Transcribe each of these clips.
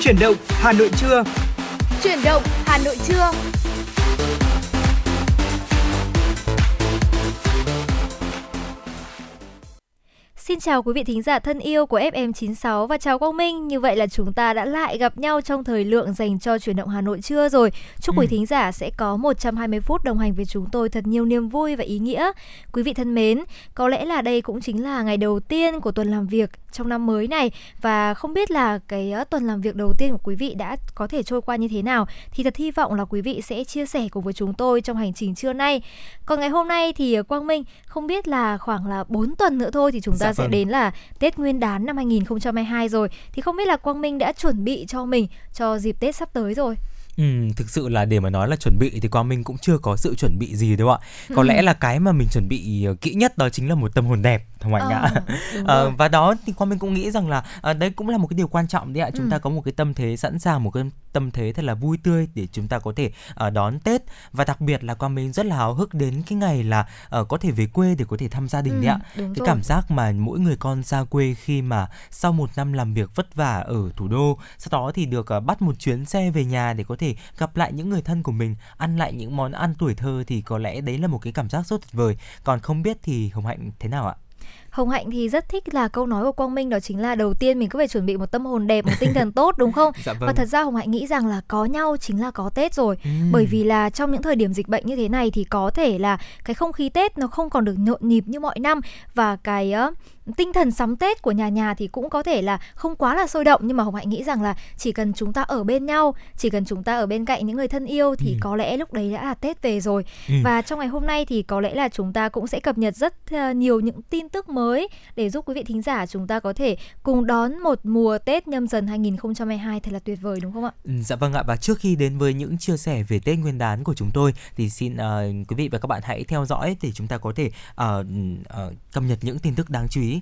Chuyển động Hà Nội trưa. Chuyển động Hà Nội trưa. Xin chào quý vị thính giả thân yêu của FM96 và chào Quang Minh. Như vậy là chúng ta đã lại gặp nhau trong thời lượng dành cho chuyển động Hà Nội trưa rồi. Chúc ừ. quý thính giả sẽ có 120 phút đồng hành với chúng tôi thật nhiều niềm vui và ý nghĩa. Quý vị thân mến, có lẽ là đây cũng chính là ngày đầu tiên của tuần làm việc trong năm mới này và không biết là cái ờ, tuần làm việc đầu tiên của quý vị đã có thể trôi qua như thế nào thì thật hy vọng là quý vị sẽ chia sẻ cùng với chúng tôi trong hành trình trưa nay. Còn ngày hôm nay thì ờ, Quang Minh không biết là khoảng là 4 tuần nữa thôi thì chúng ta dạ sẽ vâng. đến là Tết Nguyên đán năm 2022 rồi. Thì không biết là Quang Minh đã chuẩn bị cho mình cho dịp Tết sắp tới rồi. Ừ, thực sự là để mà nói là chuẩn bị thì Quang Minh cũng chưa có sự chuẩn bị gì đâu ạ. Có ừ. lẽ là cái mà mình chuẩn bị ờ, kỹ nhất đó chính là một tâm hồn đẹp không anh ạ à, và đó thì Quang Minh cũng nghĩ rằng là à, đấy cũng là một cái điều quan trọng đấy ạ chúng ừ. ta có một cái tâm thế sẵn sàng một cái tâm thế thật là vui tươi để chúng ta có thể uh, đón Tết và đặc biệt là Quang Minh rất là háo hức đến cái ngày là uh, có thể về quê để có thể thăm gia đình ừ, đấy ạ cái rồi. cảm giác mà mỗi người con ra quê khi mà sau một năm làm việc vất vả ở thủ đô sau đó thì được uh, bắt một chuyến xe về nhà để có thể gặp lại những người thân của mình ăn lại những món ăn tuổi thơ thì có lẽ đấy là một cái cảm giác rất tuyệt vời còn không biết thì Hồng Hạnh thế nào ạ? Hồng Hạnh thì rất thích là câu nói của Quang Minh đó chính là đầu tiên mình cứ phải chuẩn bị một tâm hồn đẹp, một tinh thần tốt đúng không? dạ vâng. Và thật ra Hồng Hạnh nghĩ rằng là có nhau chính là có Tết rồi. Ừ. Bởi vì là trong những thời điểm dịch bệnh như thế này thì có thể là cái không khí Tết nó không còn được nhộn nhịp như mọi năm và cái uh, tinh thần sắm Tết của nhà nhà thì cũng có thể là không quá là sôi động nhưng mà Hồng Hạnh nghĩ rằng là chỉ cần chúng ta ở bên nhau, chỉ cần chúng ta ở bên cạnh những người thân yêu thì ừ. có lẽ lúc đấy đã là Tết về rồi. Ừ. Và trong ngày hôm nay thì có lẽ là chúng ta cũng sẽ cập nhật rất uh, nhiều những tin tức mới để giúp quý vị thính giả chúng ta có thể cùng đón một mùa Tết nhâm dần 2022 thật là tuyệt vời đúng không ạ? Ừ, dạ vâng ạ và trước khi đến với những chia sẻ về Tết Nguyên đán của chúng tôi thì xin uh, quý vị và các bạn hãy theo dõi để chúng ta có thể uh, uh, cập nhật những tin tức đáng chú ý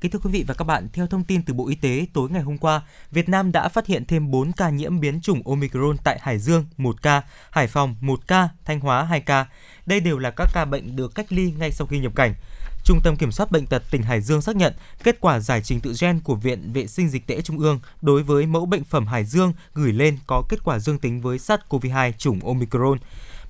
Kính thưa quý vị và các bạn, theo thông tin từ Bộ Y tế tối ngày hôm qua, Việt Nam đã phát hiện thêm 4 ca nhiễm biến chủng Omicron tại Hải Dương 1 ca, Hải Phòng 1 ca, Thanh Hóa 2 ca. Đây đều là các ca bệnh được cách ly ngay sau khi nhập cảnh. Trung tâm Kiểm soát Bệnh tật tỉnh Hải Dương xác nhận kết quả giải trình tự gen của Viện Vệ sinh Dịch tễ Trung ương đối với mẫu bệnh phẩm Hải Dương gửi lên có kết quả dương tính với SARS-CoV-2 chủng Omicron.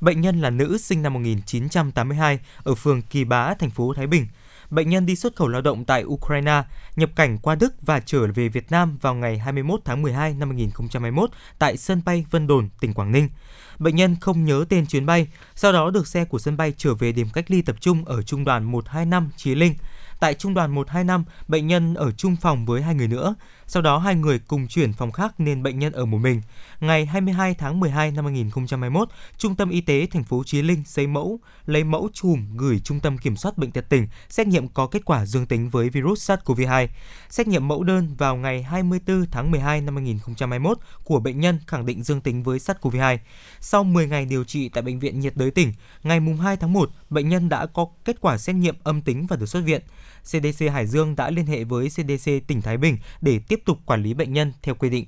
Bệnh nhân là nữ sinh năm 1982 ở phường Kỳ Bá, thành phố Thái Bình bệnh nhân đi xuất khẩu lao động tại Ukraine, nhập cảnh qua Đức và trở về Việt Nam vào ngày 21 tháng 12 năm 2021 tại sân bay Vân Đồn, tỉnh Quảng Ninh. Bệnh nhân không nhớ tên chuyến bay, sau đó được xe của sân bay trở về điểm cách ly tập trung ở trung đoàn 125 Chí Linh. Tại trung đoàn 125, bệnh nhân ở chung phòng với hai người nữa. Sau đó hai người cùng chuyển phòng khác nên bệnh nhân ở một mình. Ngày 22 tháng 12 năm 2021, Trung tâm Y tế thành phố Chí Linh xây mẫu, lấy mẫu chùm gửi Trung tâm Kiểm soát Bệnh tật tỉnh xét nghiệm có kết quả dương tính với virus SARS-CoV-2. Xét nghiệm mẫu đơn vào ngày 24 tháng 12 năm 2021 của bệnh nhân khẳng định dương tính với SARS-CoV-2. Sau 10 ngày điều trị tại Bệnh viện nhiệt đới tỉnh, ngày 2 tháng 1, bệnh nhân đã có kết quả xét nghiệm âm tính và được xuất viện. CDC Hải Dương đã liên hệ với CDC tỉnh Thái Bình để tiếp tục quản lý bệnh nhân theo quy định.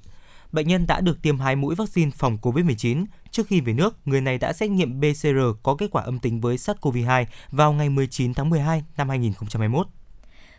Bệnh nhân đã được tiêm hai mũi vaccine phòng COVID-19. Trước khi về nước, người này đã xét nghiệm PCR có kết quả âm tính với SARS-CoV-2 vào ngày 19 tháng 12 năm 2021.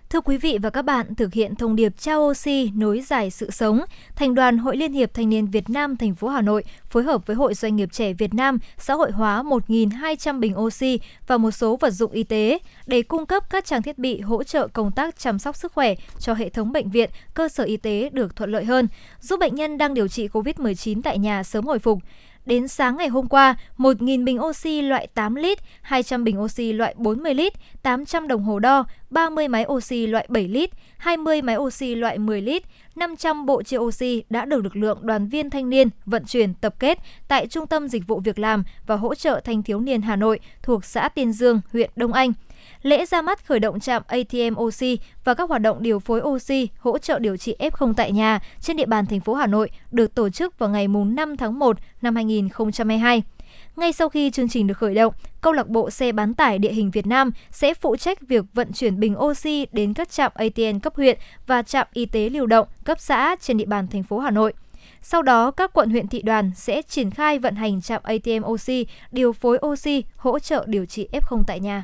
Thưa quý vị và các bạn, thực hiện thông điệp trao oxy nối dài sự sống, Thành đoàn Hội Liên hiệp Thanh niên Việt Nam thành phố Hà Nội phối hợp với Hội Doanh nghiệp trẻ Việt Nam xã hội hóa 1.200 bình oxy và một số vật dụng y tế để cung cấp các trang thiết bị hỗ trợ công tác chăm sóc sức khỏe cho hệ thống bệnh viện, cơ sở y tế được thuận lợi hơn, giúp bệnh nhân đang điều trị COVID-19 tại nhà sớm hồi phục. Đến sáng ngày hôm qua, 1.000 bình oxy loại 8 lít, 200 bình oxy loại 40 lít, 800 đồng hồ đo, 30 máy oxy loại 7 lít, 20 máy oxy loại 10 lít, 500 bộ chia oxy đã được lực lượng đoàn viên thanh niên vận chuyển tập kết tại Trung tâm Dịch vụ Việc làm và hỗ trợ thanh thiếu niên Hà Nội thuộc xã Tiên Dương, huyện Đông Anh – Lễ ra mắt khởi động trạm ATM Oxy và các hoạt động điều phối oxy hỗ trợ điều trị F0 tại nhà trên địa bàn thành phố Hà Nội được tổ chức vào ngày 5 tháng 1 năm 2022. Ngay sau khi chương trình được khởi động, câu lạc bộ xe bán tải địa hình Việt Nam sẽ phụ trách việc vận chuyển bình oxy đến các trạm ATM cấp huyện và trạm y tế lưu động cấp xã trên địa bàn thành phố Hà Nội. Sau đó, các quận huyện thị đoàn sẽ triển khai vận hành trạm ATM oxy, điều phối oxy, hỗ trợ điều trị F0 tại nhà.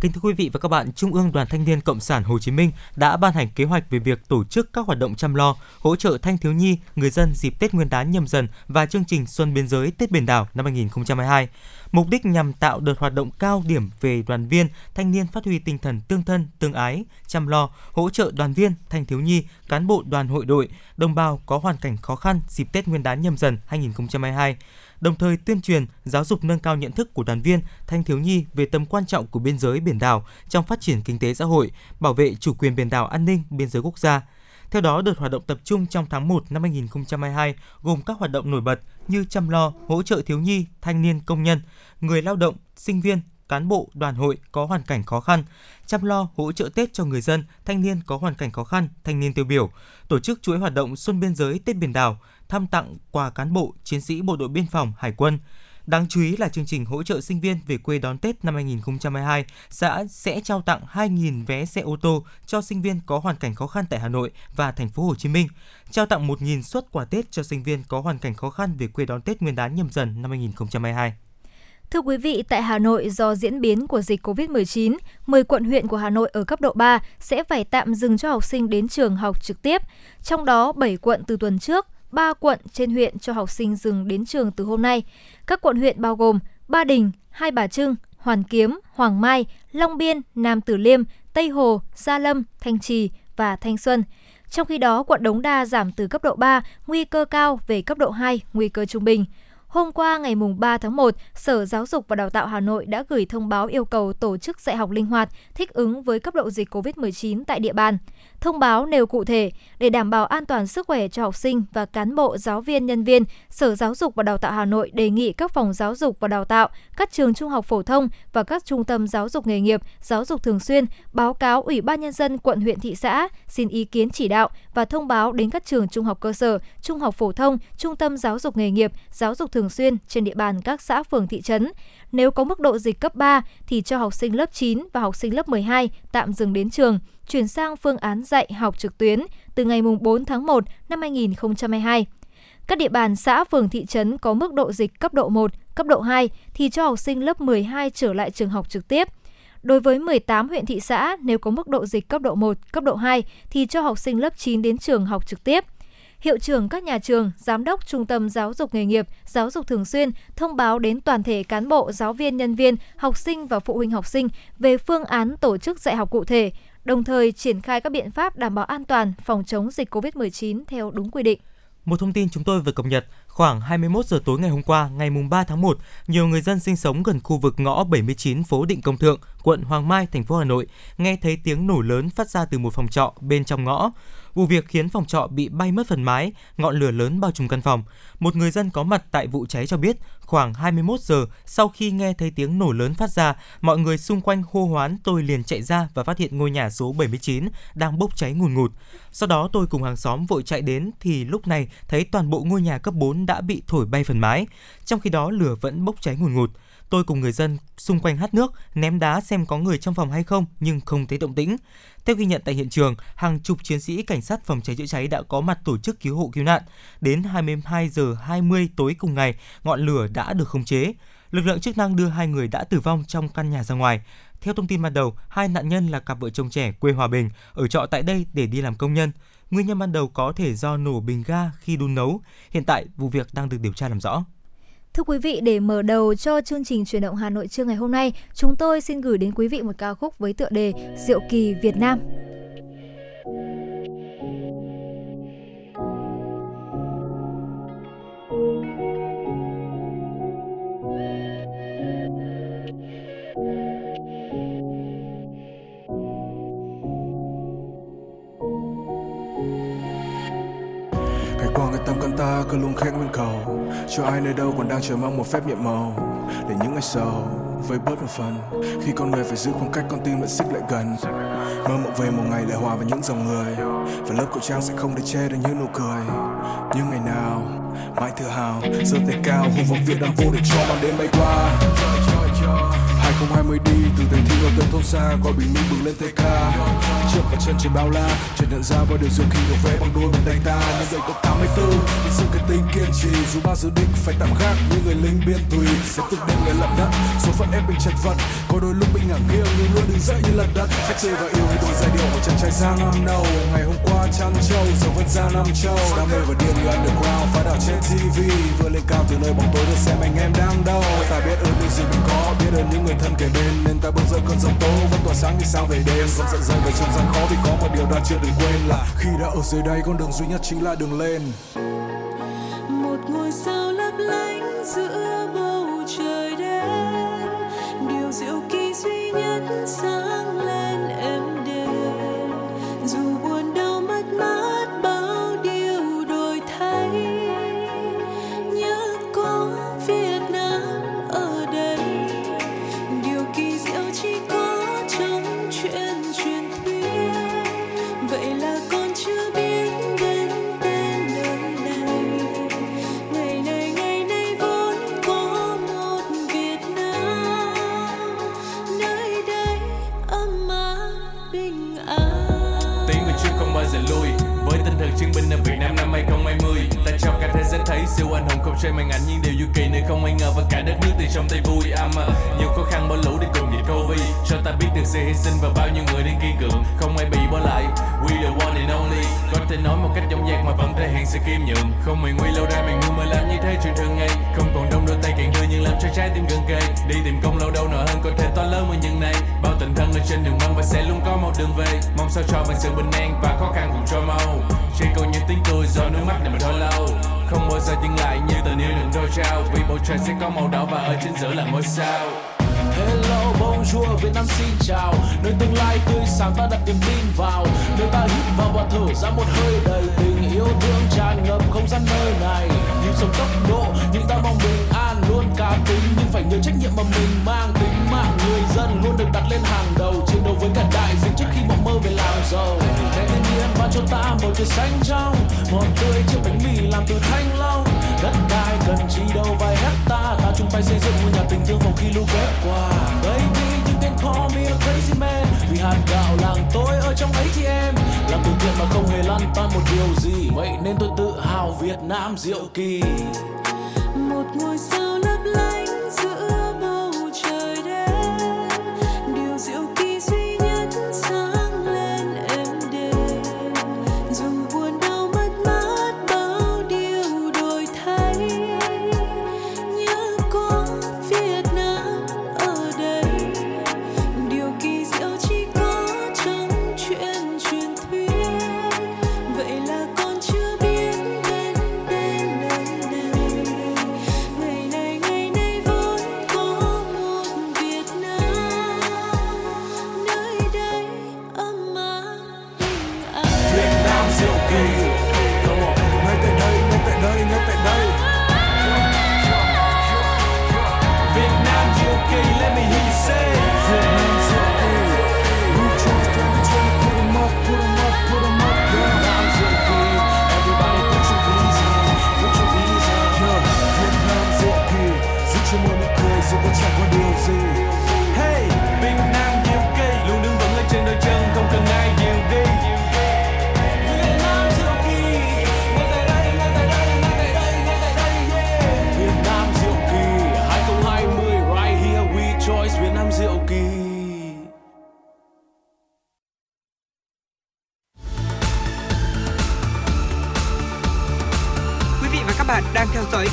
Kính thưa quý vị và các bạn, Trung ương Đoàn Thanh niên Cộng sản Hồ Chí Minh đã ban hành kế hoạch về việc tổ chức các hoạt động chăm lo, hỗ trợ thanh thiếu nhi, người dân dịp Tết Nguyên đán nhâm dần và chương trình Xuân biên giới Tết biển đảo năm 2022. Mục đích nhằm tạo đợt hoạt động cao điểm về đoàn viên, thanh niên phát huy tinh thần tương thân, tương ái, chăm lo, hỗ trợ đoàn viên, thanh thiếu nhi, cán bộ đoàn hội đội, đồng bào có hoàn cảnh khó khăn dịp Tết Nguyên đán nhâm dần 2022 đồng thời tuyên truyền, giáo dục nâng cao nhận thức của đoàn viên, thanh thiếu nhi về tầm quan trọng của biên giới biển đảo trong phát triển kinh tế xã hội, bảo vệ chủ quyền biển đảo an ninh biên giới quốc gia. Theo đó, đợt hoạt động tập trung trong tháng 1 năm 2022 gồm các hoạt động nổi bật như chăm lo, hỗ trợ thiếu nhi, thanh niên công nhân, người lao động, sinh viên, cán bộ, đoàn hội có hoàn cảnh khó khăn, chăm lo hỗ trợ Tết cho người dân, thanh niên có hoàn cảnh khó khăn, thanh niên tiêu biểu, tổ chức chuỗi hoạt động Xuân biên giới Tết biển đảo, thăm tặng quà cán bộ, chiến sĩ bộ đội biên phòng, hải quân. Đáng chú ý là chương trình hỗ trợ sinh viên về quê đón Tết năm 2022 xã sẽ trao tặng 2.000 vé xe ô tô cho sinh viên có hoàn cảnh khó khăn tại Hà Nội và thành phố Hồ Chí Minh, trao tặng 1.000 suất quà Tết cho sinh viên có hoàn cảnh khó khăn về quê đón Tết Nguyên đán nhâm dần năm 2022. Thưa quý vị, tại Hà Nội do diễn biến của dịch COVID-19, 10 quận huyện của Hà Nội ở cấp độ 3 sẽ phải tạm dừng cho học sinh đến trường học trực tiếp. Trong đó 7 quận từ tuần trước, 3 quận trên huyện cho học sinh dừng đến trường từ hôm nay. Các quận huyện bao gồm Ba Đình, Hai Bà Trưng, Hoàn Kiếm, Hoàng Mai, Long Biên, Nam Tử Liêm, Tây Hồ, Gia Lâm, Thanh Trì và Thanh Xuân. Trong khi đó, quận Đống Đa giảm từ cấp độ 3, nguy cơ cao về cấp độ 2, nguy cơ trung bình. Hôm qua ngày 3 tháng 1, Sở Giáo dục và Đào tạo Hà Nội đã gửi thông báo yêu cầu tổ chức dạy học linh hoạt, thích ứng với cấp độ dịch COVID-19 tại địa bàn. Thông báo nêu cụ thể, để đảm bảo an toàn sức khỏe cho học sinh và cán bộ, giáo viên, nhân viên, Sở Giáo dục và Đào tạo Hà Nội đề nghị các phòng giáo dục và đào tạo, các trường trung học phổ thông và các trung tâm giáo dục nghề nghiệp, giáo dục thường xuyên báo cáo Ủy ban Nhân dân quận huyện thị xã, xin ý kiến chỉ đạo và thông báo đến các trường trung học cơ sở, trung học phổ thông, trung tâm giáo dục nghề nghiệp, giáo dục thường xuyên trên địa bàn các xã phường thị trấn. Nếu có mức độ dịch cấp 3 thì cho học sinh lớp 9 và học sinh lớp 12 tạm dừng đến trường chuyển sang phương án dạy học trực tuyến từ ngày 4 tháng 1 năm 2022. Các địa bàn xã phường thị trấn có mức độ dịch cấp độ 1, cấp độ 2 thì cho học sinh lớp 12 trở lại trường học trực tiếp. Đối với 18 huyện thị xã, nếu có mức độ dịch cấp độ 1, cấp độ 2 thì cho học sinh lớp 9 đến trường học trực tiếp – hiệu trưởng các nhà trường, giám đốc trung tâm giáo dục nghề nghiệp, giáo dục thường xuyên thông báo đến toàn thể cán bộ, giáo viên, nhân viên, học sinh và phụ huynh học sinh về phương án tổ chức dạy học cụ thể, đồng thời triển khai các biện pháp đảm bảo an toàn phòng chống dịch COVID-19 theo đúng quy định. Một thông tin chúng tôi vừa cập nhật, khoảng 21 giờ tối ngày hôm qua, ngày 3 tháng 1, nhiều người dân sinh sống gần khu vực ngõ 79 phố Định Công Thượng, quận Hoàng Mai, thành phố Hà Nội, nghe thấy tiếng nổ lớn phát ra từ một phòng trọ bên trong ngõ. Vụ việc khiến phòng trọ bị bay mất phần mái, ngọn lửa lớn bao trùm căn phòng. Một người dân có mặt tại vụ cháy cho biết, khoảng 21 giờ sau khi nghe thấy tiếng nổ lớn phát ra, mọi người xung quanh hô hoán tôi liền chạy ra và phát hiện ngôi nhà số 79 đang bốc cháy ngùn ngụt. Sau đó tôi cùng hàng xóm vội chạy đến thì lúc này thấy toàn bộ ngôi nhà cấp 4 đã bị thổi bay phần mái, trong khi đó lửa vẫn bốc cháy ngùn ngụt. Tôi cùng người dân xung quanh hát nước, ném đá xem có người trong phòng hay không nhưng không thấy động tĩnh. Theo ghi nhận tại hiện trường, hàng chục chiến sĩ cảnh sát phòng cháy chữa cháy đã có mặt tổ chức cứu hộ cứu nạn. Đến 22 giờ 20 tối cùng ngày, ngọn lửa đã được khống chế. Lực lượng chức năng đưa hai người đã tử vong trong căn nhà ra ngoài. Theo thông tin ban đầu, hai nạn nhân là cặp vợ chồng trẻ quê Hòa Bình, ở trọ tại đây để đi làm công nhân. Nguyên nhân ban đầu có thể do nổ bình ga khi đun nấu. Hiện tại, vụ việc đang được điều tra làm rõ. Thưa quý vị, để mở đầu cho chương trình truyền động Hà Nội trưa ngày hôm nay, chúng tôi xin gửi đến quý vị một ca khúc với tựa đề Diệu kỳ Việt Nam. Ta cứ luôn khẽ nguyên cầu. Cho ai nơi đâu còn đang chờ mong một phép nhiệm màu. Để những ngày sau, với bớt một phần, khi con người phải giữ khoảng cách, con tim vẫn xích lại gần. Mơ mộng về một ngày lại hòa với những dòng người. Và lớp khẩu trang sẽ không để che được những nụ cười. Nhưng ngày nào, mãi tự hào, giơ tay cao, hùng vọng việt đang vô để cho mang đêm bay qua. 2020 đi, từ thành thị vào tận thôn xa gọi bình minh bừng lên tk trước và chân trên bao la chợt nhận ra bao điều diệu kỳ được vẽ bằng đôi bàn tay ta. Những đời có 84 thì sự cái tính kiên trì. Dù ba dự định phải tạm gác như người lính biên tùy sẽ từng đêm người lận đất. Số phận ép mình chật vật, có đôi lúc bị ngả nghiêng, nhưng luôn đứng dậy như lật đất. Phép tươi và yêu đôi giai điệu của chàng trai sang năm đầu. Ngày hôm qua trăng châu giờ vẫn ra năm châu. Đam mê và điên như underground, phá đảo trên tv vừa lên cao từ nơi bóng tối được xem anh em đang đâu ta biết ơn những gì mình có, biết ơn những người thân kề bên nên ta bước ra cơn giông tố. Vẫn tỏa sáng như sao về đêm. Vẫn dậy rơi về trong gian khó vì có một điều ta chưa đừng quên là khi đã ở dưới đây con đường duy nhất chính là đường lên. Một ngôi sao lấp lánh giữa bầu trời đêm. Điều diệu kỳ duy nhất sao siêu anh hùng không chơi màn ảnh nhưng điều du kỳ nơi không ai ngờ và cả đất nước thì trong tay vui. Âm à. nhiều khó khăn bỏ lũ đi cùng dịch covid cho ta biết được sự hy sinh và bao nhiêu người đang kiên cường. Không ai bị bỏ lại. We the one and only. Có thể nói một cách giống dạc mà vẫn thể hiện sự kiêm nhượng không mày nguy lâu ra mày ngu mà làm như thế chuyện thường ngày. Không còn đông đôi tay càng đưa nhưng làm cho trái tim gần kề. Đi tìm công lâu đâu nợ hơn có thể to lớn mà nhân này. Bao tình thân ở trên đường băng và sẽ luôn có một đường về. Mong sao cho bằng sự bình an và khó khăn cùng cho mau. Chỉ còn những tiếng cười do nước mắt này mà thôi lâu không bao giờ dừng lại như tình yêu đừng đôi trao vì bầu trời sẽ có màu đỏ và ở trên giữa là ngôi sao. Hello, bonjour, Việt Nam xin chào. Nơi tương lai tươi sáng ta đặt niềm tin vào. Nơi ta hít vào và thở ra một hơi đầy tình yêu thương tràn ngập không gian nơi này. Nhịp sống tốc độ, nhưng ta mong bình an. Luôn cá tính nhưng phải nhớ trách nhiệm mà mình mang Tính mạng người dân luôn được đặt lên hàng đầu Chiến đấu với cả đại dịch trước khi mộng mơ về làm giàu. Thế thiên nhiên ban cho ta bầu trời xanh trong một tươi chiếc bánh mì làm từ thanh long. Đất đai cần chi đâu vài hecta Ta chung tay xây dựng ngôi nhà tình thương phòng khi lũ quét qua. Baby, you can call me a crazy man Vì hạt gạo làng tôi ở trong ấy thì em Làm từ thiện mà không hề lăn tan một điều gì Vậy nên tôi tự hào Việt Nam diệu kỳ. Một ngôi sao lấp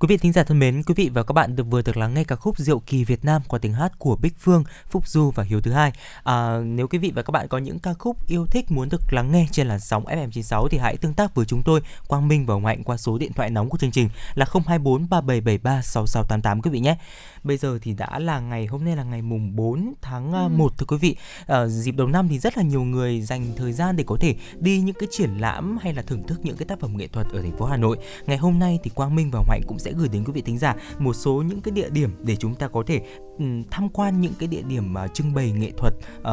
Quý vị thính giả thân mến, quý vị và các bạn được vừa được lắng nghe ca khúc Diệu kỳ Việt Nam qua tiếng hát của Bích Phương, Phúc Du và Hiếu thứ hai. À, nếu quý vị và các bạn có những ca khúc yêu thích muốn được lắng nghe trên làn sóng FM96 thì hãy tương tác với chúng tôi Quang Minh và Hồng Hạnh qua số điện thoại nóng của chương trình là 024 3773 6688 quý vị nhé bây giờ thì đã là ngày hôm nay là ngày mùng 4 tháng ừ. 1 thưa quý vị. À, dịp đầu năm thì rất là nhiều người dành thời gian để có thể đi những cái triển lãm hay là thưởng thức những cái tác phẩm nghệ thuật ở thành phố Hà Nội. Ngày hôm nay thì Quang Minh và Mạnh cũng sẽ gửi đến quý vị thính giả một số những cái địa điểm để chúng ta có thể um, tham quan những cái địa điểm uh, trưng bày nghệ thuật uh,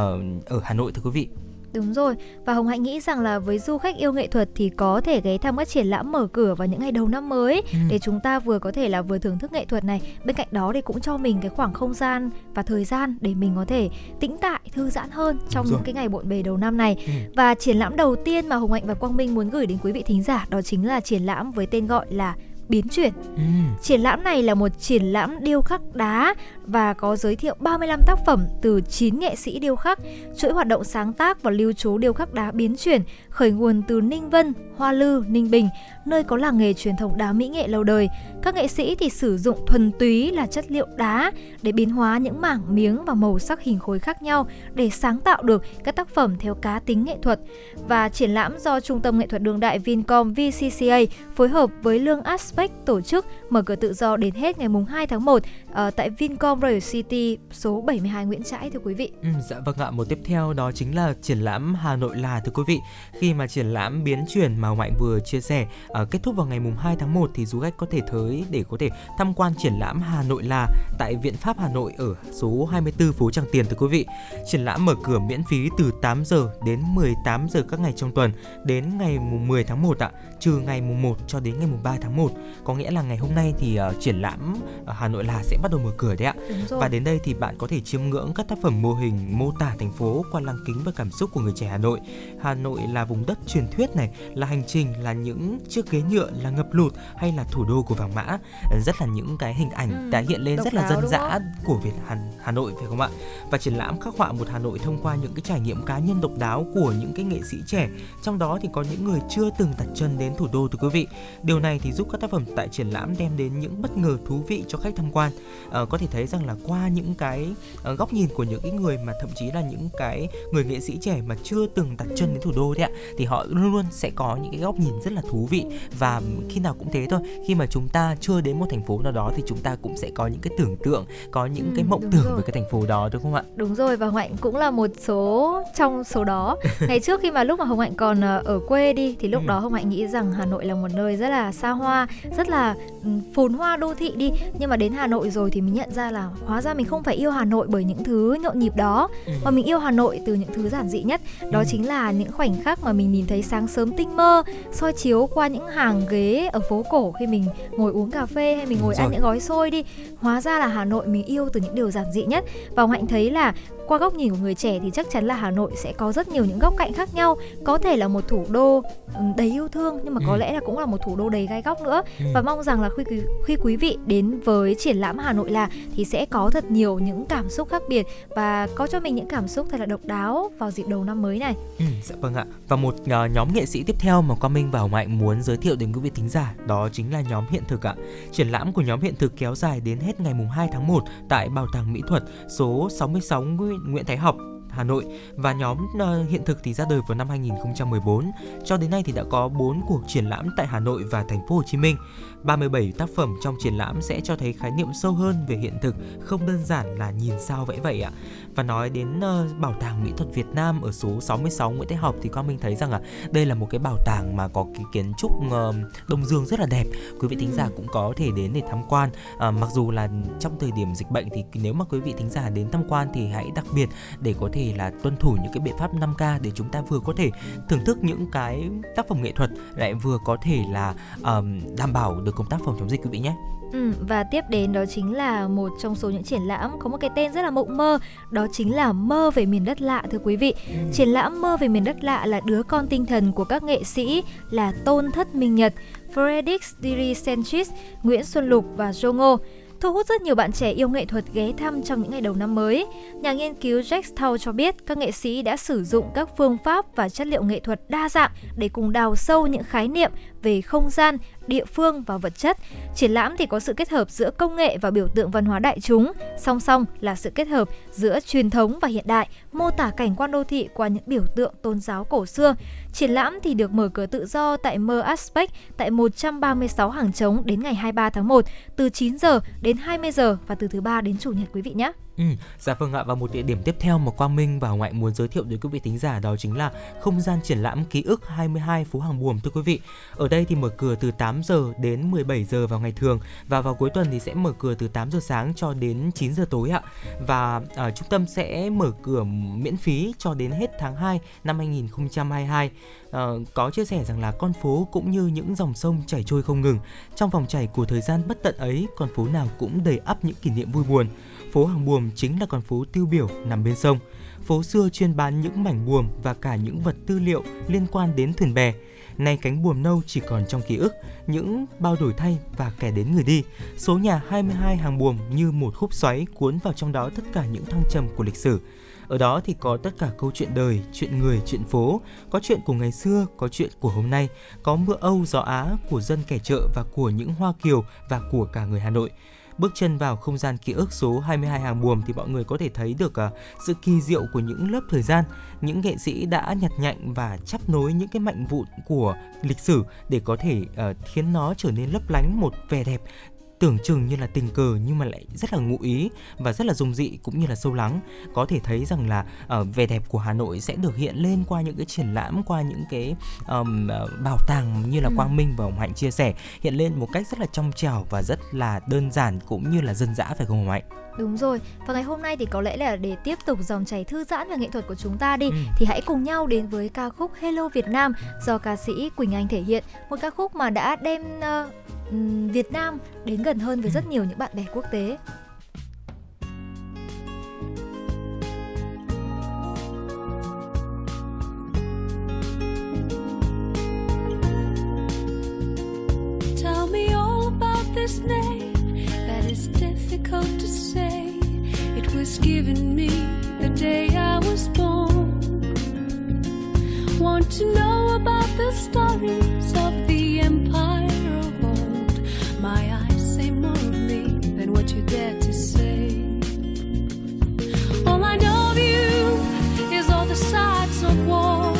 ở Hà Nội thưa quý vị. Đúng rồi, và Hồng Hạnh nghĩ rằng là với du khách yêu nghệ thuật thì có thể ghé thăm các triển lãm mở cửa vào những ngày đầu năm mới ừ. để chúng ta vừa có thể là vừa thưởng thức nghệ thuật này, bên cạnh đó thì cũng cho mình cái khoảng không gian và thời gian để mình có thể tĩnh tại, thư giãn hơn trong những cái ngày bộn bề đầu năm này. Ừ. Và triển lãm đầu tiên mà Hồng Hạnh và Quang Minh muốn gửi đến quý vị thính giả đó chính là triển lãm với tên gọi là biến chuyển. Ừ. Triển lãm này là một triển lãm điêu khắc đá và có giới thiệu 35 tác phẩm từ 9 nghệ sĩ điêu khắc. Chuỗi hoạt động sáng tác và lưu trú điêu khắc đá biến chuyển khởi nguồn từ Ninh Vân, Hoa Lư, Ninh Bình, nơi có làng nghề truyền thống đá mỹ nghệ lâu đời. Các nghệ sĩ thì sử dụng thuần túy là chất liệu đá để biến hóa những mảng miếng và màu sắc hình khối khác nhau để sáng tạo được các tác phẩm theo cá tính nghệ thuật. Và triển lãm do Trung tâm Nghệ thuật Đường đại Vincom VCCA phối hợp với Lương Aspect tổ chức mở cửa tự do đến hết ngày 2 tháng 1 uh, tại Vincom Royal City số 72 Nguyễn Trãi thưa quý vị. Ừ, dạ vâng ạ, một tiếp theo đó chính là triển lãm Hà Nội là thưa quý vị. Khi mà triển lãm biến chuyển mà Mạnh vừa chia sẻ uh, kết thúc vào ngày mùng 2 tháng 1 thì du khách có thể tới để có thể tham quan triển lãm Hà Nội là tại Viện Pháp Hà Nội ở số 24 phố Tràng Tiền thưa quý vị. Triển lãm mở cửa miễn phí từ 8 giờ đến 18 giờ các ngày trong tuần đến ngày mùng 10 tháng 1 ạ, trừ ngày mùng 1 cho đến ngày mùng 3 tháng 1. Có nghĩa là ngày hôm nay thì uh, triển lãm ở Hà Nội là sẽ bắt đầu mở cửa đấy ạ. Và đến đây thì bạn có thể chiêm ngưỡng các tác phẩm mô hình mô tả thành phố qua lăng kính và cảm xúc của người trẻ Hà Nội. Hà Nội là vùng đất truyền thuyết này, là hành trình, là những chiếc ghế nhựa, là ngập lụt hay là thủ đô của vàng mã. Rất là những cái hình ảnh ừ, đã hiện lên rất là dân dã của Việt Hà, Hà Nội phải không ạ? Và triển lãm khắc họa một Hà Nội thông qua những cái trải nghiệm cá nhân độc đáo của những cái nghệ sĩ trẻ. Trong đó thì có những người chưa từng đặt chân đến thủ đô thưa quý vị. Điều này thì giúp các tác phẩm tại triển lãm đem đến những bất ngờ thú vị cho khách tham quan uh, có thể thấy rằng là qua những cái uh, góc nhìn của những cái người mà thậm chí là những cái người nghệ sĩ trẻ mà chưa từng đặt chân đến thủ đô đấy ạ thì họ luôn luôn sẽ có những cái góc nhìn rất là thú vị và khi nào cũng thế thôi khi mà chúng ta chưa đến một thành phố nào đó thì chúng ta cũng sẽ có những cái tưởng tượng có những ừ, cái mộng tưởng rồi. về cái thành phố đó đúng không ạ đúng rồi và hạnh cũng là một số trong số đó ngày trước khi mà lúc mà hồng hạnh còn ờ, ở quê đi thì lúc ừ. đó hồng hạnh nghĩ rằng hà nội là một nơi rất là xa hoa rất là ừ, phồn hoa đô thị đi nhưng mà đến hà nội rồi thì mình nhận ra là hóa ra mình không phải yêu Hà Nội bởi những thứ nhộn nhịp đó ừ. mà mình yêu Hà Nội từ những thứ giản dị nhất đó ừ. chính là những khoảnh khắc mà mình nhìn thấy sáng sớm tinh mơ soi chiếu qua những hàng ghế ở phố cổ khi mình ngồi uống cà phê hay mình ngồi ăn những gói xôi đi hóa ra là Hà Nội mình yêu từ những điều giản dị nhất và hạnh thấy là qua góc nhìn của người trẻ thì chắc chắn là Hà Nội sẽ có rất nhiều những góc cạnh khác nhau có thể là một thủ đô đầy yêu thương nhưng mà có ừ. lẽ là cũng là một thủ đô đầy gai góc nữa ừ. và mong rằng là khi quý, khi quý vị đến với triển lãm Hà Nội là thì sẽ có thật nhiều những cảm xúc khác biệt và có cho mình những cảm xúc thật là độc đáo vào dịp đầu năm mới này. Ừ, dạ vâng ạ. Và một uh, nhóm nghệ sĩ tiếp theo mà Quang Minh và Hồng Mạnh muốn giới thiệu đến quý vị thính giả đó chính là nhóm Hiện Thực ạ. Triển lãm của nhóm Hiện Thực kéo dài đến hết ngày mùng 2 tháng 1 tại Bảo tàng Mỹ thuật số 66 Nguyễn Nguyễn Thái Học Hà Nội và nhóm uh, hiện thực thì ra đời vào năm 2014. Cho đến nay thì đã có 4 cuộc triển lãm tại Hà Nội và thành phố Hồ Chí Minh. 37 tác phẩm trong triển lãm sẽ cho thấy khái niệm sâu hơn về hiện thực, không đơn giản là nhìn sao vẽ vậy ạ. Và nói đến uh, bảo tàng mỹ thuật Việt Nam ở số 66 Nguyễn Thái Học thì con mình thấy rằng là đây là một cái bảo tàng mà có cái kiến trúc uh, Đông Dương rất là đẹp. Quý vị thính giả cũng có thể đến để tham quan. Uh, mặc dù là trong thời điểm dịch bệnh thì nếu mà quý vị thính giả đến tham quan thì hãy đặc biệt để có thể là tuân thủ những cái biện pháp 5K để chúng ta vừa có thể thưởng thức những cái tác phẩm nghệ thuật lại vừa có thể là um, đảm bảo được công tác phòng chống dịch quý vị nhé. Ừ, và tiếp đến đó chính là một trong số những triển lãm có một cái tên rất là mộng mơ đó chính là mơ về miền đất lạ thưa quý vị ừ. triển lãm mơ về miền đất lạ là đứa con tinh thần của các nghệ sĩ là tôn thất minh nhật Fredix Diricentis, Nguyễn Xuân Lục và Jongo thu hút rất nhiều bạn trẻ yêu nghệ thuật ghé thăm trong những ngày đầu năm mới. Nhà nghiên cứu Jack Tao cho biết các nghệ sĩ đã sử dụng các phương pháp và chất liệu nghệ thuật đa dạng để cùng đào sâu những khái niệm về không gian, địa phương và vật chất. Triển lãm thì có sự kết hợp giữa công nghệ và biểu tượng văn hóa đại chúng, song song là sự kết hợp giữa truyền thống và hiện đại, mô tả cảnh quan đô thị qua những biểu tượng tôn giáo cổ xưa. Triển lãm thì được mở cửa tự do tại Mer Aspect tại 136 hàng trống đến ngày 23 tháng 1 từ 9 giờ đến 20 giờ và từ thứ ba đến chủ nhật quý vị nhé. Ừ, dạ vâng ạ và một địa điểm tiếp theo mà Quang Minh và ngoại muốn giới thiệu đến quý vị thính giả đó chính là không gian triển lãm ký ức 22 phố hàng buồm thưa quý vị. Ở đây thì mở cửa từ 8 giờ đến 17 giờ vào ngày thường và vào cuối tuần thì sẽ mở cửa từ 8 giờ sáng cho đến 9 giờ tối ạ. Và ở trung tâm sẽ mở cửa miễn phí cho đến hết tháng 2 năm 2022. À, ờ, có chia sẻ rằng là con phố cũng như những dòng sông chảy trôi không ngừng. Trong vòng chảy của thời gian bất tận ấy, con phố nào cũng đầy ắp những kỷ niệm vui buồn phố hàng buồm chính là con phố tiêu biểu nằm bên sông. Phố xưa chuyên bán những mảnh buồm và cả những vật tư liệu liên quan đến thuyền bè. Nay cánh buồm nâu chỉ còn trong ký ức, những bao đổi thay và kẻ đến người đi. Số nhà 22 hàng buồm như một khúc xoáy cuốn vào trong đó tất cả những thăng trầm của lịch sử. Ở đó thì có tất cả câu chuyện đời, chuyện người, chuyện phố, có chuyện của ngày xưa, có chuyện của hôm nay, có mưa Âu gió Á của dân kẻ chợ và của những Hoa Kiều và của cả người Hà Nội bước chân vào không gian ký ức số 22 hàng buồm thì mọi người có thể thấy được ờ, sự kỳ diệu của những lớp thời gian, những nghệ sĩ đã nhặt nhạnh và chắp nối những cái mạnh vụn của lịch sử để có thể ờ, khiến nó trở nên lấp lánh một vẻ đẹp tưởng chừng như là tình cờ nhưng mà lại rất là ngụ ý và rất là dung dị cũng như là sâu lắng có thể thấy rằng là uh, vẻ đẹp của Hà Nội sẽ được hiện lên qua những cái triển lãm qua những cái um, bảo tàng như là ừ. Quang Minh và Hồng Hạnh chia sẻ hiện lên một cách rất là trong trẻo và rất là đơn giản cũng như là dân dã phải không Hồng Hạnh Đúng rồi, và ngày hôm nay thì có lẽ là để tiếp tục dòng chảy thư giãn và nghệ thuật của chúng ta đi ừ. thì hãy cùng nhau đến với ca khúc Hello Việt Nam do ca sĩ Quỳnh Anh thể hiện, một ca khúc mà đã đem uh, Việt Nam đến gần hơn với rất nhiều những bạn bè quốc tế. Tell me all about this name that is difficult to say. It was given me the day I was born. Want to know about the stories of the empire of old? my eyes say more of me than what you dare to say. All I know of you is all the sights of war.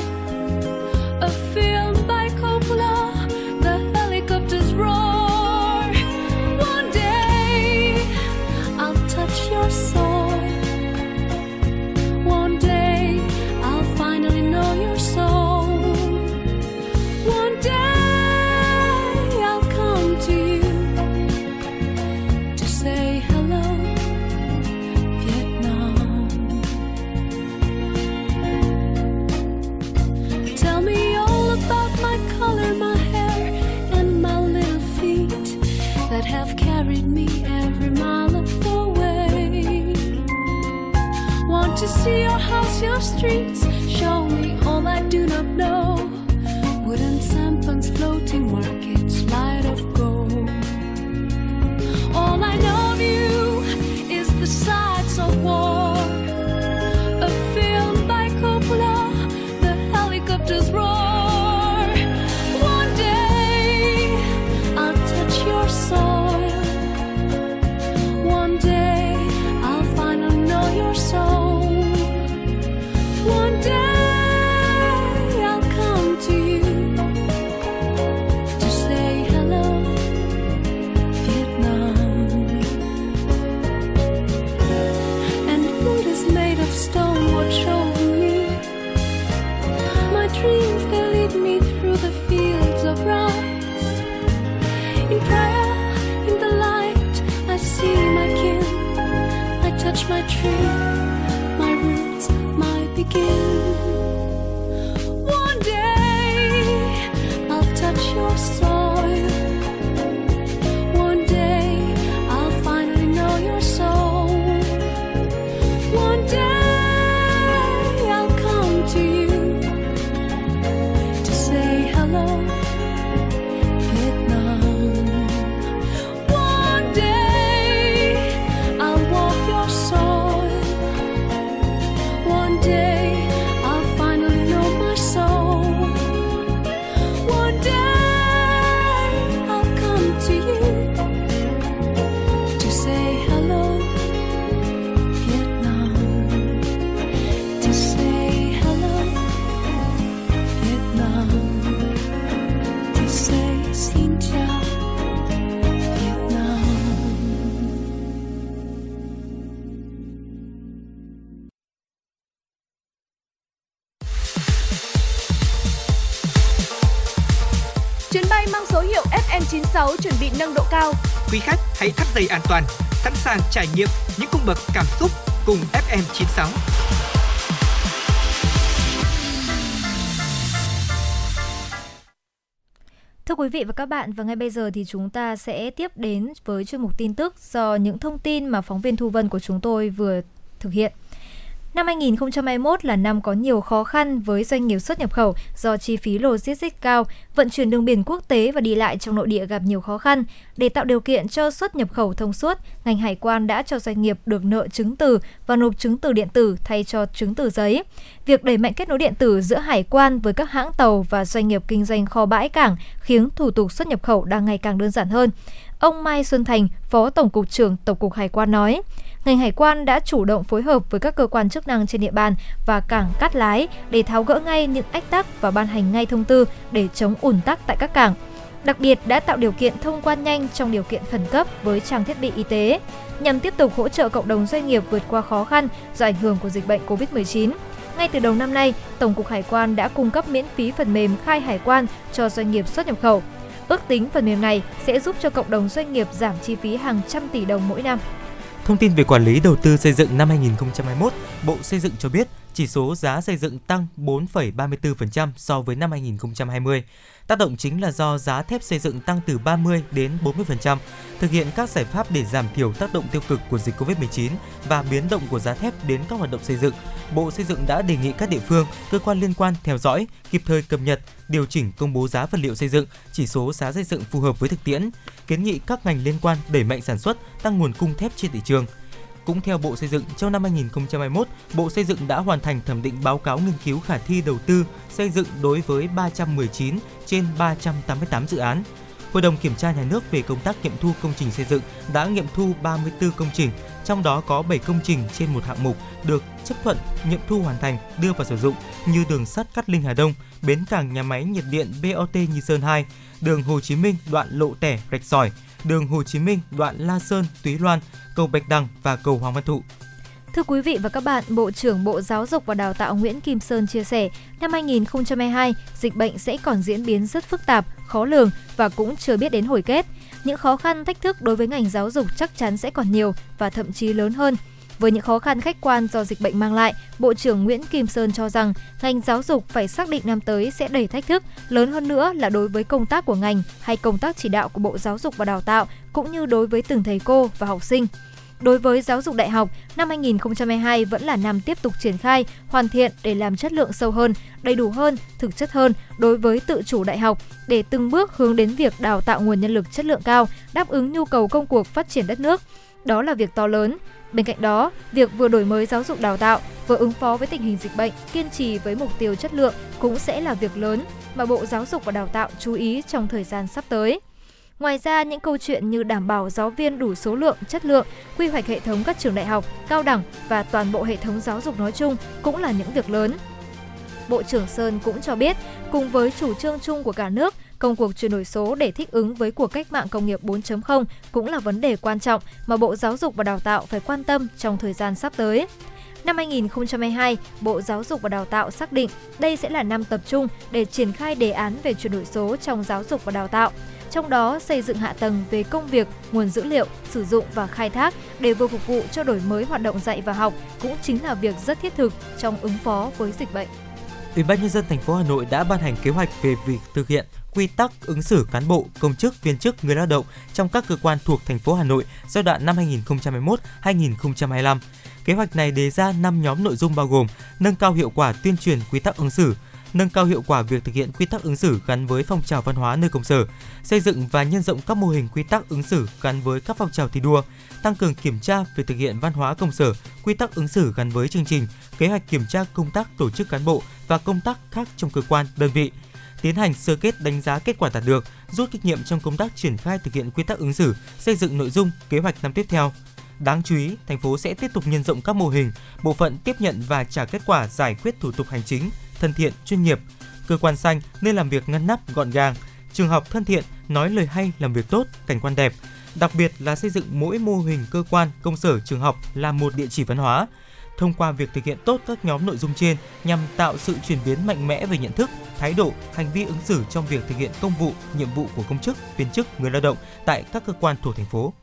To see your house, your streets? Show me all I do not know. Wooden sampans, floating markets, light of gold. All I know my roots, my beginning. 96 chuẩn bị nâng độ cao. Quý khách hãy thắt dây an toàn, sẵn sàng trải nghiệm những cung bậc cảm xúc cùng FM 96. Thưa quý vị và các bạn, và ngay bây giờ thì chúng ta sẽ tiếp đến với chuyên mục tin tức do những thông tin mà phóng viên Thu Vân của chúng tôi vừa thực hiện. Năm 2021 là năm có nhiều khó khăn với doanh nghiệp xuất nhập khẩu do chi phí logistics cao, vận chuyển đường biển quốc tế và đi lại trong nội địa gặp nhiều khó khăn. Để tạo điều kiện cho xuất nhập khẩu thông suốt, ngành hải quan đã cho doanh nghiệp được nợ chứng từ và nộp chứng từ điện tử thay cho chứng từ giấy. Việc đẩy mạnh kết nối điện tử giữa hải quan với các hãng tàu và doanh nghiệp kinh doanh kho bãi cảng khiến thủ tục xuất nhập khẩu đang ngày càng đơn giản hơn. Ông Mai Xuân Thành, Phó Tổng cục trưởng Tổng cục Hải quan nói, ngành hải quan đã chủ động phối hợp với các cơ quan chức năng trên địa bàn và cảng Cát Lái để tháo gỡ ngay những ách tắc và ban hành ngay thông tư để chống ùn tắc tại các cảng. Đặc biệt đã tạo điều kiện thông quan nhanh trong điều kiện khẩn cấp với trang thiết bị y tế, nhằm tiếp tục hỗ trợ cộng đồng doanh nghiệp vượt qua khó khăn do ảnh hưởng của dịch bệnh COVID-19. Ngay từ đầu năm nay, Tổng cục Hải quan đã cung cấp miễn phí phần mềm khai hải quan cho doanh nghiệp xuất nhập khẩu. Ước tính phần mềm này sẽ giúp cho cộng đồng doanh nghiệp giảm chi phí hàng trăm tỷ đồng mỗi năm. Thông tin về quản lý đầu tư xây dựng năm 2021, Bộ Xây dựng cho biết chỉ số giá xây dựng tăng 4,34% so với năm 2020. Tác động chính là do giá thép xây dựng tăng từ 30 đến 40%, thực hiện các giải pháp để giảm thiểu tác động tiêu cực của dịch Covid-19 và biến động của giá thép đến các hoạt động xây dựng. Bộ Xây dựng đã đề nghị các địa phương, cơ quan liên quan theo dõi, kịp thời cập nhật, điều chỉnh công bố giá vật liệu xây dựng, chỉ số giá xây dựng phù hợp với thực tiễn, kiến nghị các ngành liên quan đẩy mạnh sản xuất, tăng nguồn cung thép trên thị trường. Cũng theo Bộ Xây dựng, trong năm 2021, Bộ Xây dựng đã hoàn thành thẩm định báo cáo nghiên cứu khả thi đầu tư xây dựng đối với 319 trên 388 dự án. Hội đồng kiểm tra nhà nước về công tác nghiệm thu công trình xây dựng đã nghiệm thu 34 công trình, trong đó có 7 công trình trên một hạng mục được chấp thuận nghiệm thu hoàn thành đưa vào sử dụng như đường sắt Cát Linh Hà Đông, bến cảng nhà máy nhiệt điện BOT Nhi Sơn 2, đường Hồ Chí Minh đoạn Lộ Tẻ Rạch Sỏi, đường Hồ Chí Minh đoạn La Sơn Túy Loan, cầu Bạch Đằng và cầu Hoàng Văn Thụ. Thưa quý vị và các bạn, Bộ trưởng Bộ Giáo dục và Đào tạo Nguyễn Kim Sơn chia sẻ, năm 2022, dịch bệnh sẽ còn diễn biến rất phức tạp, khó lường và cũng chưa biết đến hồi kết. Những khó khăn, thách thức đối với ngành giáo dục chắc chắn sẽ còn nhiều và thậm chí lớn hơn. Với những khó khăn khách quan do dịch bệnh mang lại, Bộ trưởng Nguyễn Kim Sơn cho rằng ngành giáo dục phải xác định năm tới sẽ đầy thách thức, lớn hơn nữa là đối với công tác của ngành hay công tác chỉ đạo của Bộ Giáo dục và Đào tạo cũng như đối với từng thầy cô và học sinh. Đối với giáo dục đại học, năm 2022 vẫn là năm tiếp tục triển khai, hoàn thiện để làm chất lượng sâu hơn, đầy đủ hơn, thực chất hơn đối với tự chủ đại học để từng bước hướng đến việc đào tạo nguồn nhân lực chất lượng cao, đáp ứng nhu cầu công cuộc phát triển đất nước. Đó là việc to lớn. Bên cạnh đó, việc vừa đổi mới giáo dục đào tạo, vừa ứng phó với tình hình dịch bệnh, kiên trì với mục tiêu chất lượng cũng sẽ là việc lớn mà Bộ Giáo dục và Đào tạo chú ý trong thời gian sắp tới. Ngoài ra, những câu chuyện như đảm bảo giáo viên đủ số lượng, chất lượng, quy hoạch hệ thống các trường đại học, cao đẳng và toàn bộ hệ thống giáo dục nói chung cũng là những việc lớn. Bộ trưởng Sơn cũng cho biết, cùng với chủ trương chung của cả nước, công cuộc chuyển đổi số để thích ứng với cuộc cách mạng công nghiệp 4.0 cũng là vấn đề quan trọng mà Bộ Giáo dục và Đào tạo phải quan tâm trong thời gian sắp tới. Năm 2022, Bộ Giáo dục và Đào tạo xác định đây sẽ là năm tập trung để triển khai đề án về chuyển đổi số trong giáo dục và đào tạo trong đó xây dựng hạ tầng về công việc, nguồn dữ liệu, sử dụng và khai thác để vừa phục vụ cho đổi mới hoạt động dạy và học cũng chính là việc rất thiết thực trong ứng phó với dịch bệnh. Ủy ban nhân dân thành phố Hà Nội đã ban hành kế hoạch về việc thực hiện quy tắc ứng xử cán bộ, công chức, viên chức, người lao động trong các cơ quan thuộc thành phố Hà Nội giai đoạn năm 2021-2025. Kế hoạch này đề ra 5 nhóm nội dung bao gồm nâng cao hiệu quả tuyên truyền quy tắc ứng xử, nâng cao hiệu quả việc thực hiện quy tắc ứng xử gắn với phong trào văn hóa nơi công sở, xây dựng và nhân rộng các mô hình quy tắc ứng xử gắn với các phong trào thi đua, tăng cường kiểm tra việc thực hiện văn hóa công sở, quy tắc ứng xử gắn với chương trình, kế hoạch kiểm tra công tác tổ chức cán bộ và công tác khác trong cơ quan, đơn vị, tiến hành sơ kết đánh giá kết quả đạt được, rút kinh nghiệm trong công tác triển khai thực hiện quy tắc ứng xử, xây dựng nội dung, kế hoạch năm tiếp theo. Đáng chú ý, thành phố sẽ tiếp tục nhân rộng các mô hình, bộ phận tiếp nhận và trả kết quả giải quyết thủ tục hành chính, thân thiện, chuyên nghiệp. Cơ quan xanh nên làm việc ngăn nắp, gọn gàng. Trường học thân thiện, nói lời hay, làm việc tốt, cảnh quan đẹp. Đặc biệt là xây dựng mỗi mô hình cơ quan, công sở, trường học là một địa chỉ văn hóa thông qua việc thực hiện tốt các nhóm nội dung trên nhằm tạo sự chuyển biến mạnh mẽ về nhận thức, thái độ, hành vi ứng xử trong việc thực hiện công vụ, nhiệm vụ của công chức, viên chức, người lao động tại các cơ quan thuộc thành phố.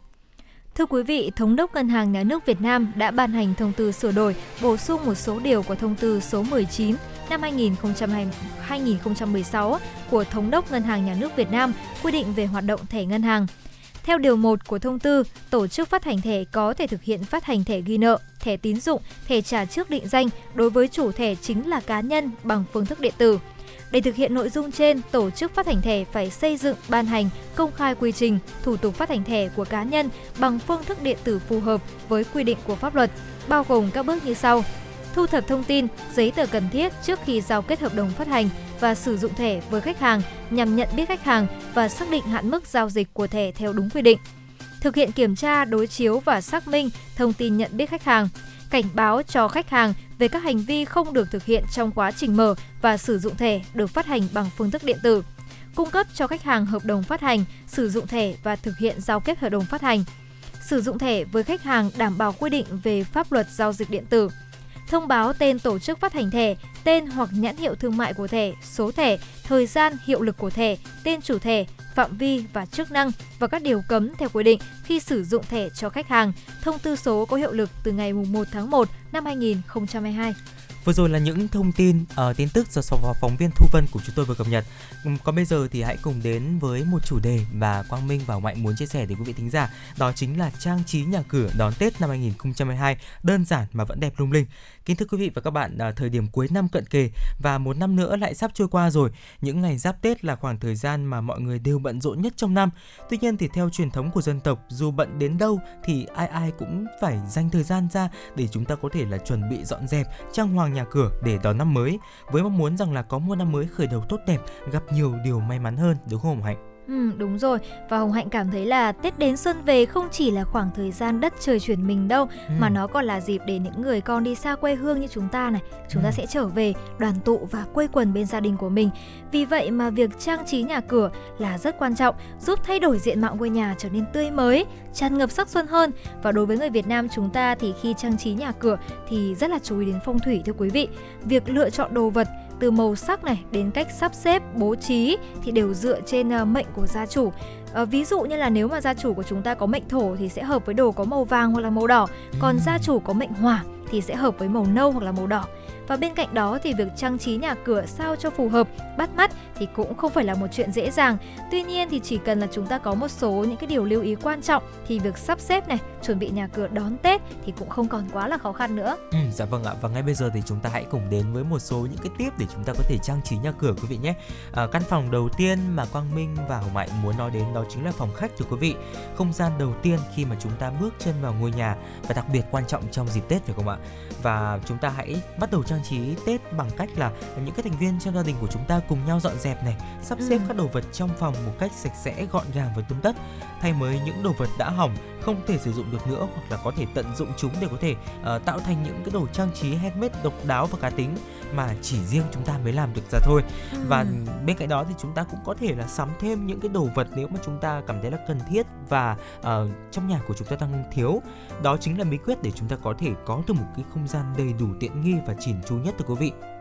Thưa quý vị, Thống đốc Ngân hàng Nhà nước Việt Nam đã ban hành thông tư sửa đổi, bổ sung một số điều của thông tư số 19 năm 2020, 2016 của Thống đốc Ngân hàng Nhà nước Việt Nam quy định về hoạt động thẻ ngân hàng. Theo điều 1 của thông tư, tổ chức phát hành thẻ có thể thực hiện phát hành thẻ ghi nợ, thẻ tín dụng, thẻ trả trước định danh đối với chủ thẻ chính là cá nhân bằng phương thức điện tử. Để thực hiện nội dung trên, tổ chức phát hành thẻ phải xây dựng, ban hành, công khai quy trình, thủ tục phát hành thẻ của cá nhân bằng phương thức điện tử phù hợp với quy định của pháp luật, bao gồm các bước như sau. Thu thập thông tin, giấy tờ cần thiết trước khi giao kết hợp đồng phát hành và sử dụng thẻ với khách hàng nhằm nhận biết khách hàng và xác định hạn mức giao dịch của thẻ theo đúng quy định. Thực hiện kiểm tra, đối chiếu và xác minh thông tin nhận biết khách hàng, cảnh báo cho khách hàng về các hành vi không được thực hiện trong quá trình mở và sử dụng thẻ được phát hành bằng phương thức điện tử. Cung cấp cho khách hàng hợp đồng phát hành, sử dụng thẻ và thực hiện giao kết hợp đồng phát hành. Sử dụng thẻ với khách hàng đảm bảo quy định về pháp luật giao dịch điện tử. Thông báo tên tổ chức phát hành thẻ, tên hoặc nhãn hiệu thương mại của thẻ, số thẻ, thời gian hiệu lực của thẻ, tên chủ thẻ, phạm vi và chức năng và các điều cấm theo quy định khi sử dụng thẻ cho khách hàng. Thông tư số có hiệu lực từ ngày 1 tháng 1 năm 2022. Vừa rồi là những thông tin uh, tin tức do phóng viên Thu Vân của chúng tôi vừa cập nhật. Còn bây giờ thì hãy cùng đến với một chủ đề mà Quang Minh và Mạnh muốn chia sẻ đến quý vị thính giả, đó chính là trang trí nhà cửa đón Tết năm 2022 đơn giản mà vẫn đẹp lung linh. Kính thưa quý vị và các bạn, à, thời điểm cuối năm cận kề và một năm nữa lại sắp trôi qua rồi. Những ngày giáp Tết là khoảng thời gian mà mọi người đều bận rộn nhất trong năm. Tuy nhiên thì theo truyền thống của dân tộc, dù bận đến đâu thì ai ai cũng phải dành thời gian ra để chúng ta có thể là chuẩn bị dọn dẹp, trang hoàng nhà cửa để đón năm mới với mong muốn rằng là có một năm mới khởi đầu tốt đẹp, gặp nhiều điều may mắn hơn đúng không Hạnh? Ừ, đúng rồi và Hồng Hạnh cảm thấy là Tết đến xuân về không chỉ là khoảng thời gian đất trời chuyển mình đâu ừ. mà nó còn là dịp để những người con đi xa quê hương như chúng ta này chúng ừ. ta sẽ trở về đoàn tụ và quây quần bên gia đình của mình vì vậy mà việc trang trí nhà cửa là rất quan trọng giúp thay đổi diện mạo ngôi nhà trở nên tươi mới tràn ngập sắc xuân hơn và đối với người Việt Nam chúng ta thì khi trang trí nhà cửa thì rất là chú ý đến phong thủy thưa quý vị việc lựa chọn đồ vật từ màu sắc này đến cách sắp xếp bố trí thì đều dựa trên à, mệnh của gia chủ À, ví dụ như là nếu mà gia chủ của chúng ta có mệnh thổ thì sẽ hợp với đồ có màu vàng hoặc là màu đỏ, còn gia chủ có mệnh hỏa thì sẽ hợp với màu nâu hoặc là màu đỏ. Và bên cạnh đó thì việc trang trí nhà cửa sao cho phù hợp, bắt mắt thì cũng không phải là một chuyện dễ dàng. Tuy nhiên thì chỉ cần là chúng ta có một số những cái điều lưu ý quan trọng thì việc sắp xếp này, chuẩn bị nhà cửa đón Tết thì cũng không còn quá là khó khăn nữa. Ừ, dạ vâng ạ. Và ngay bây giờ thì chúng ta hãy cùng đến với một số những cái tiếp để chúng ta có thể trang trí nhà cửa quý vị nhé. À, căn phòng đầu tiên mà Quang Minh và Hồng Mạnh muốn nói đến đó chính là phòng khách thưa quý vị. Không gian đầu tiên khi mà chúng ta bước chân vào ngôi nhà và đặc biệt quan trọng trong dịp Tết phải không ạ? Và chúng ta hãy bắt đầu trang trí Tết bằng cách là những cái thành viên trong gia đình của chúng ta cùng nhau dọn dẹp này, sắp xếp ừ. các đồ vật trong phòng một cách sạch sẽ, gọn gàng và tươm tất, thay mới những đồ vật đã hỏng không thể sử dụng được nữa hoặc là có thể tận dụng chúng để có thể uh, tạo thành những cái đồ trang trí handmade độc đáo và cá tính mà chỉ riêng chúng ta mới làm được ra thôi ừ. và bên cạnh đó thì chúng ta cũng có thể là sắm thêm những cái đồ vật nếu mà chúng ta cảm thấy là cần thiết và uh, trong nhà của chúng ta đang thiếu đó chính là bí quyết để chúng ta có thể có được một cái không gian đầy đủ tiện nghi và chỉn chu nhất thưa quý vị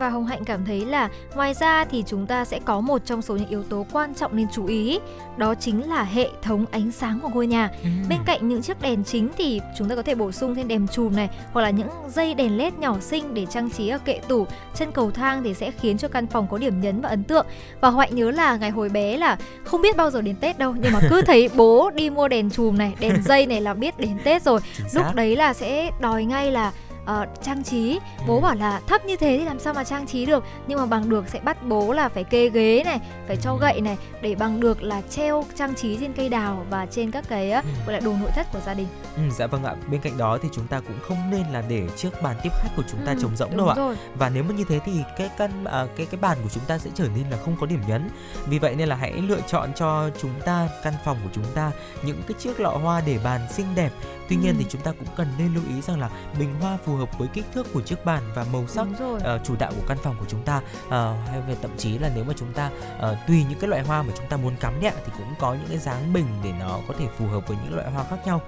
và Hồng Hạnh cảm thấy là ngoài ra thì chúng ta sẽ có một trong số những yếu tố quan trọng nên chú ý đó chính là hệ thống ánh sáng của ngôi nhà. Ừ. Bên cạnh những chiếc đèn chính thì chúng ta có thể bổ sung thêm đèn chùm này hoặc là những dây đèn led nhỏ xinh để trang trí ở kệ tủ, chân cầu thang thì sẽ khiến cho căn phòng có điểm nhấn và ấn tượng. Và Hồng Hạnh nhớ là ngày hồi bé là không biết bao giờ đến Tết đâu nhưng mà cứ thấy bố đi mua đèn chùm này, đèn dây này là biết đến Tết rồi. Lúc đấy là sẽ đòi ngay là uh, trang trí. Bố ừ. bảo là thấp như thế thì làm sao mà trang trí được? Nhưng mà bằng được sẽ bắt bố là phải kê ghế này phải cho gậy này để bằng được là treo trang trí trên cây đào và trên các cái uh, gọi là đồ nội thất của gia đình. Ừ, dạ vâng ạ. Bên cạnh đó thì chúng ta cũng không nên là để trước bàn tiếp khách của chúng ta ừ, trống rỗng đâu ạ. rồi. và nếu mà như thế thì cái căn à, cái cái bàn của chúng ta sẽ trở nên là không có điểm nhấn. Vì vậy nên là hãy lựa chọn cho chúng ta căn phòng của chúng ta những cái chiếc lọ hoa để bàn xinh đẹp. Tuy nhiên ừ. thì chúng ta cũng cần nên lưu ý rằng là bình hoa phù hợp với kích thước của chiếc bàn và màu sắc uh, chủ đạo của căn phòng của chúng ta. Uh, hay về thậm chí là nếu mà chúng ta uh, tùy những cái loại hoa mà chúng ta muốn cắm điện thì cũng có những cái dáng bình để nó có thể phù hợp với những loại hoa khác nhau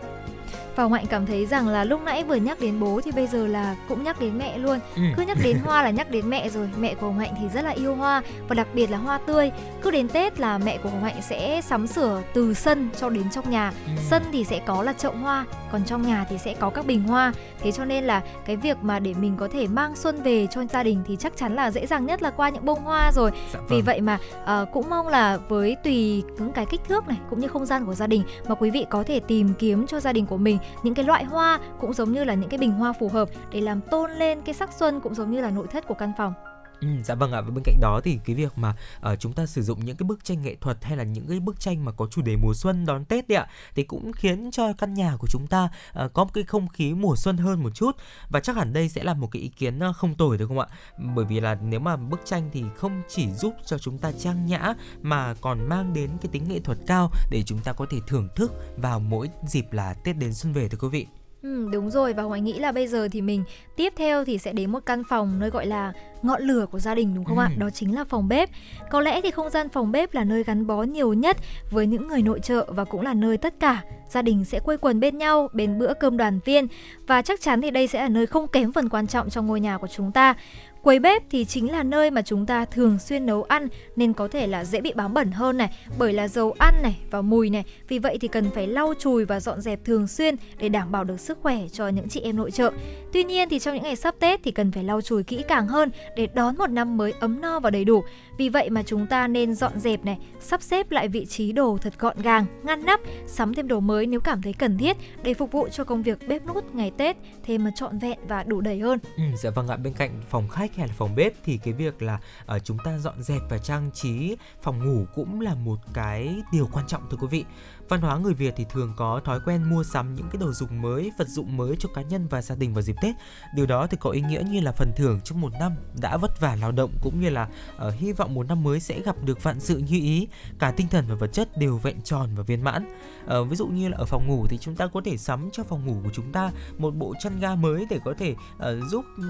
và Hồng Hạnh cảm thấy rằng là lúc nãy vừa nhắc đến bố thì bây giờ là cũng nhắc đến mẹ luôn. Ừ. Cứ nhắc đến hoa là nhắc đến mẹ rồi. Mẹ của Hồng Hạnh thì rất là yêu hoa và đặc biệt là hoa tươi. Cứ đến Tết là mẹ của Hồng Hạnh sẽ sắm sửa từ sân cho đến trong nhà. Ừ. Sân thì sẽ có là chậu hoa, còn trong nhà thì sẽ có các bình hoa. Thế cho nên là cái việc mà để mình có thể mang xuân về cho gia đình thì chắc chắn là dễ dàng nhất là qua những bông hoa rồi. Dạ Vì vâng. vậy mà ờ, cũng mong là với tùy những cái kích thước này cũng như không gian của gia đình mà quý vị có thể tìm kiếm cho gia đình của mình những cái loại hoa cũng giống như là những cái bình hoa phù hợp để làm tôn lên cái sắc xuân cũng giống như là nội thất của căn phòng. Ừ, dạ vâng ạ. Và bên cạnh đó thì cái việc mà uh, chúng ta sử dụng những cái bức tranh nghệ thuật hay là những cái bức tranh mà có chủ đề mùa xuân đón Tết đấy ạ thì cũng khiến cho căn nhà của chúng ta uh, có một cái không khí mùa xuân hơn một chút. Và chắc hẳn đây sẽ là một cái ý kiến ờ, không tồi được không ạ? Bởi vì là nếu mà bức tranh thì không chỉ giúp cho chúng ta trang nhã mà còn mang đến cái tính nghệ thuật cao để chúng ta có thể thưởng thức vào mỗi dịp là Tết đến xuân về thưa quý vị. Ừ, đúng rồi và Hoài nghĩ là bây giờ thì mình tiếp theo thì sẽ đến một căn phòng nơi gọi là ngọn lửa của gia đình đúng không ạ? Ừ. Đó chính là phòng bếp. Có lẽ thì không gian phòng bếp là nơi gắn bó nhiều nhất với những người nội trợ và cũng là nơi tất cả gia đình sẽ quây quần bên nhau bên bữa cơm đoàn viên và chắc chắn thì đây sẽ là nơi không kém phần quan trọng trong ngôi nhà của chúng ta. Quầy bếp thì chính là nơi mà chúng ta thường xuyên nấu ăn, nên có thể là dễ bị bám bẩn hơn này, bởi là dầu ăn này và mùi này. Vì vậy thì cần phải lau chùi và dọn dẹp thường xuyên để đảm bảo được sức khỏe cho những chị em nội trợ. Tuy nhiên thì trong những ngày sắp Tết thì cần phải lau chùi kỹ càng hơn để đón một năm mới ấm no và đầy đủ. Vì vậy mà chúng ta nên dọn dẹp này, sắp xếp lại vị trí đồ thật gọn gàng, ngăn nắp, sắm thêm đồ mới nếu cảm thấy cần thiết để phục vụ cho công việc bếp nút ngày Tết thêm mà trọn vẹn và đủ đầy hơn. Ừ, dạ vâng ạ bên cạnh phòng khách hay là phòng bếp thì cái việc là uh, chúng ta dọn dẹp và trang trí phòng ngủ cũng là một cái điều quan trọng thưa quý vị văn hóa người Việt thì thường có thói quen mua sắm những cái đồ dùng mới vật dụng mới cho cá nhân và gia đình vào dịp Tết. Điều đó thì có ý nghĩa như là phần thưởng trong một năm đã vất vả lao động cũng như là ờ, hy vọng một năm mới sẽ gặp được vạn sự như ý. Cả tinh thần và vật chất đều vẹn tròn và viên mãn. Ờ, ví dụ như là ở phòng ngủ thì chúng ta có thể sắm cho phòng ngủ của chúng ta một bộ chăn ga mới để có thể ờ, giúp ừ,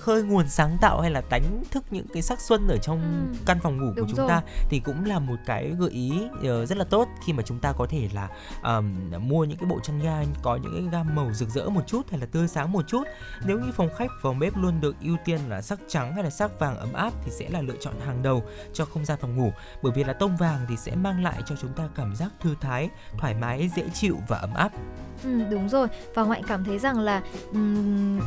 khơi nguồn sáng tạo hay là đánh thức những cái sắc xuân ở trong Ừ, căn phòng ngủ của chúng rồi. ta thì cũng là một cái gợi ý ờ, rất là tốt khi mà chúng ta có thể là um, mua những cái bộ chăn ga có những cái gam màu rực rỡ một chút hay là tươi sáng một chút. Nếu như phòng khách phòng bếp luôn được ưu tiên là sắc trắng hay là sắc vàng ấm áp thì sẽ là lựa chọn hàng đầu cho không gian phòng ngủ. Bởi vì là tông vàng thì sẽ mang lại cho chúng ta cảm giác thư thái thoải mái dễ chịu và ấm áp. Ừ, đúng rồi. Và Ngoại cảm thấy rằng là um,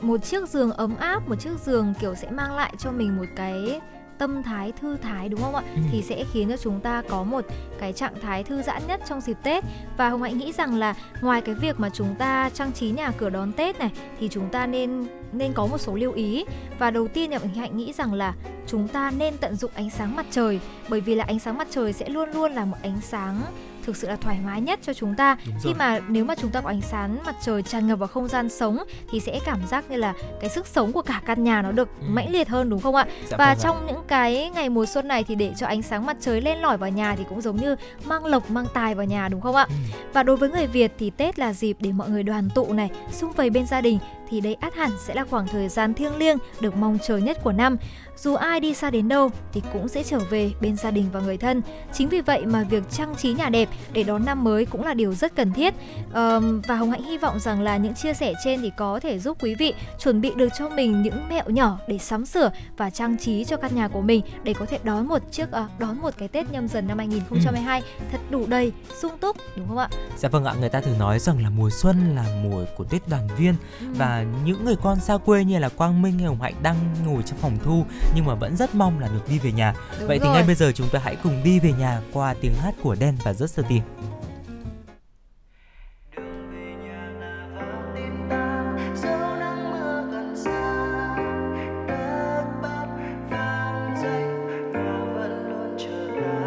một chiếc giường ấm áp, một chiếc giường kiểu sẽ mang lại cho mình một cái tâm thái thư thái đúng không ạ? Ừ. Thì sẽ khiến cho chúng ta có một cái trạng thái thư giãn nhất trong dịp Tết. Và Hồng Hạnh nghĩ rằng là ngoài cái việc mà chúng ta trang trí nhà cửa đón Tết này thì chúng ta nên nên có một số lưu ý. Và đầu tiên là Hồng Hạnh nghĩ rằng là chúng ta nên tận dụng ánh sáng mặt trời bởi vì là ánh sáng mặt trời sẽ luôn luôn là một ánh sáng thực sự là thoải mái nhất cho chúng ta Đúng khi rồi. mà nếu mà chúng ta có ánh sáng mặt trời tràn ngập vào không gian sống thì sẽ cảm giác như là cái sức sống của cả căn nhà nó được Ừ. mãnh liệt hơn đúng không ạ? Dạ và vâng ạ. trong những cái ngày mùa xuân này thì để cho ánh sáng mặt trời lên lỏi vào nhà thì cũng giống như mang lộc mang tài vào nhà đúng không ạ? Ừ. Và đối với người Việt thì Tết là dịp để mọi người đoàn tụ này, xung vầy bên gia đình thì đây ắt hẳn sẽ là khoảng thời gian thiêng liêng được mong chờ nhất của năm. Dù ai đi xa đến đâu thì cũng sẽ trở về bên gia đình và người thân. Chính vì vậy mà việc trang trí nhà đẹp để đón năm mới cũng là điều rất cần thiết. Ờm, và Hồng Hạnh hy vọng rằng là những chia sẻ trên thì có thể giúp quý vị chuẩn bị được cho mình những mẹo nhỏ để sắm sửa và trang trí cho căn nhà của mình để có thể đón một chiếc à, đón một cái Tết nhâm dần năm 2022 thật đủ đầy, sung túc đúng không ạ? Dạ vâng ạ, người ta thường nói rằng là mùa xuân là mùa của Tết đoàn viên Ừ. và những người con xa quê như là Quang Minh hay Hồng Hạnh đang ngồi trong phòng thu nhưng mà vẫn rất mong là được đi về nhà. Đúng Vậy thì rồi. ngay bây giờ chúng ta hãy cùng đi về nhà qua tiếng hát của Đen và Just Team.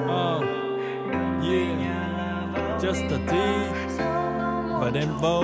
Ờ, yeah, just a tea và đem vô.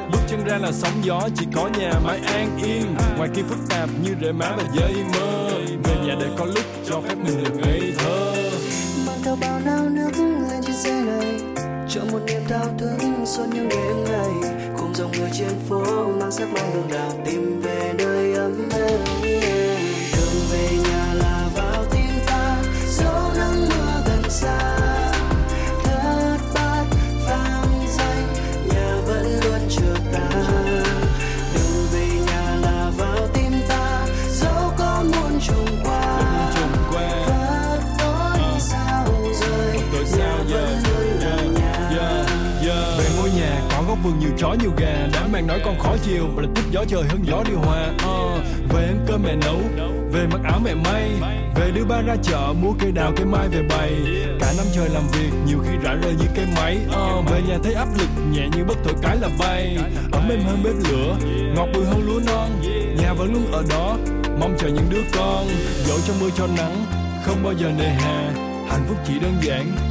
chân ra là sóng gió, chỉ có nhà mãi an yên. Ngoài kia phức tạp như rễ má và dây mơ, về nhà để có lúc cho phép mình được ngây thơ. Mang theo bao nao nước lên trên xe này cho một niềm thao thức suốt những đêm ngày. Cùng dòng người trên phố, mang sắc mai hương đào tìm về nơi vườn nhiều chó nhiều gà. Đám mang nói con khó chiều Và là thích gió trời hơn gió điều hòa. Uh, Về ăn cơm mẹ nấu Về mặc áo mẹ may Về đưa ba ra chợ mua cây đào cây mai về bày. Cả năm trời làm việc nhiều khi rã rời như cây máy. Uh, Về nhà thấy áp lực nhẹ như bất thổi cái là bay. Ấm êm hơn bếp lửa Ngọt bùi hơn lúa non. Nhà vẫn luôn ở đó Mong chờ những đứa con. Dẫu trong mưa cho nắng Không bao giờ nề hà. Hạnh phúc chỉ đơn giản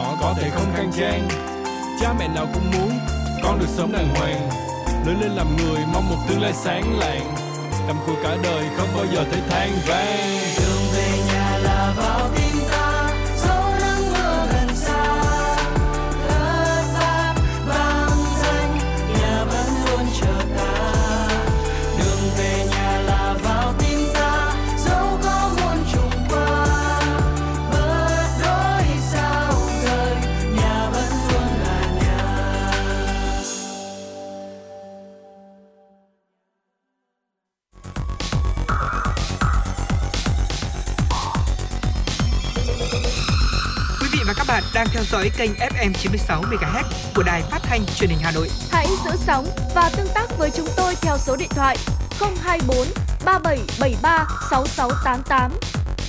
nhỏ có thể không khang trang. Cha mẹ nào cũng muốn con được sống đàng hoàng. Lớn lên làm người, mong một tương lai sáng lạng. Cầm cua cả đời không bao giờ thấy than vang. Đường về nhà là vào tim dõi kênh FM 96 MHz của đài phát thanh truyền hình Hà Nội. Hãy giữ sóng và tương tác với chúng tôi theo số điện thoại 024 3773 6688.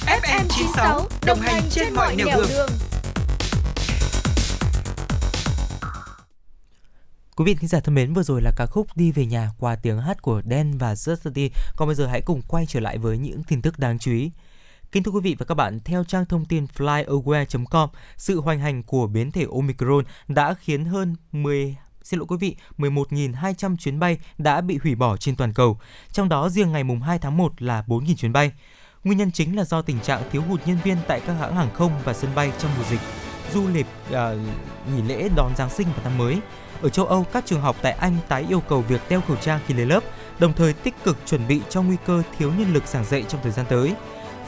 FM 96 đồng hành trên mọi nẻo đường. Quý vị thính giả thân mến, vừa rồi là ca khúc Đi về nhà qua tiếng hát của Dan và Justin. Còn bây giờ hãy cùng quay trở lại với những tin tức đáng chú ý. Kính thưa quý vị và các bạn, theo trang thông tin flyaware.com, sự hoành hành của biến thể Omicron đã khiến hơn 10 xin lỗi quý vị, 11.200 chuyến bay đã bị hủy bỏ trên toàn cầu. Trong đó riêng ngày mùng 2 tháng 1 là 4.000 chuyến bay. Nguyên nhân chính là do tình trạng thiếu hụt nhân viên tại các hãng hàng không và sân bay trong mùa dịch, du lịch à, nghỉ lễ đón Giáng sinh và năm mới. Ở châu Âu, các trường học tại Anh tái yêu cầu việc đeo khẩu trang khi lên lớp, đồng thời tích cực chuẩn bị cho nguy cơ thiếu nhân lực giảng dạy trong thời gian tới.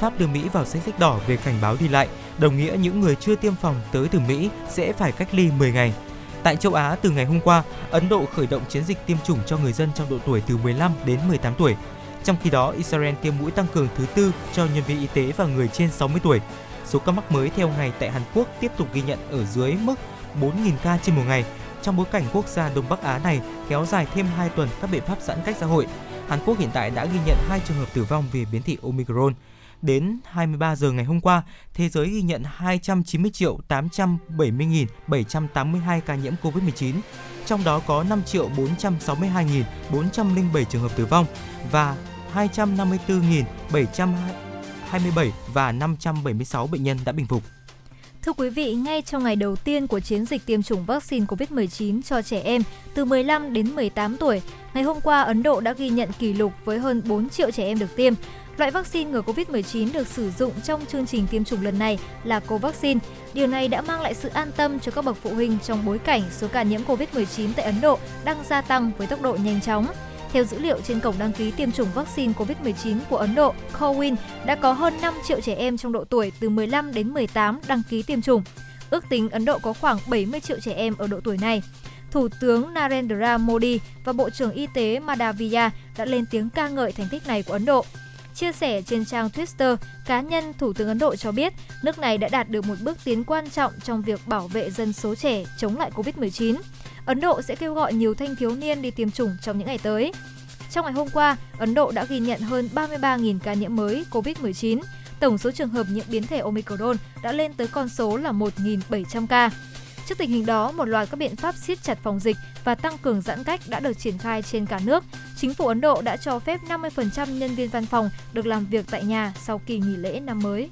Pháp đưa Mỹ vào danh sách đỏ về cảnh báo đi lại, đồng nghĩa những người chưa tiêm phòng tới từ Mỹ sẽ phải cách ly 10 ngày. Tại châu Á, từ ngày hôm qua, Ấn Độ khởi động chiến dịch tiêm chủng cho người dân trong độ tuổi từ 15 đến 18 tuổi. Trong khi đó, Israel tiêm mũi tăng cường thứ tư cho nhân viên y tế và người trên 60 tuổi. Số ca mắc mới theo ngày tại Hàn Quốc tiếp tục ghi nhận ở dưới mức 4.000 ca trên một ngày. Trong bối cảnh quốc gia Đông Bắc Á này kéo dài thêm 2 tuần các biện pháp giãn cách xã hội, Hàn Quốc hiện tại đã ghi nhận 2 trường hợp tử vong vì biến thị Omicron. Đến 23 giờ ngày hôm qua, thế giới ghi nhận 290 triệu 870 782 ca nhiễm COVID-19, trong đó có 5 triệu 462 407 trường hợp tử vong và 254 727 và 576 bệnh nhân đã bình phục. Thưa quý vị, ngay trong ngày đầu tiên của chiến dịch tiêm chủng vaccine COVID-19 cho trẻ em từ 15 đến 18 tuổi, ngày hôm qua Ấn Độ đã ghi nhận kỷ lục với hơn 4 triệu trẻ em được tiêm. Loại vaccine ngừa COVID-19 được sử dụng trong chương trình tiêm chủng lần này là Covaxin. Điều này đã mang lại sự an tâm cho các bậc phụ huynh trong bối cảnh số ca nhiễm COVID-19 tại Ấn Độ đang gia tăng với tốc độ nhanh chóng. Theo dữ liệu trên cổng đăng ký tiêm chủng vaccine COVID-19 của Ấn Độ, Cowin đã có hơn 5 triệu trẻ em trong độ tuổi từ 15 đến 18 đăng ký tiêm chủng. Ước tính Ấn Độ có khoảng 70 triệu trẻ em ở độ tuổi này. Thủ tướng Narendra Modi và Bộ trưởng Y tế Madhaviya đã lên tiếng ca ngợi thành tích này của Ấn Độ. Chia sẻ trên trang Twitter, cá nhân Thủ tướng Ấn Độ cho biết nước này đã đạt được một bước tiến quan trọng trong việc bảo vệ dân số trẻ chống lại Covid-19. Ấn Độ sẽ kêu gọi nhiều thanh thiếu niên đi tiêm chủng trong những ngày tới. Trong ngày hôm qua, Ấn Độ đã ghi nhận hơn 33.000 ca nhiễm mới COVID-19. Tổng số trường hợp nhiễm biến thể Omicron đã lên tới con số là 1.700 ca. Trước tình hình đó, một loạt các biện pháp siết chặt phòng dịch và tăng cường giãn cách đã được triển khai trên cả nước. Chính phủ Ấn Độ đã cho phép 50% nhân viên văn phòng được làm việc tại nhà sau kỳ nghỉ lễ năm mới.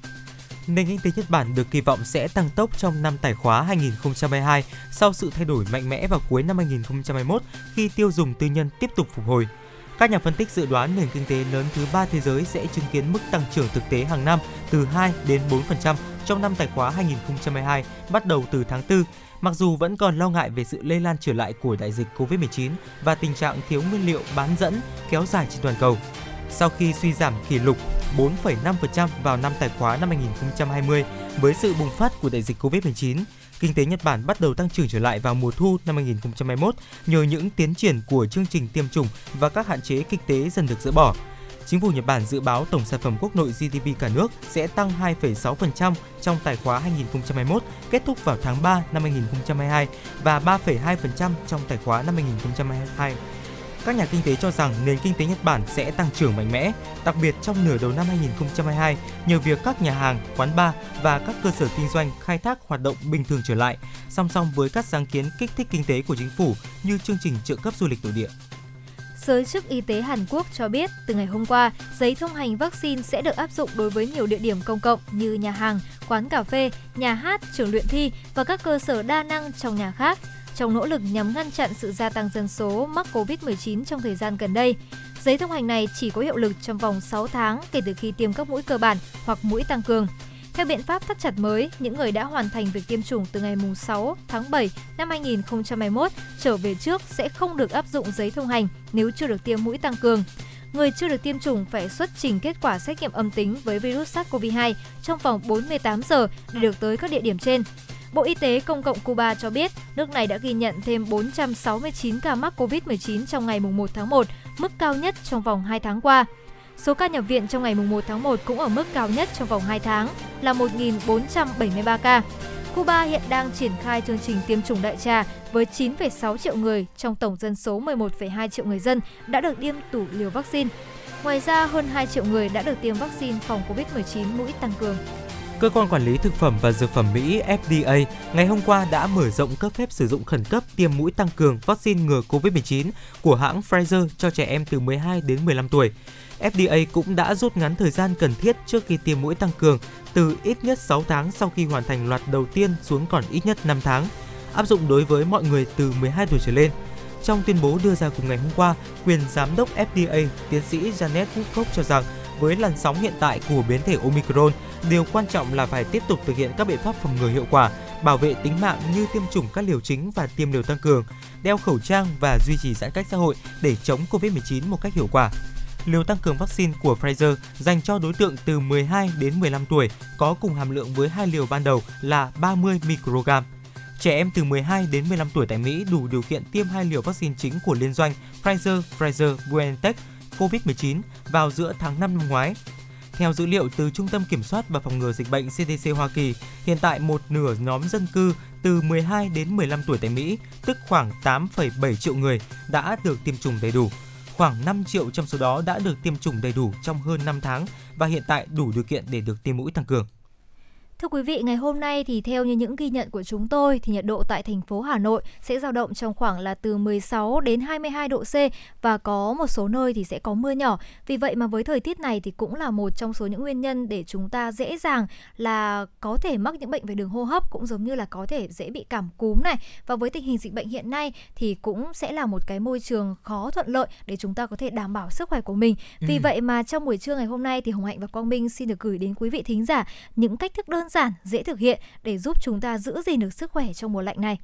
Nền kinh tế Nhật Bản được kỳ vọng sẽ tăng tốc trong năm tài khóa 2022 sau sự thay đổi mạnh mẽ vào cuối năm 2021 khi tiêu dùng tư nhân tiếp tục phục hồi. Các nhà phân tích dự đoán nền kinh tế lớn thứ ba thế giới sẽ chứng kiến mức tăng trưởng thực tế hàng năm từ 2 đến 4% trong năm tài khóa 2022 bắt đầu từ tháng 4, mặc dù vẫn còn lo ngại về sự lây lan trở lại của đại dịch COVID-19 và tình trạng thiếu nguyên liệu bán dẫn kéo dài trên toàn cầu. Sau khi suy giảm kỷ lục 4,5% vào năm tài khóa năm 2020 với sự bùng phát của đại dịch COVID-19, kinh tế Nhật Bản bắt đầu tăng trưởng trở lại vào mùa thu năm 2021 nhờ những tiến triển của chương trình tiêm chủng và các hạn chế kinh tế dần được dỡ bỏ. Chính phủ Nhật Bản dự báo tổng sản phẩm quốc nội GDP cả nước sẽ tăng 2,6% trong tài khóa 2021 kết thúc vào tháng 3 năm 2022 và 3,2% trong tài khóa năm 2022. Các nhà kinh tế cho rằng nền kinh tế Nhật Bản sẽ tăng trưởng mạnh mẽ, đặc biệt trong nửa đầu năm 2022 nhờ việc các nhà hàng, quán bar và các cơ sở kinh doanh khai thác hoạt động bình thường trở lại, song song với các sáng kiến kích thích kinh tế của chính phủ như chương trình trợ cấp du lịch nội địa. Giới chức y tế Hàn Quốc cho biết từ ngày hôm qua, giấy thông hành vaccine sẽ được áp dụng đối với nhiều địa điểm công cộng như nhà hàng, quán cà phê, nhà hát, trường luyện thi và các cơ sở đa năng trong nhà khác trong nỗ lực nhằm ngăn chặn sự gia tăng dân số mắc COVID-19 trong thời gian gần đây. Giấy thông hành này chỉ có hiệu lực trong vòng 6 tháng kể từ khi tiêm các mũi cơ bản hoặc mũi tăng cường. Theo biện pháp thắt chặt mới, những người đã hoàn thành việc tiêm chủng từ ngày 6 tháng 7 năm 2021 trở về trước sẽ không được áp dụng giấy thông hành nếu chưa được tiêm mũi tăng cường. Người chưa được tiêm chủng phải xuất trình kết quả xét nghiệm âm tính với virus SARS-CoV-2 trong vòng 48 giờ để được tới các địa điểm trên. Bộ Y tế Công cộng Cuba cho biết nước này đã ghi nhận thêm 469 ca mắc COVID-19 trong ngày 1 tháng 1, mức cao nhất trong vòng 2 tháng qua. Số ca nhập viện trong ngày 1 tháng 1 cũng ở mức cao nhất trong vòng 2 tháng là 1.473 ca. Cuba hiện đang triển khai chương trình tiêm chủng đại trà với 9,6 triệu người trong tổng dân số 11,2 triệu người dân đã được tiêm đủ liều vaccine. Ngoài ra, hơn 2 triệu người đã được tiêm vaccine phòng COVID-19 mũi tăng cường. Cơ quan quản lý thực phẩm và dược phẩm Mỹ FDA ngày hôm qua đã mở rộng cấp phép sử dụng khẩn cấp tiêm mũi tăng cường vaccine ngừa COVID-19 của hãng Pfizer cho trẻ em từ 12 đến 15 tuổi. FDA cũng đã rút ngắn thời gian cần thiết trước khi tiêm mũi tăng cường từ ít nhất 6 tháng sau khi hoàn thành loạt đầu tiên xuống còn ít nhất 5 tháng, áp dụng đối với mọi người từ 12 tuổi trở lên. Trong tuyên bố đưa ra cùng ngày hôm qua, quyền giám đốc FDA, tiến sĩ Janet Woodcock cho rằng với làn sóng hiện tại của biến thể Omicron, điều quan trọng là phải tiếp tục thực hiện các biện pháp phòng ngừa hiệu quả, bảo vệ tính mạng như tiêm chủng các liều chính và tiêm liều tăng cường, đeo khẩu trang và duy trì giãn cách xã hội để chống COVID-19 một cách hiệu quả. Liều tăng cường vaccine của Pfizer dành cho đối tượng từ 12 đến 15 tuổi có cùng hàm lượng với hai liều ban đầu là 30 microgram. Trẻ em từ 12 đến 15 tuổi tại Mỹ đủ điều kiện tiêm hai liều vaccine chính của liên doanh Pfizer Pfizer BioNTech COVID-19 vào giữa tháng 5 năm ngoái. Theo dữ liệu từ Trung tâm Kiểm soát và Phòng ngừa Dịch bệnh CDC Hoa Kỳ, hiện tại một nửa nhóm dân cư từ 12 đến 15 tuổi tại Mỹ, tức khoảng 8,7 triệu người, đã được tiêm chủng đầy đủ. Khoảng 5 triệu trong số đó đã được tiêm chủng đầy đủ trong hơn 5 tháng và hiện tại đủ điều kiện để được tiêm mũi tăng cường. Thưa quý vị, ngày hôm nay thì theo như những ghi nhận của chúng tôi thì nhiệt độ tại thành phố Hà Nội sẽ dao động trong khoảng là từ 16 đến 22 độ C và có một số nơi thì sẽ có mưa nhỏ. Vì vậy mà với thời tiết này thì cũng là một trong số những nguyên nhân để chúng ta dễ dàng là có thể mắc những bệnh về đường hô hấp cũng giống như là có thể dễ bị cảm cúm này. Và với tình hình dịch bệnh hiện nay thì cũng sẽ là một cái môi trường khó thuận lợi để chúng ta có thể đảm bảo sức khỏe của mình. Vì ừ. vậy mà trong buổi trưa ngày hôm nay thì Hồng Hạnh và Quang Minh xin được gửi đến quý vị thính giả những cách thức đơn giản, dễ thực hiện để giúp chúng ta giữ gìn được sức khỏe trong mùa lạnh này.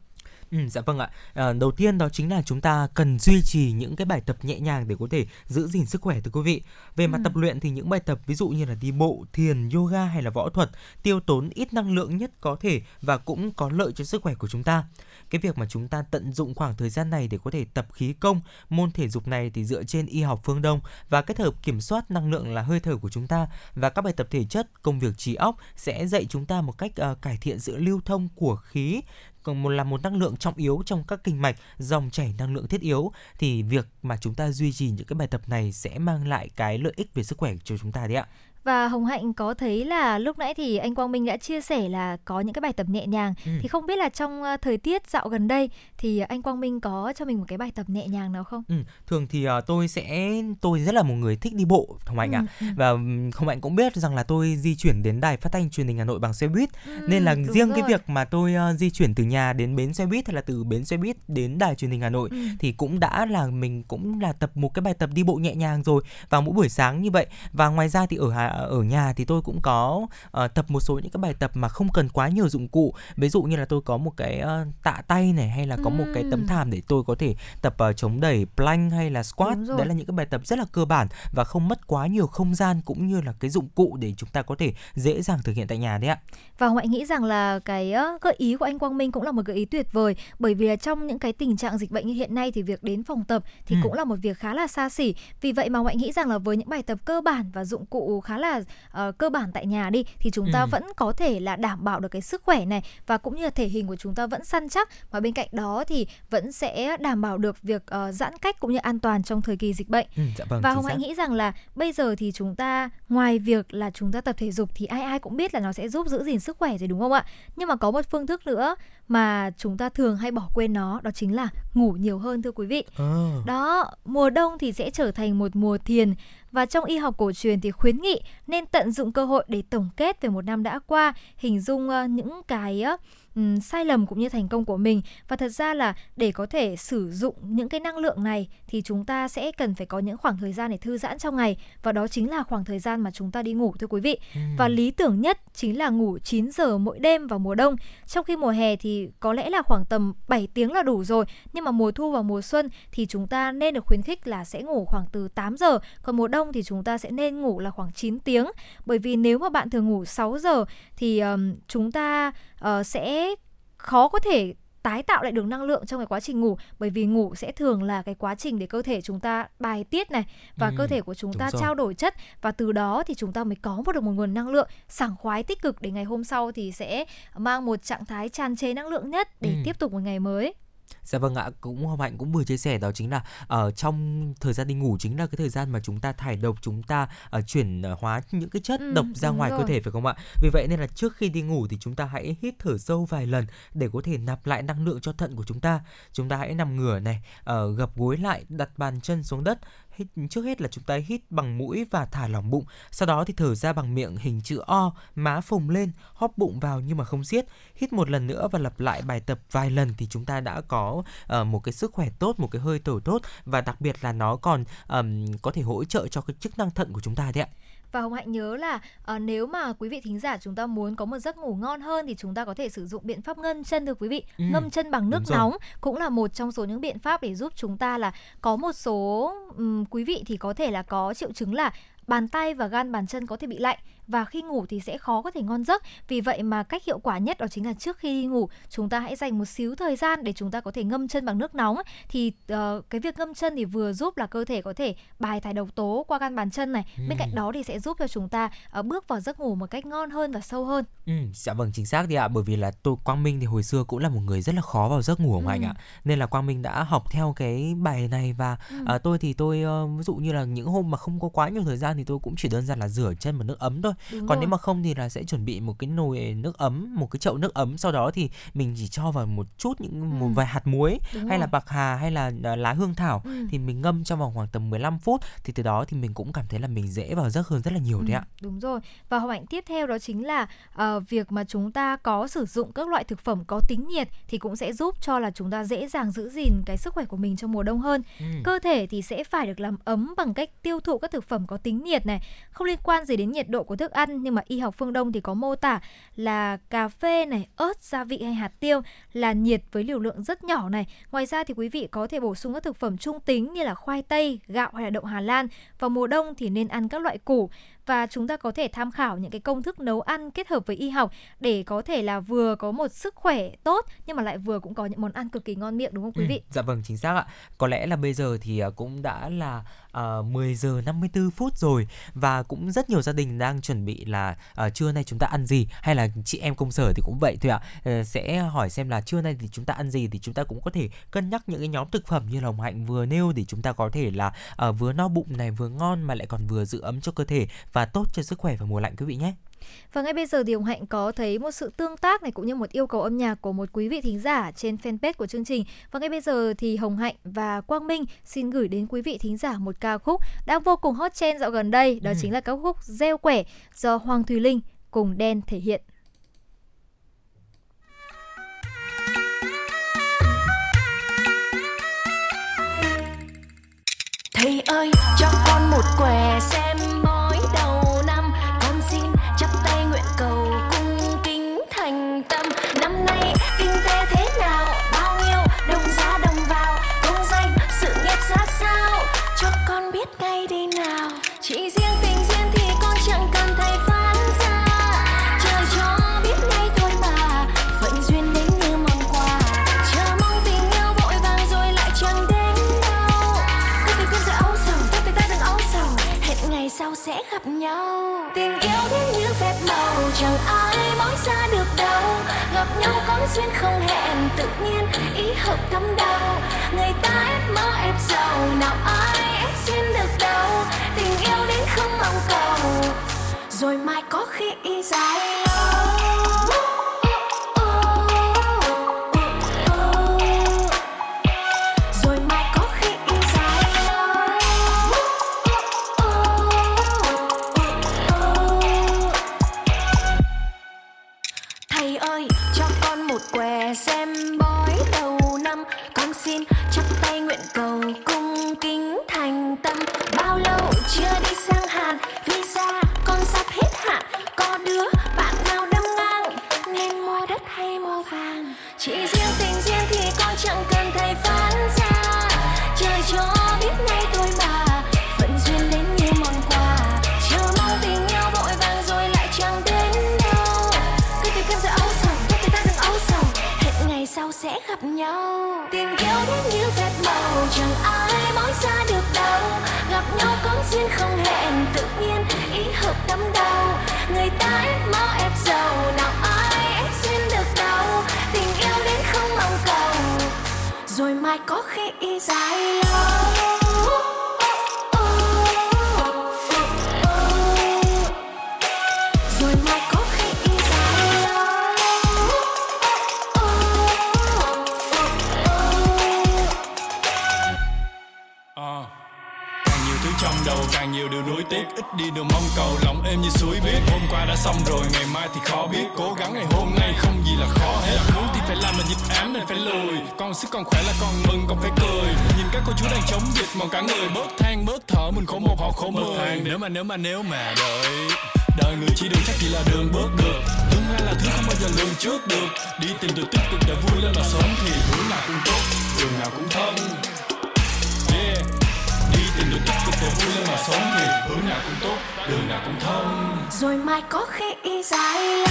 Ừ, dạ vâng ạ. À, đầu tiên đó chính là chúng ta cần duy trì những cái bài tập nhẹ nhàng để có thể giữ gìn sức khỏe thưa quý vị. Về mặt Ừ. tập luyện thì những bài tập ví dụ như là đi bộ, thiền, yoga hay là võ thuật tiêu tốn ít năng lượng nhất có thể và cũng có lợi cho sức khỏe của chúng ta. Cái việc mà chúng ta tận dụng khoảng thời gian này để có thể tập khí công, môn thể dục này thì dựa trên y học phương Đông và kết hợp kiểm soát năng lượng là hơi thở của chúng ta và các bài tập thể chất, công việc trí óc sẽ dạy chúng ta một cách ờ, cải thiện sự lưu thông của khí còn một là một năng lượng trọng yếu trong các kinh mạch, dòng chảy năng lượng thiết yếu thì việc mà chúng ta duy trì những cái bài tập này sẽ mang lại cái lợi ích về sức khỏe cho chúng ta đấy ạ. Và Hồng Hạnh có thấy là lúc nãy thì anh Quang Minh đã chia sẻ là có những cái bài tập nhẹ nhàng Ừ. thì không biết là trong ờ, thời tiết dạo gần đây thì anh Quang Minh có cho mình một cái bài tập nhẹ nhàng nào không? Ừ, thường thì ờ, tôi sẽ tôi rất là một người thích đi bộ Hồng Hạnh ạ. Ừ, ừ. Và ừm, Hồng Hạnh cũng biết rằng là tôi di chuyển đến đài phát thanh truyền hình Hà Nội bằng xe buýt nên là Ừ, riêng cái rồi. việc mà tôi ờ, di chuyển từ nhà đến bến xe buýt hay là từ bến xe buýt đến đài truyền hình Hà Nội Ừ. thì cũng đã là mình cũng là tập một cái bài tập đi bộ nhẹ nhàng rồi vào mỗi buổi sáng như vậy và ngoài ra thì ở hà- ở nhà thì tôi cũng có ờ, tập một số những cái bài tập mà không cần quá nhiều dụng cụ. Ví dụ như là tôi có một cái ờ, tạ tay này hay là có một cái tấm thảm để tôi có thể tập ờ, chống đẩy plank hay là squat. Đấy là những cái bài tập rất là cơ bản và không mất quá nhiều không gian cũng như là cái dụng cụ để chúng ta có thể dễ dàng thực hiện tại nhà đấy ạ. Và Hồng Hạnh nghĩ rằng là cái ờ, gợi ý của anh Quang Minh cũng là một gợi ý tuyệt vời. Bởi vì trong những cái tình trạng dịch bệnh như hiện nay thì việc đến phòng tập thì Ừ. cũng là một việc khá là xa xỉ. Vì vậy mà Hồng Hạnh nghĩ rằng là với những bài tập cơ bản và dụng cụ khá là ờ, cơ bản tại nhà đi thì chúng ta Ừ. vẫn có thể là đảm bảo được cái sức khỏe này và cũng như là thể hình của chúng ta vẫn săn chắc và bên cạnh đó thì vẫn sẽ đảm bảo được việc ờ, giãn cách cũng như an toàn trong thời kỳ dịch bệnh. ừ, dạ vâng Và Hồng. Hạnh nghĩ rằng là bây giờ thì chúng ta ngoài việc là chúng ta tập thể dục thì ai ai cũng biết là nó sẽ giúp giữ gìn sức khỏe rồi đúng không ạ? Nhưng mà có một phương thức nữa mà chúng ta thường hay bỏ quên nó đó chính là ngủ nhiều hơn thưa quý vị. Ờ. Đó, mùa đông thì sẽ trở thành một mùa thiền và trong y học cổ truyền thì khuyến nghị nên tận dụng cơ hội để tổng kết về một năm đã qua, hình dung ờ, những cái ừm, sai lầm cũng như thành công của mình và thật ra là để có thể sử dụng những cái năng lượng này thì chúng ta sẽ cần phải có những khoảng thời gian để thư giãn trong ngày và đó chính là khoảng thời gian mà chúng ta đi ngủ thưa quý vị. Và lý tưởng nhất chính là ngủ 9 giờ mỗi đêm vào mùa đông. Trong khi mùa hè thì có lẽ là khoảng tầm 7 tiếng là đủ rồi, nhưng mà mùa thu và mùa xuân thì chúng ta nên được khuyến khích là sẽ ngủ khoảng từ 8 giờ, còn mùa đông thì chúng ta sẽ nên ngủ là khoảng 9 tiếng. Bởi vì nếu mà bạn thường ngủ 6 giờ thì ừm, chúng ta ờ, sẽ khó có thể tái tạo lại được năng lượng trong cái quá trình ngủ bởi vì ngủ sẽ thường là cái quá trình để cơ thể chúng ta bài tiết này và Ừ, cơ thể của chúng ta rồi. trao đổi chất và từ đó thì chúng ta mới có một được một nguồn năng lượng sảng khoái tích cực để ngày hôm sau thì sẽ mang một trạng thái tràn trề năng lượng nhất để Ừ. tiếp tục một ngày mới. Dạ vâng ạ, cũng Hồng Hạnh cũng vừa chia sẻ đó chính là ở trong thời gian đi ngủ chính là cái thời gian mà chúng ta thải độc, chúng ta ờ, chuyển ờ, hóa những cái chất Ừ, độc ra ngoài cơ rồi. thể phải không ạ? Vì vậy nên là trước khi đi ngủ thì chúng ta hãy hít thở sâu vài lần để có thể nạp lại năng lượng cho thận của chúng ta. Chúng ta hãy nằm ngửa này, ờ, gập gối lại, đặt bàn chân xuống đất. Hít, trước hết là chúng ta hít bằng mũi và thả lỏng bụng, sau đó thì thở ra bằng miệng hình chữ O, má phồng lên, hóp bụng vào nhưng mà không siết. Hít một lần nữa và lặp lại bài tập vài lần thì chúng ta đã có uh, một cái sức khỏe tốt, một cái hơi thở tốt và đặc biệt là nó còn um, có thể hỗ trợ cho cái chức năng thận của chúng ta đấy ạ. Và Hồng Hạnh nhớ là ờ, nếu mà quý vị thính giả chúng ta muốn có một giấc ngủ ngon hơn thì chúng ta có thể sử dụng biện pháp ngâm chân thưa quý vị. Ừ, Ngâm chân bằng nước đúng rồi. nóng cũng là một trong số những biện pháp để giúp chúng ta là có một số ừm, quý vị thì có thể là có triệu chứng là bàn tay và gan bàn chân có thể bị lạnh và khi ngủ thì sẽ khó có thể ngon giấc. Vì vậy mà cách hiệu quả nhất đó chính là trước khi đi ngủ chúng ta hãy dành một xíu thời gian để chúng ta có thể ngâm chân bằng nước nóng. Thì ờ, cái việc ngâm chân thì vừa giúp là cơ thể có thể bài thải độc tố qua gan bàn chân này. Bên cạnh Ừ. đó thì sẽ giúp cho chúng ta ờ, bước vào giấc ngủ một cách ngon hơn và sâu hơn. Ừ, dạ vâng chính xác đi ạ bởi vì là tôi Quang Minh thì hồi xưa cũng là một người rất là khó vào giấc ngủ Hạnh Ừ. ạ nên là Quang Minh đã học theo cái bài này và Ừ. à, tôi thì tôi ờ, ví dụ như là những hôm mà không có quá nhiều thời gian thì tôi cũng chỉ đơn giản là rửa chân bằng nước ấm thôi Đúng còn rồi. nếu mà không thì là sẽ chuẩn bị một cái nồi nước ấm một cái chậu nước ấm sau đó thì mình chỉ cho vào một chút những một Ừ. vài hạt muối Đúng hay là rồi. bạc hà hay là à, lá hương thảo Ừ. thì mình ngâm trong vòng khoảng tầm 15 phút thì từ đó thì mình cũng cảm thấy là mình dễ vào giấc hơn rất là nhiều đấy Ừ, ạ Đúng rồi. Và Hồng Hạnh tiếp theo đó chính là ờ, việc mà chúng ta có sử dụng các loại thực phẩm có tính nhiệt thì cũng sẽ giúp cho là chúng ta dễ dàng giữ gìn cái sức khỏe của mình trong mùa đông hơn. Ừ. Cơ thể thì sẽ phải được làm ấm bằng cách tiêu thụ các thực phẩm có tính nhiệt này, không liên quan gì đến nhiệt độ của thức ăn nhưng mà y học phương Đông thì có mô tả là cà phê này, ớt, gia vị hay hạt tiêu là nhiệt với liều lượng rất nhỏ này. Ngoài ra thì quý vị có thể bổ sung các thực phẩm trung tính như là khoai tây, gạo hay là đậu Hà Lan. Vào mùa đông thì nên ăn các loại củ và chúng ta có thể tham khảo những cái công thức nấu ăn kết hợp với y học để có thể là vừa có một sức khỏe tốt nhưng mà lại vừa cũng có những món ăn cực kỳ ngon miệng đúng không quý vị? Ừ, dạ vâng chính xác ạ. Có lẽ là bây giờ thì à, cũng đã là uh, 10 giờ 54 phút rồi và cũng rất nhiều gia đình đang chuẩn bị là uh, trưa nay chúng ta ăn gì hay là chị em công sở thì cũng vậy thôi ạ. Uh, sẽ hỏi xem là trưa nay thì chúng ta ăn gì thì chúng ta cũng có thể cân nhắc những cái nhóm thực phẩm như là Hồng Hạnh vừa nêu để chúng ta có thể là uh, vừa no bụng này vừa ngon mà lại còn vừa giữ ấm cho cơ thể và tốt cho sức khỏe vào mùa lạnh quý vị nhé. Và ngay bây giờ thì Hồng Hạnh có thấy một sự tương tác này cũng như một yêu cầu âm nhạc của một quý vị thính giả trên fanpage của chương trình. Và ngay bây giờ thì Hồng Hạnh và Quang Minh xin gửi đến quý vị thính giả một ca khúc đang vô cùng hot trend dạo gần đây, đó ừ. chính là ca khúc Gieo quẻ do Hoàng Thùy Linh cùng Đen thể hiện. Thầy ơi, cho con một quẻ xem gặp nhau. Tình yêu đến như phép màu, chẳng ai nói ra được đâu. Gặp nhau có duyên không hẹn, tự nhiên ý hợp thấm đầu người ta ép mơ, ép giàu, nào ai ép duyên được đâu. Tình yêu đến không mong cầu, rồi mai có khi y dài lâu. Mà nếu mà đợi. Đời người chỉ đường chắc chỉ là đường bước được. Tương lai là thứ không bao giờ lường trước được. Đi tìm được tích cực để vui lên mà sống thì hướng nào cũng tốt, đường nào cũng thông. Yeah. Đi tìm được tích cực để vui lên mà sống thì hướng nào cũng tốt, đường nào cũng thông. Rồi mai có khi y dài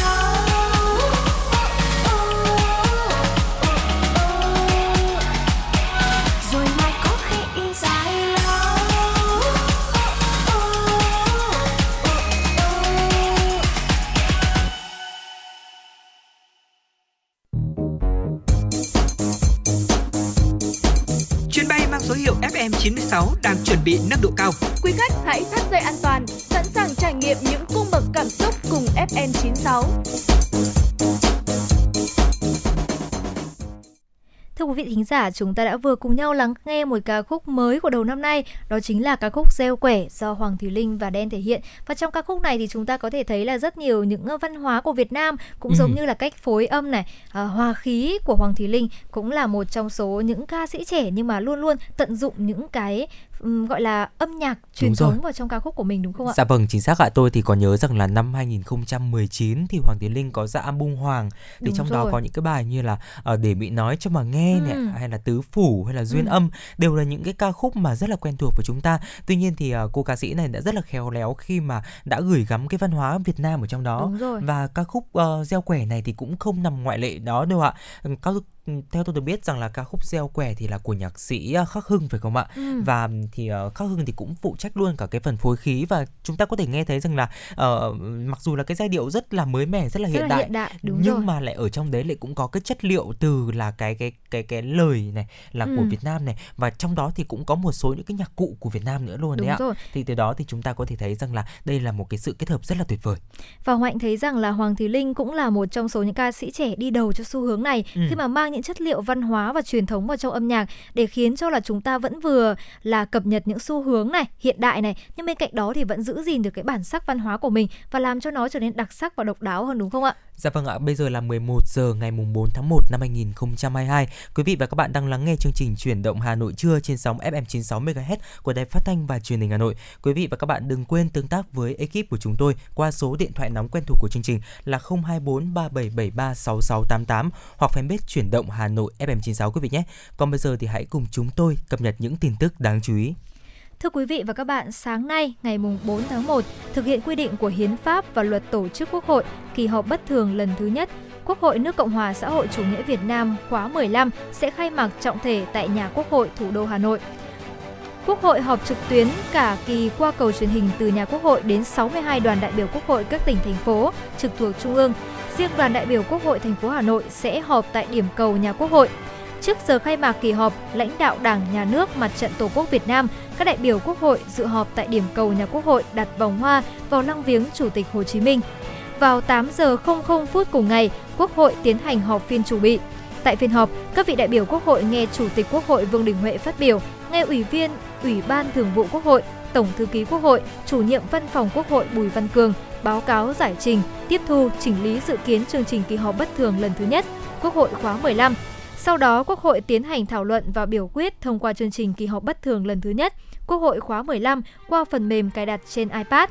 thính giả, chúng ta đã vừa cùng nhau lắng nghe một ca khúc mới của đầu năm nay, đó chính là ca khúc Gieo quẻ do Hoàng Thùy Linh và Đen thể hiện. Và trong ca khúc này thì chúng ta có thể thấy là rất nhiều những văn hóa của Việt Nam cũng Ừ. giống như là cách phối âm này, à, hòa khí của Hoàng Thùy Linh cũng là một trong số những ca sĩ trẻ nhưng mà luôn luôn tận dụng những cái gọi là âm nhạc truyền Đúng rồi. thống vào trong ca khúc của mình đúng không ạ? Dạ vâng, chính xác ạ. Tôi thì có nhớ rằng là năm 2019 thì Hoàng Tiến Linh có ra album Hoàng thì Đúng trong đó rồi. có những cái bài như là ờ, để bị nói cho mà nghe này Ừ. hay là tứ phủ hay là duyên Ừ. âm đều là những cái ca khúc mà rất là quen thuộc với chúng ta. Tuy nhiên thì ờ, cô ca sĩ này đã rất là khéo léo khi mà đã gửi gắm cái văn hóa Việt Nam ở trong đó. Và ca khúc ờ, gieo quẻ này thì cũng không nằm ngoại lệ đó đâu ạ. Ừ, theo tôi được biết rằng là ca khúc gieo quẻ thì là của nhạc sĩ ờ, Khắc Hưng phải không ạ? Ừ. và thì uh, Khắc Hưng thì cũng phụ trách luôn cả cái phần phối khí và chúng ta có thể nghe thấy rằng là ờ, mặc dù là cái giai điệu rất là mới mẻ rất là Rất hiện là đại hiện đại, đúng nhưng rồi. mà lại ở trong đấy lại cũng có cái chất liệu từ là cái cái cái cái lời này là của Ừ. Việt Nam này và trong đó thì cũng có một số những cái nhạc cụ của Việt Nam nữa luôn Đúng đấy ạ rồi. thì từ đó thì chúng ta có thể thấy rằng là đây là một cái sự kết hợp rất là tuyệt vời Và Hoạnh thấy rằng là Hoàng Thùy Linh cũng là một trong số những ca sĩ trẻ đi đầu cho xu hướng này Ừ. khi mà mang những chất liệu văn hóa và truyền thống vào trong âm nhạc để khiến cho là chúng ta vẫn vừa là cập nhật những xu hướng này, hiện đại này, nhưng bên cạnh đó thì vẫn giữ gìn được cái bản sắc văn hóa của mình và làm cho nó trở nên đặc sắc và độc đáo hơn đúng không ạ? Dạ vâng ạ, bây giờ là 11 giờ ngày mùng 4 tháng 1 năm 2022. Quý vị và các bạn đang lắng nghe chương trình Chuyển động Hà Nội trưa trên sóng FM 96 MHz của Đài Phát thanh và Truyền hình Hà Nội. Quý vị và các bạn đừng quên tương tác với ekip của chúng tôi qua số điện thoại nóng quen thuộc của chương trình là 024 3773 6688 hoặc fanpage Chuyển động Hà Nội FM 96 quý vị nhé. Còn bây giờ thì hãy cùng chúng tôi cập nhật những tin tức đáng chú ý. Thưa quý vị và các bạn, sáng nay ngày mùng 4 tháng 1, thực hiện quy định của Hiến pháp và Luật Tổ chức Quốc hội, kỳ họp bất thường lần thứ nhất, Quốc hội nước Cộng hòa xã hội chủ nghĩa Việt Nam khóa 15 sẽ khai mạc trọng thể tại nhà Quốc hội thủ đô Hà Nội. Quốc hội họp trực tuyến cả kỳ qua cầu truyền hình từ nhà Quốc hội đến 62 đoàn đại biểu Quốc hội các tỉnh thành phố trực thuộc Trung ương. Riêng đoàn đại biểu Quốc hội thành phố Hà Nội sẽ họp tại điểm cầu nhà Quốc hội. Trước giờ khai mạc kỳ họp, lãnh đạo Đảng, Nhà nước, Mặt trận Tổ quốc Việt Nam, các đại biểu Quốc hội dự họp tại điểm cầu nhà Quốc hội đặt vòng hoa vào lăng viếng Chủ tịch Hồ Chí Minh. Vào 8 giờ 00 phút cùng ngày, Quốc hội tiến hành họp phiên chủ bị. Tại phiên họp, các vị đại biểu Quốc hội nghe Chủ tịch Quốc hội Vương Đình Huệ phát biểu, nghe Ủy viên Ủy ban Thường vụ Quốc hội, Tổng thư ký Quốc hội, Chủ nhiệm Văn phòng Quốc hội Bùi Văn Cường báo cáo giải trình, tiếp thu, chỉnh lý dự kiến chương trình kỳ họp bất thường lần thứ nhất, Quốc hội khóa 15. Sau đó, Quốc hội tiến hành thảo luận và biểu quyết thông qua chương trình kỳ họp bất thường lần thứ nhất, Quốc hội khóa 15 qua phần mềm cài đặt trên iPad.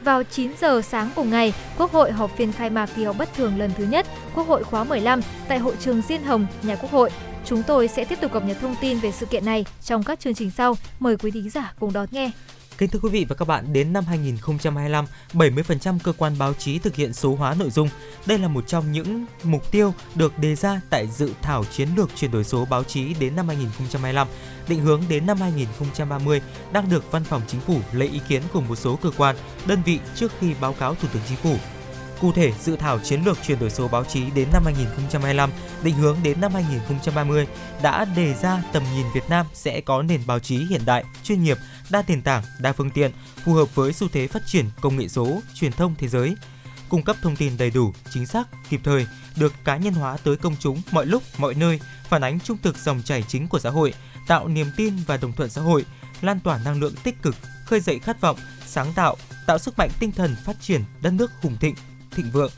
Vào 9 giờ sáng cùng ngày, Quốc hội họp phiên khai mạc kỳ họp bất thường lần thứ nhất, Quốc hội khóa 15 tại hội trường Diên Hồng, nhà Quốc hội. Chúng tôi sẽ tiếp tục cập nhật thông tin về sự kiện này trong các chương trình sau. Mời quý thính giả cùng đón nghe. Kính thưa quý vị và các bạn, đến năm 2025, 70% cơ quan báo chí thực hiện số hóa nội dung. Đây là một trong những mục tiêu được đề ra tại dự thảo chiến lược chuyển đổi số báo chí đến năm 2025, định hướng đến năm 2030 đang được Văn phòng Chính phủ lấy ý kiến của một số cơ quan, đơn vị trước khi báo cáo Thủ tướng Chính phủ. Cụ thể, dự thảo chiến lược chuyển đổi số báo chí đến năm 2025, định hướng đến năm 2030 đã đề ra tầm nhìn Việt Nam sẽ có nền báo chí hiện đại, chuyên nghiệp, đa nền tảng, đa phương tiện, phù hợp với xu thế phát triển công nghệ số, truyền thông thế giới, cung cấp thông tin đầy đủ, chính xác, kịp thời, được cá nhân hóa tới công chúng mọi lúc, mọi nơi, phản ánh trung thực dòng chảy chính của xã hội, tạo niềm tin và đồng thuận xã hội, lan tỏa năng lượng tích cực, khơi dậy khát vọng, sáng tạo, tạo sức mạnh tinh thần phát triển đất nước hùng thịnh, thịnh vượng.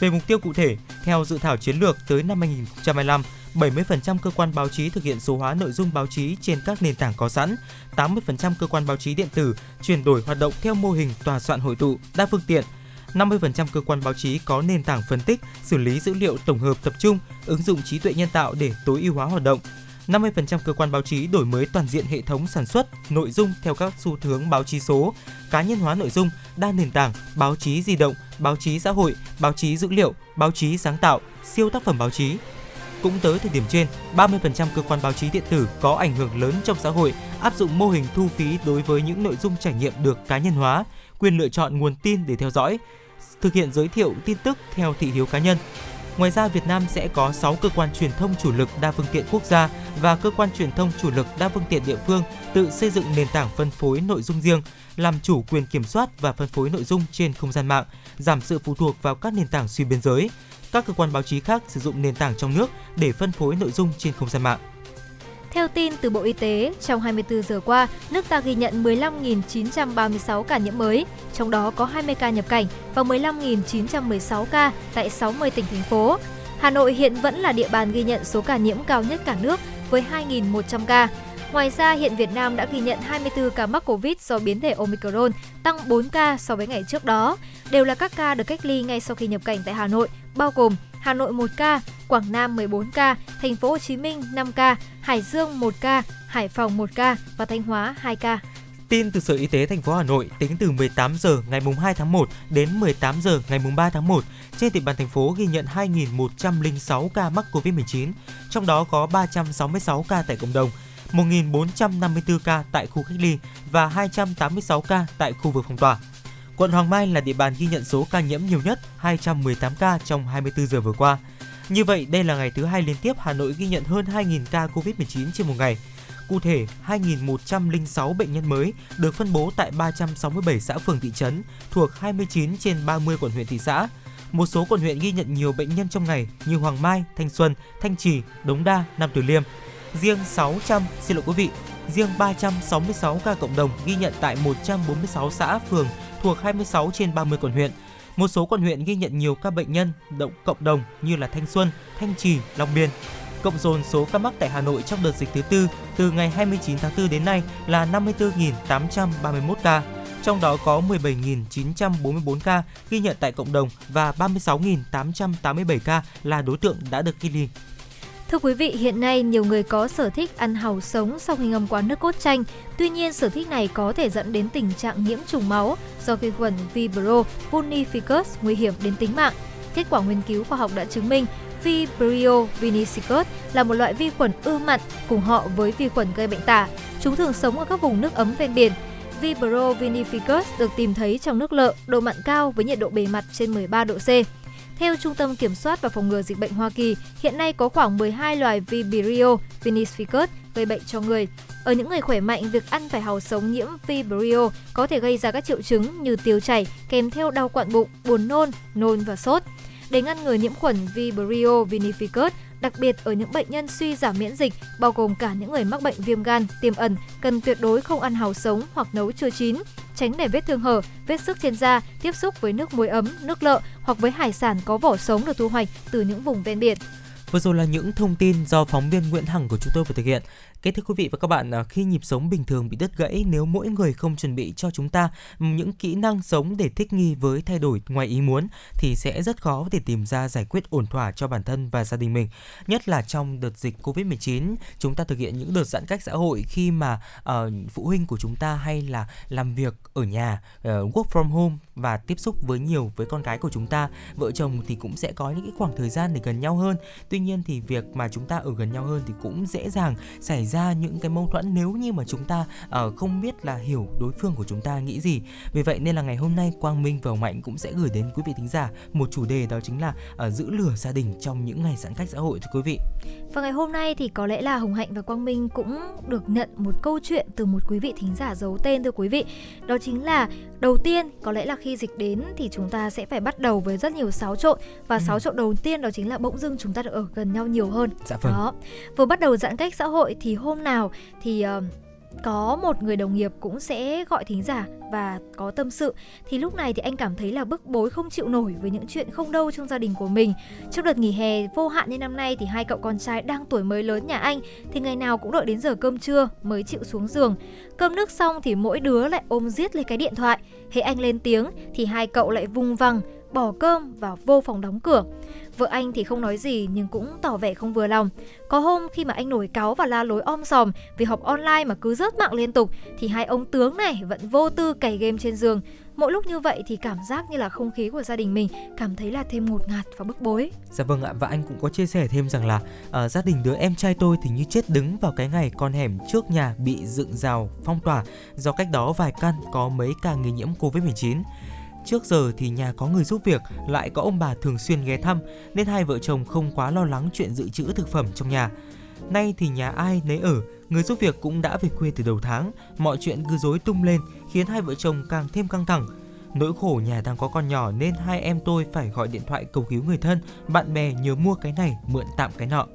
Về mục tiêu cụ thể, theo dự thảo chiến lược tới năm 2025, 70% cơ quan báo chí thực hiện số hóa nội dung báo chí trên các nền tảng có sẵn, 80% cơ quan báo chí điện tử chuyển đổi hoạt động theo mô hình tòa soạn hội tụ, đa phương tiện, 50% cơ quan báo chí có nền tảng phân tích, xử lý dữ liệu tổng hợp tập trung, ứng dụng trí tuệ nhân tạo để tối ưu hóa hoạt động. 50% cơ quan báo chí đổi mới toàn diện hệ thống sản xuất, nội dung theo các xu hướng báo chí số, cá nhân hóa nội dung, đa nền tảng, báo chí di động, báo chí xã hội, báo chí dữ liệu, báo chí sáng tạo, siêu tác phẩm báo chí. Cũng tới thời điểm trên, 30% cơ quan báo chí điện tử có ảnh hưởng lớn trong xã hội áp dụng mô hình thu phí đối với những nội dung trải nghiệm được cá nhân hóa, quyền lựa chọn nguồn tin để theo dõi, thực hiện giới thiệu tin tức theo thị hiếu cá nhân. Ngoài ra, Việt Nam sẽ có 6 cơ quan truyền thông chủ lực đa phương tiện quốc gia và cơ quan truyền thông chủ lực đa phương tiện địa phương tự xây dựng nền tảng phân phối nội dung riêng, làm chủ quyền kiểm soát và phân phối nội dung trên không gian mạng, giảm sự phụ thuộc vào các nền tảng xuyên biên giới, các cơ quan báo chí khác sử dụng nền tảng trong nước để phân phối nội dung trên không gian mạng. Theo tin từ Bộ Y tế, trong 24 giờ qua, nước ta ghi nhận 15.936 ca nhiễm mới, trong đó có 20 ca nhập cảnh và 15.916 ca tại 60 tỉnh thành phố. Hà Nội hiện vẫn là địa bàn ghi nhận số ca nhiễm cao nhất cả nước với 2.100 ca. Ngoài ra, hiện Việt Nam đã ghi nhận 24 ca mắc Covid do biến thể Omicron, tăng 4 ca so với ngày trước đó. Đều là các ca được cách ly ngay sau khi nhập cảnh tại Hà Nội, bao gồm Hà Nội 1 ca, Quảng Nam 14 ca, Thành phố Hồ Chí Minh 5 ca, Hải Dương 1 ca, Hải Phòng 1 ca và Thanh Hóa 2 ca. Tin từ Sở Y tế thành phố Hà Nội, tính từ 18 giờ ngày mùng 2 tháng 1 đến 18 giờ ngày mùng 3 tháng 1, trên địa bàn thành phố ghi nhận 2.106 ca mắc COVID-19, trong đó có 366 ca tại cộng đồng, 1.454 ca tại khu cách ly và 286 ca tại khu vực phong tỏa. Quận Hoàng Mai là địa bàn ghi nhận số ca nhiễm nhiều nhất, 218 ca trong 24 giờ vừa qua. Như vậy, đây là ngày thứ hai liên tiếp Hà Nội ghi nhận hơn 2.000 ca COVID-19 trên một ngày. Cụ thể, 2.106 bệnh nhân mới được phân bố tại 367 xã phường thị trấn thuộc 29 trên 30 quận huyện thị xã. Một số quận huyện ghi nhận nhiều bệnh nhân trong ngày như Hoàng Mai, Thanh Xuân, Thanh Trì, Đống Đa, Nam Từ Liêm. Riêng 600, xin lỗi quý vị, riêng 366 ca cộng đồng ghi nhận tại 146 xã phường thuộc 26 trên 30 quận huyện. Một số quận huyện ghi nhận nhiều ca bệnh nhân động cộng đồng như là Thanh Xuân, Thanh Trì, Long Biên. Cộng dồn số ca mắc tại Hà Nội trong đợt dịch thứ tư từ ngày 29 tháng 4 đến nay là 54.831 ca. Trong đó có 17.944 ca ghi nhận tại cộng đồng và 36.887 ca là đối tượng đã được cách ly. Thưa quý vị, hiện nay nhiều người có sở thích ăn hàu sống sau khi ngâm qua nước cốt chanh. Tuy nhiên, sở thích này có thể dẫn đến tình trạng nhiễm trùng máu do vi khuẩn Vibrio vulnificus nguy hiểm đến tính mạng. Kết quả nghiên cứu khoa học đã chứng minh Vibrio vulnificus là một loại vi khuẩn ưa mặn cùng họ với vi khuẩn gây bệnh tả. Chúng thường sống ở các vùng nước ấm ven biển. Vibrio vulnificus được tìm thấy trong nước lợ, độ mặn cao với nhiệt độ bề mặt trên 13 độ C. Theo Trung tâm Kiểm soát và Phòng ngừa Dịch bệnh Hoa Kỳ, hiện nay có khoảng 12 loài Vibrio vinificus gây bệnh cho người. Ở những người khỏe mạnh, việc ăn phải hàu sống nhiễm Vibrio có thể gây ra các triệu chứng như tiêu chảy kèm theo đau quặn bụng, buồn nôn, nôn và sốt. Để ngăn ngừa nhiễm khuẩn Vibrio vinificus, đặc biệt ở những bệnh nhân suy giảm miễn dịch, bao gồm cả những người mắc bệnh viêm gan tiềm ẩn, cần tuyệt đối không ăn hàu sống hoặc nấu chưa chín, tránh để vết thương hở, vết sức trên da tiếp xúc với nước muối ấm, nước lợ hoặc với hải sản có vỏ sống được thu hoạch từ những vùng ven biển. Vừa rồi là những thông tin do phóng viên Nguyễn Hằng của chúng tôi vừa thực hiện. Kết thưa quý vị và các bạn, à, khi nhịp sống bình thường bị đứt gãy, nếu mỗi người không chuẩn bị cho chúng ta những kỹ năng sống để thích nghi với thay đổi ngoài ý muốn thì sẽ rất khó để tìm ra giải quyết ổn thỏa cho bản thân và gia đình mình. Nhất là trong đợt dịch Covid-19, chúng ta thực hiện những đợt giãn cách xã hội khi mà uh, phụ huynh của chúng ta hay là làm việc ở nhà, uh, work from home và tiếp xúc với nhiều với con cái của chúng ta, vợ chồng thì cũng sẽ có những cái khoảng thời gian để gần nhau hơn. Tuy nhiên thì việc mà chúng ta ở gần nhau hơn thì cũng dễ dàng xảy ra những cái mâu thuẫn nếu như mà chúng ta uh, không biết là hiểu đối phương của chúng ta nghĩ gì. Vì vậy nên là ngày hôm nay Quang Minh và Hồng Mạnh cũng sẽ gửi đến quý vị thính giả một chủ đề đó chính là uh, giữ lửa gia đình trong những ngày giãn cách xã hội thưa quý vị. Và ngày hôm nay thì có lẽ là Hồng Hạnh và Quang Minh cũng được nhận một câu chuyện từ một quý vị thính giả giấu tên thưa quý vị. Đó chính là đầu tiên có lẽ là khi dịch đến thì chúng ta sẽ phải bắt đầu với rất nhiều xáo trộn và ừ. xáo trộn đầu tiên đó chính là bỗng dưng chúng ta được ở gần nhau nhiều hơn. Dạ vâng. Đó. Vừa bắt đầu giãn cách xã hội thì hôm nào thì uh, có một người đồng nghiệp cũng sẽ gọi thính giả và có tâm sự thì lúc này thì anh cảm thấy là bức bối không chịu nổi với những chuyện không đâu trong gia đình của mình. Trong đợt nghỉ hè vô hạn như năm nay thì hai cậu con trai đang tuổi mới lớn nhà anh thì ngày nào cũng đợi đến giờ cơm trưa mới chịu xuống giường. Cơm nước xong thì mỗi đứa lại ôm giết lấy cái điện thoại. hễ anh lên tiếng thì hai cậu lại vung văng bỏ cơm và vô phòng đóng cửa. Vợ anh thì không nói gì nhưng cũng tỏ vẻ không vừa lòng. Có hôm khi mà anh nổi cáu và la lối om sòm vì học online mà cứ rớt mạng liên tục thì hai ông tướng này vẫn vô tư cày game trên giường. Mỗi lúc như vậy thì cảm giác như là không khí của gia đình mình cảm thấy là thêm ngột ngạt và bức bối. Dạ vâng ạ và anh cũng có chia sẻ thêm rằng là uh, gia đình đứa em trai tôi thì như chết đứng vào cái ngày con hẻm trước nhà bị dựng rào phong tỏa do cách đó vài căn có mấy ca nghi nhiễm Covid-19. Trước giờ thì nhà có người giúp việc, lại có ông bà thường xuyên ghé thăm nên hai vợ chồng không quá lo lắng chuyện dự trữ thực phẩm trong nhà. Nay thì nhà ai nấy ở, người giúp việc cũng đã về quê từ đầu tháng, mọi chuyện cứ rối tung lên khiến hai vợ chồng càng thêm căng thẳng. Nỗi khổ nhà đang có con nhỏ nên hai em tôi phải gọi điện thoại cầu cứu người thân, bạn bè nhớ mua cái này, mượn tạm cái nọ.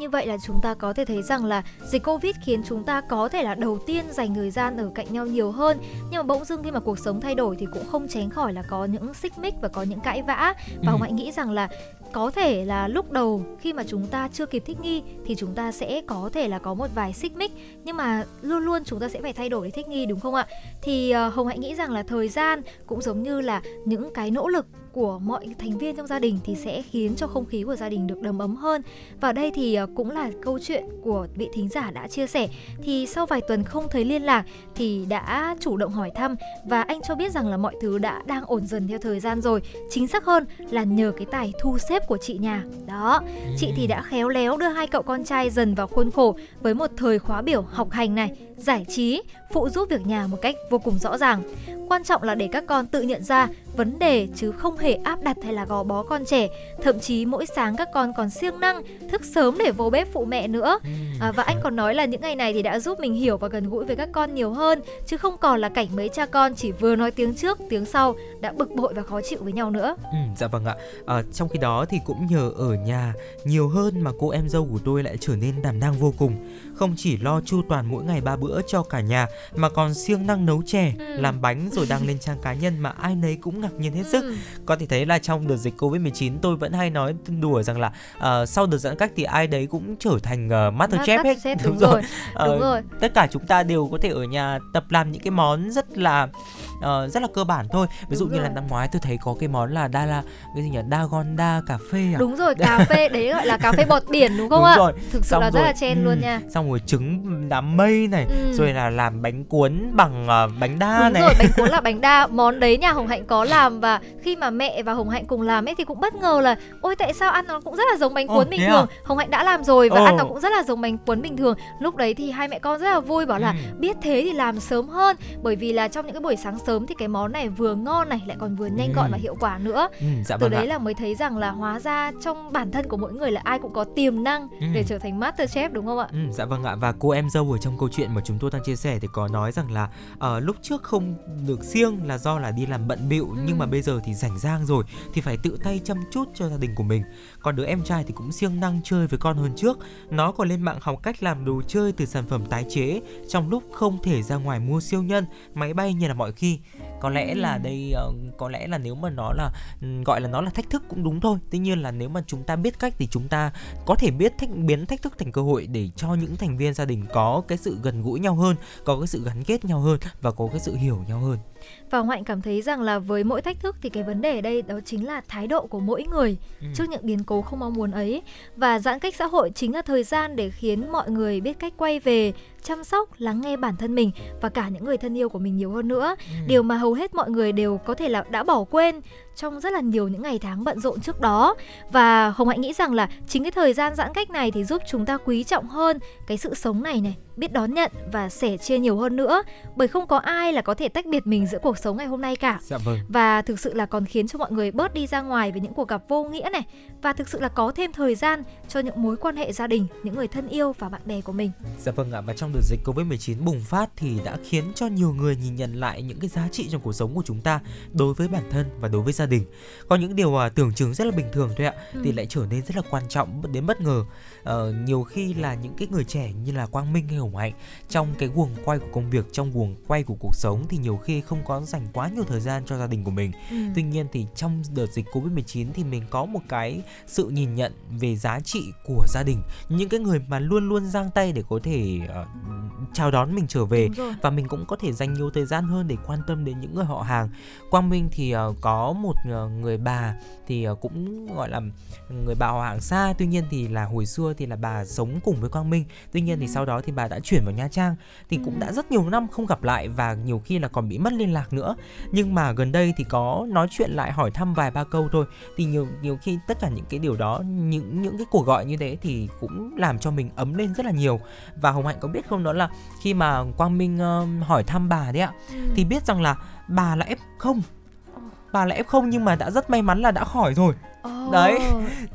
Như vậy là chúng ta có thể thấy rằng là dịch Covid khiến chúng ta có thể là đầu tiên dành thời gian ở cạnh nhau nhiều hơn nhưng mà bỗng dưng khi mà cuộc sống thay đổi thì cũng không tránh khỏi là có những xích mích và có những cãi vã và Ừ. Hồng Hạnh nghĩ rằng là có thể là lúc đầu khi mà chúng ta chưa kịp thích nghi thì chúng ta sẽ có thể là có một vài xích mích nhưng mà luôn luôn chúng ta sẽ phải thay đổi để thích nghi đúng không ạ? Thì ờ, Hồng Hạnh nghĩ rằng là thời gian cũng giống như là những cái nỗ lực của mọi thành viên trong gia đình thì sẽ khiến cho không khí của gia đình được đầm ấm hơn. Và đây thì à, cũng là câu chuyện của vị thính giả đã chia sẻ. Thì sau vài tuần không thấy liên lạc thì đã chủ động hỏi thăm và anh cho biết rằng là mọi thứ đã đang ổn dần theo thời gian rồi. Chính xác hơn là nhờ cái tài thu xếp của chị nhà. Đó, chị thì đã khéo léo đưa hai cậu con trai dần vào khuôn khổ với một thời khóa biểu học hành này giải trí phụ giúp việc nhà một cách vô cùng rõ ràng. Quan trọng là để các con tự nhận ra vấn đề chứ không hề áp đặt hay là gò bó con trẻ. Thậm chí mỗi sáng các con còn siêng năng thức sớm để vô bếp phụ mẹ nữa. À, và anh còn nói là những ngày này thì đã giúp mình hiểu và gần gũi với các con nhiều hơn chứ không còn là cảnh mấy cha con chỉ vừa nói tiếng trước tiếng sau đã bực bội và khó chịu với nhau nữa. Ừ, dạ vâng ạ. À, trong khi đó thì cũng nhờ ở nhà nhiều hơn mà cô em dâu của tôi lại trở nên đảm đang vô cùng. Không chỉ lo chu toàn mỗi ngày ba bữa cho cả nhà mà còn siêng năng nấu chè, Ừ. làm bánh rồi đăng lên trang cá nhân mà ai nấy cũng ngạc nhiên hết sức. Ừ. Có thể thấy là trong đợt dịch Covid-19 tôi vẫn hay nói đùa rằng là ờ, sau đợt giãn cách thì ai đấy cũng trở thành uh, Masterchef hết. Masterchef, đúng rồi, Ờ, đúng rồi. Tất cả chúng ta đều có thể ở nhà tập làm những cái món rất là ờ, rất là cơ bản thôi. Ví dụ Đúng như là rồi. năm ngoái tôi thấy có cái món là đa là cái gì nhỉ? Dagonda cà phê à? đúng rồi cà phê đấy gọi là cà phê bọt biển đúng không Đúng ạ rồi. thực sự Xong là rất rồi, là chen ừ, luôn nha Xong rồi trứng đám mây này, Ừ. rồi là làm bánh cuốn bằng ờ, bánh đa Đúng này. rồi, bánh cuốn là bánh đa Món đấy nhà Hồng Hạnh có làm Và khi mà mẹ và Hồng Hạnh cùng làm ấy Thì cũng bất ngờ là Ôi tại sao ăn nó cũng rất là giống bánh Ồ, cuốn bình thế thường à? Hồng Hạnh đã làm rồi Và Ồ. ăn nó cũng rất là giống bánh cuốn bình thường Lúc đấy thì hai mẹ con rất là vui Bảo là Ừ. biết thế thì làm sớm hơn Bởi vì là trong những cái buổi sáng sớm Thì cái món này vừa ngon này Lại còn vừa nhanh Ừ. gọn và hiệu quả nữa. Ừ, dạ Từ vâng đấy ạ. là mới thấy rằng là hóa ra Trong bản thân của mỗi người là ai cũng có tiềm năng Ừ. Để trở thành Masterchef đúng không ạ? Ừ, dạ vâng ạ. Và cô em dâu ở trong câu chuyện mà chúng tôi đang chia sẻ thì có nói rằng là ờ, lúc trước không được siêng là do là đi làm bận bịu nhưng mà bây giờ thì rảnh rang rồi thì phải tự tay chăm chút cho gia đình của mình. Còn đứa em trai thì cũng siêng năng chơi với con hơn trước. Nó còn lên mạng học cách làm đồ chơi từ sản phẩm tái chế trong lúc không thể ra ngoài mua siêu nhân máy bay như là mọi khi có lẽ là đây ờ, có lẽ là nếu mà nó là ừm, gọi là nó là thách thức cũng đúng thôi. Tuy nhiên là nếu mà chúng ta biết cách thì chúng ta có thể biết thách biến thách thức thành cơ hội để cho những thành viên gia đình có cái sự gần gũi nhau hơn có cái sự gắn kết nhau hơn và có cái sự hiểu nhau hơn Và Hạnh cảm thấy rằng là với mỗi thách thức thì cái vấn đề ở đây đó chính là thái độ của mỗi người Ừ. trước những biến cố không mong muốn ấy. Và giãn cách xã hội chính là thời gian để khiến mọi người biết cách quay về chăm sóc, lắng nghe bản thân mình và cả những người thân yêu của mình nhiều hơn nữa. Điều mà hầu hết mọi người đều có thể là đã bỏ quên trong rất là nhiều những ngày tháng bận rộn trước đó. Và Hồng Hạnh nghĩ rằng là chính cái thời gian giãn cách này thì giúp chúng ta quý trọng hơn cái sự sống này này, biết đón nhận và sẻ chia nhiều hơn nữa. Bởi không có ai là có thể tách biệt mình giữa cuộc sống ngày hôm nay cả dạ vâng và thực sự là còn khiến cho mọi người bớt đi ra ngoài với những cuộc gặp vô nghĩa này và thực sự là có thêm thời gian cho những mối quan hệ gia đình, những người thân yêu và bạn bè của mình. Dạ vâng ạ và trong đợt dịch Covid-19 bùng phát thì đã khiến cho nhiều người nhìn nhận lại những cái giá trị trong cuộc sống của chúng ta đối với bản thân và đối với gia đình. Có những điều à, tưởng chừng rất là bình thường thôi ạ Ừ. thì lại trở nên rất là quan trọng đến bất ngờ. Ờ, nhiều khi là những cái người trẻ như là Quang Minh hay Hồng Hạnh trong cái guồng quay của công việc, trong guồng quay của cuộc sống thì nhiều khi không có dành quá nhiều thời gian cho gia đình của mình. Ừ. Tuy nhiên thì trong đợt dịch Covid-19 thì mình có một cái sự nhìn nhận về giá trị của gia đình, những cái người mà luôn luôn giang tay để có thể ờ, chào đón mình trở về và mình cũng có thể dành nhiều thời gian hơn để quan tâm đến những người họ hàng. Quang Minh thì ờ, có một ờ, người bà thì ờ, cũng gọi là người bà họ hàng xa, tuy nhiên thì là hồi xưa thì là bà sống cùng với Quang Minh. Tuy nhiên thì sau đó thì bà đã chuyển vào Nha Trang thì cũng đã rất nhiều năm không gặp lại và nhiều khi là còn bị mất liên lạc nữa. Nhưng mà gần đây thì có nói chuyện lại hỏi thăm vài ba câu thôi. Thì nhiều nhiều khi tất cả những cái điều đó những những cái cuộc gọi như thế thì cũng làm cho mình ấm lên rất là nhiều. Và hồng hạnh có biết không đó là khi mà quang minh ờ, hỏi thăm bà đấy ạ thì biết rằng là bà là f không. Bà là f không nhưng mà đã rất may mắn là đã khỏi rồi Ồ. đấy.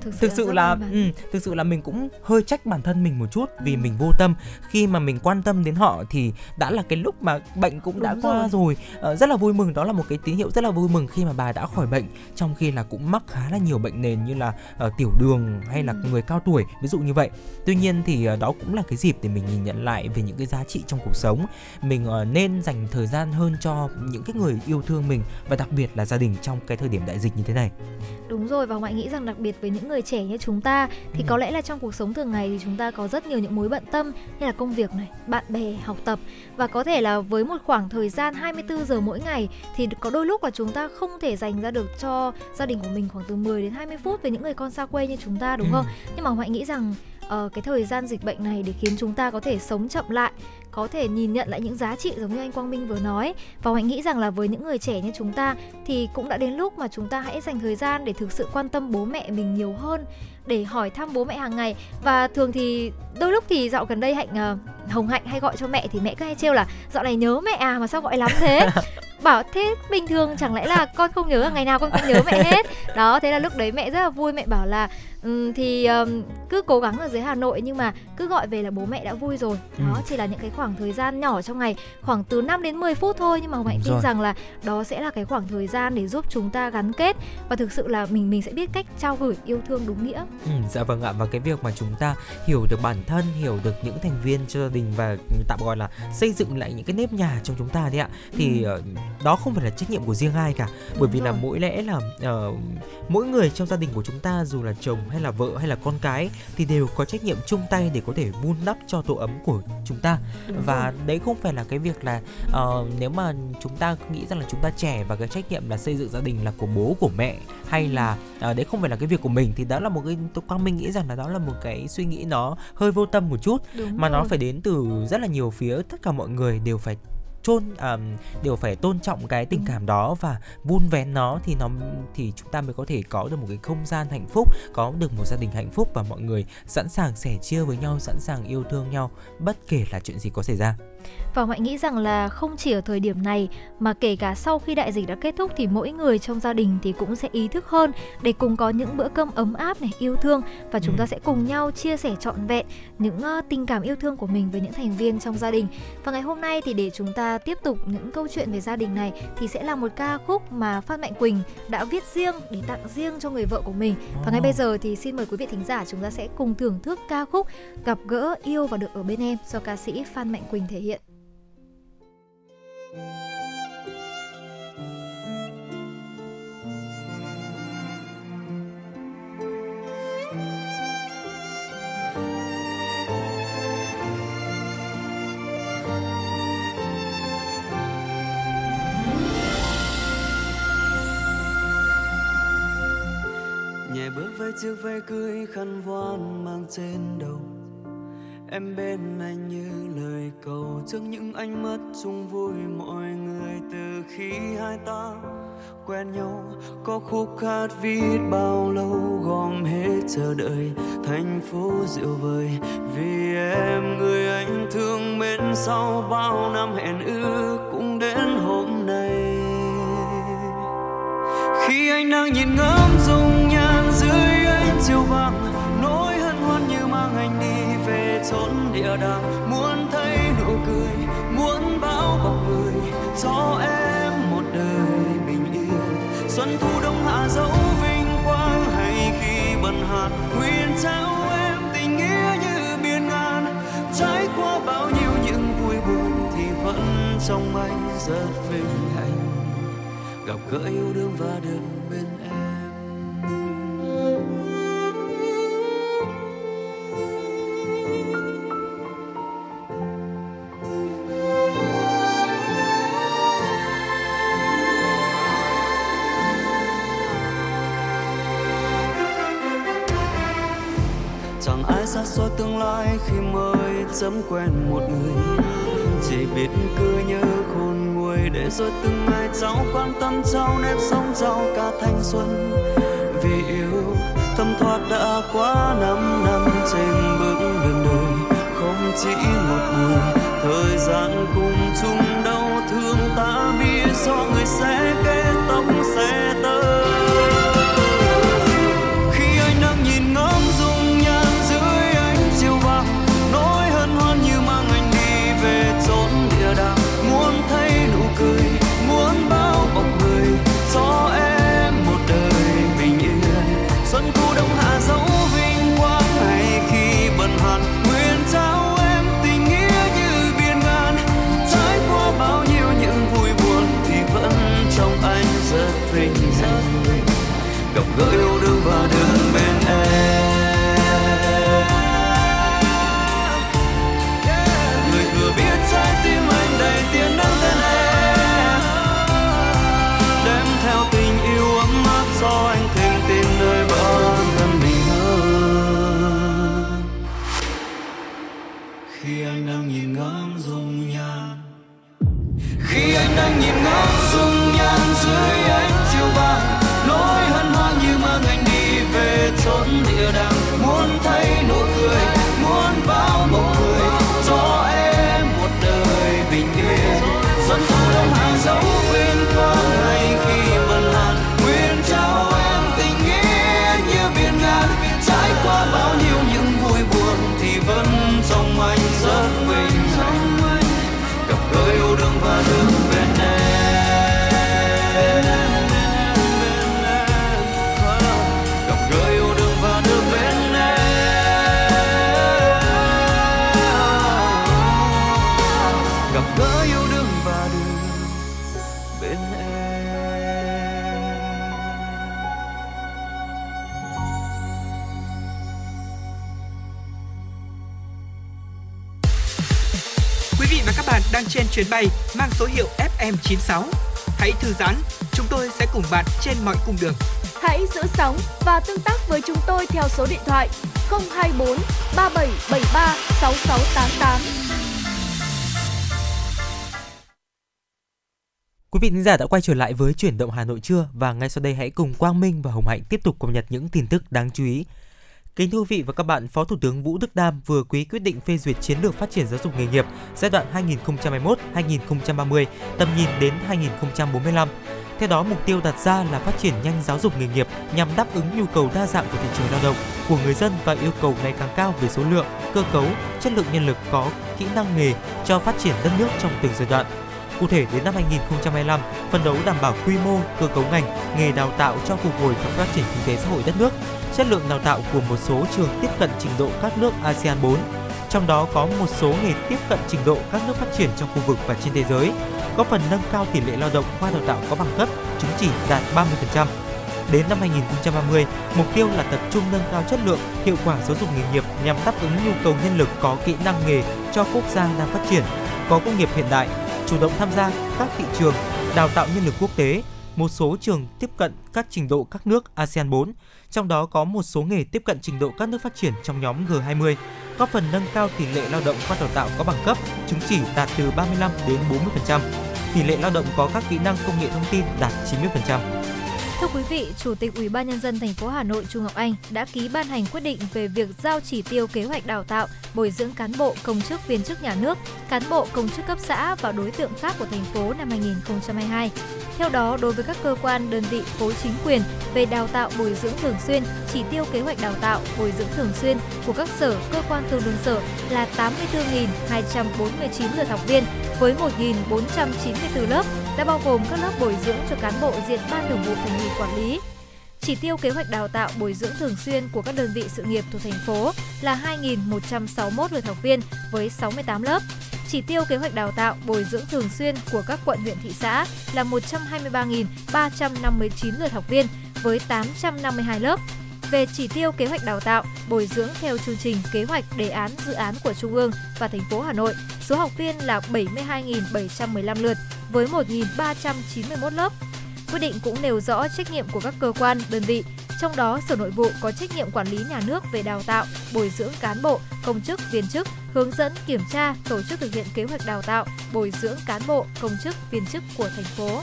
thực sự, thực sự là ừ, thực sự là mình cũng hơi trách bản thân mình một chút vì mình vô tâm. Khi mà mình quan tâm đến họ thì đã là cái lúc mà bệnh cũng đã Đúng qua rồi. Ờ, rất là vui mừng đó là một cái tín hiệu rất là vui mừng khi mà bà đã khỏi bệnh. Trong khi là cũng mắc khá là nhiều bệnh nền như là ờ, tiểu đường hay là Ừ. người cao tuổi ví dụ như vậy. Tuy nhiên thì ờ, đó cũng là cái dịp để mình nhìn nhận lại về những cái giá trị trong cuộc sống. Mình ờ, nên dành thời gian hơn cho những cái người yêu thương mình và đặc biệt là gia đình trong cái thời điểm đại dịch như thế này. Đúng rồi và Ngoại nghĩ rằng đặc biệt với những người trẻ như chúng ta thì Ừ. có lẽ là trong cuộc sống thường ngày thì chúng ta có rất nhiều những mối bận tâm như là công việc này, bạn bè, học tập và có thể là với một khoảng thời gian 24 giờ mỗi ngày thì có đôi lúc là chúng ta không thể dành ra được cho gia đình của mình khoảng từ 10 đến 20 phút với những người con xa quê như chúng ta đúng Ừ. không? Nhưng mà Ngoại nghĩ rằng ờ, cái thời gian dịch bệnh này để khiến chúng ta có thể sống chậm lại có thể nhìn nhận lại những giá trị giống như anh Quang Minh vừa nói. Và Hoạnh nghĩ rằng là với những người trẻ như chúng ta thì cũng đã đến lúc mà chúng ta hãy dành thời gian để thực sự quan tâm bố mẹ mình nhiều hơn để hỏi thăm bố mẹ hàng ngày. Và thường thì đôi lúc thì dạo gần đây hạnh ờ, hồng hạnh hay gọi cho mẹ thì mẹ cứ hay trêu là dạo này nhớ mẹ à mà sao gọi lắm thế? Bảo thế bình thường chẳng lẽ là con không nhớ là ngày nào con cũng nhớ mẹ hết? Đó thế là lúc đấy mẹ rất là vui mẹ bảo là "Ừm, thì ờm, cứ cố gắng ở dưới Hà Nội nhưng mà cứ gọi về là bố mẹ đã vui rồi. Đó Ừ. chỉ là những cái khoảng thời gian nhỏ trong ngày khoảng từ 5 đến 10 phút thôi. Nhưng mà Hồng Hạnh tin rằng là đó sẽ là cái khoảng thời gian để giúp chúng ta gắn kết và thực sự là mình mình sẽ biết cách trao gửi yêu thương đúng nghĩa. Ừ, dạ vâng ạ. Và cái việc mà chúng ta hiểu được bản thân hiểu được những thành viên cho gia đình và tạm gọi là xây dựng lại những cái nếp nhà trong chúng ta đấy ạ thì Ừ. ờ, đó không phải là trách nhiệm của riêng ai cả. Bởi vì là rồi. mỗi lẽ là ờ, mỗi người trong gia đình của chúng ta dù là chồng hay là vợ hay là con cái thì đều có trách nhiệm chung tay để có thể vun đắp cho tổ ấm của chúng ta và đấy không phải là cái việc là ờ, nếu mà chúng ta nghĩ rằng là chúng ta trẻ và cái trách nhiệm là xây dựng gia đình là của bố của mẹ hay là ờ, đấy không phải là cái việc của mình thì đó là một cái tôi quang minh nghĩ rằng là đó là một cái suy nghĩ nó hơi vô tâm một chút. Đúng mà nó rồi. phải đến từ rất là nhiều phía tất cả mọi người đều phải chôn à, đều phải tôn trọng cái tình cảm đó và vun vén nó thì nó thì chúng ta mới có thể có được một cái không gian hạnh phúc có được một gia đình hạnh phúc và mọi người sẵn sàng sẻ chia với nhau sẵn sàng yêu thương nhau bất kể là chuyện gì có xảy ra Và Hoạnh nghĩ rằng là không chỉ ở thời điểm này mà kể cả sau khi đại dịch đã kết thúc thì mỗi người trong gia đình thì cũng sẽ ý thức hơn để cùng có những bữa cơm ấm áp này, yêu thương và chúng Ừ. ta sẽ cùng nhau chia sẻ trọn vẹn những ờ, tình cảm yêu thương của mình với những thành viên trong gia đình. Và ngày hôm nay thì để chúng ta tiếp tục những câu chuyện về gia đình này thì sẽ là một ca khúc mà Phan Mạnh Quỳnh đã viết riêng để tặng riêng cho người vợ của mình. Và ngay bây giờ thì xin mời quý vị thính giả chúng ta sẽ cùng thưởng thức ca khúc Gặp gỡ yêu và được ở bên em do ca sĩ Phan Mạnh Quỳnh thể hiện. Với chiếc váy cưới khăn voan mang trên đầu. Em bên anh như lời cầu trước những ánh mắt chung vui mọi người từ khi hai ta quen nhau. Có khúc hát viết bao lâu gom hết chờ đợi thành phố rượu vời. Vì em, người anh thương mến sau bao năm hẹn ước cũng đến hôm nay. Khi anh đang nhìn ngắm dung nhan chiều vàng nỗi hân hoan như mang anh đi về chốn địa đàng. Muốn thấy nụ cười, muốn bao bọc người, cho em một đời bình yên. Xuân thu đông hạ dấu vinh quang, hay khi bần hạt nguyện trao em tình nghĩa như biển ngàn. Trải qua bao nhiêu những vui buồn, thì vẫn trong anh rất vinh hạnh. Gặp gỡ yêu đương và được bên em. Xa xôi tương lai khi mới chấm quen một người. Chỉ biết cứ nhớ khôn nguôi để rồi từng ngày cháu quan tâm, cháu nếp sống, cháu cả thanh xuân. Vì yêu thâm thoát đã quá năm năm trên bước đường đời. Không chỉ một người, thời gian cùng chung đau thương ta biết do người sẽ kết tóc sẽ cùng bạn trên mọi cung đường. Hãy giữ sóng và tương tác với chúng tôi theo số điện thoại 024 3773 6688. Quý vị thính giả đã quay trở lại với chuyển động Hà Nội trưa và ngay sau đây hãy cùng Quang Minh và Hồng Hạnh tiếp tục cập nhật những tin tức đáng chú ý. Kính thưa quý vị và các bạn, Phó Thủ tướng Vũ Đức Đam vừa ký quyết định phê duyệt chiến lược phát triển giáo dục nghề nghiệp giai đoạn 2021-2030, tầm nhìn đến 2045. Theo đó, mục tiêu đặt ra là phát triển nhanh giáo dục nghề nghiệp nhằm đáp ứng nhu cầu đa dạng của thị trường lao động của người dân và yêu cầu ngày càng cao về số lượng, cơ cấu, chất lượng nhân lực có kỹ năng nghề cho phát triển đất nước trong từng giai đoạn. Cụ thể đến năm 2025, phấn đấu đảm bảo quy mô, cơ cấu ngành, nghề đào tạo cho phục hồi và phát triển kinh tế xã hội đất nước, chất lượng đào tạo của một số trường tiếp cận trình độ các nước ASEAN 4, trong đó có một số nghề tiếp cận trình độ các nước phát triển trong khu vực và trên thế giới, góp phần nâng cao tỷ lệ lao động qua đào tạo có bằng cấp, chứng chỉ đạt 30%. Đến năm 2030, mục tiêu là tập trung nâng cao chất lượng, hiệu quả giáo dục nghề nghiệp nhằm đáp ứng nhu cầu nhân lực có kỹ năng nghề cho quốc gia đang phát triển, có công nghiệp hiện đại, chủ động tham gia các thị trường, đào tạo nhân lực quốc tế, một số trường tiếp cận các trình độ các nước ASEAN 4, trong đó có một số nghề tiếp cận trình độ các nước phát triển trong nhóm G20, góp phần nâng cao tỷ lệ lao động qua đào tạo có bằng cấp, chứng chỉ đạt từ 35 đến 40%. Tỷ lệ lao động có các kỹ năng công nghệ thông tin đạt 90%. Thưa quý vị, Chủ tịch Ủy ban nhân dân thành phố Hà Nội Trung Ngọc Anh đã ký ban hành quyết định về việc giao chỉ tiêu kế hoạch đào tạo, bồi dưỡng cán bộ, công chức viên chức nhà nước, cán bộ công chức cấp xã và đối tượng khác của thành phố năm 2022. Theo đó, đối với các cơ quan, đơn vị, khối chính quyền về đào tạo bồi dưỡng thường xuyên, chỉ tiêu kế hoạch đào tạo bồi dưỡng thường xuyên của các sở, cơ quan tương đương sở là 84.249 lượt học viên với 1.494 lớp đã bao gồm các lớp bồi dưỡng cho cán bộ diện ban thường vụ thành ủy quản lý. Chỉ tiêu kế hoạch đào tạo bồi dưỡng thường xuyên của các đơn vị sự nghiệp thuộc thành phố là 2.161 lượt học viên với 68 lớp. Chỉ tiêu kế hoạch đào tạo bồi dưỡng thường xuyên của các quận huyện thị xã là 123.359 lượt học viên với 852 lớp. Về chỉ tiêu kế hoạch đào tạo, bồi dưỡng theo chương trình kế hoạch đề án dự án của Trung ương và thành phố Hà Nội, số học viên là 72.715 lượt với 1.391 lớp. Quyết định cũng nêu rõ trách nhiệm của các cơ quan, đơn vị, trong đó Sở Nội vụ có trách nhiệm quản lý nhà nước về đào tạo, bồi dưỡng cán bộ, công chức, viên chức, hướng dẫn, kiểm tra, tổ chức thực hiện kế hoạch đào tạo, bồi dưỡng cán bộ, công chức, viên chức của thành phố.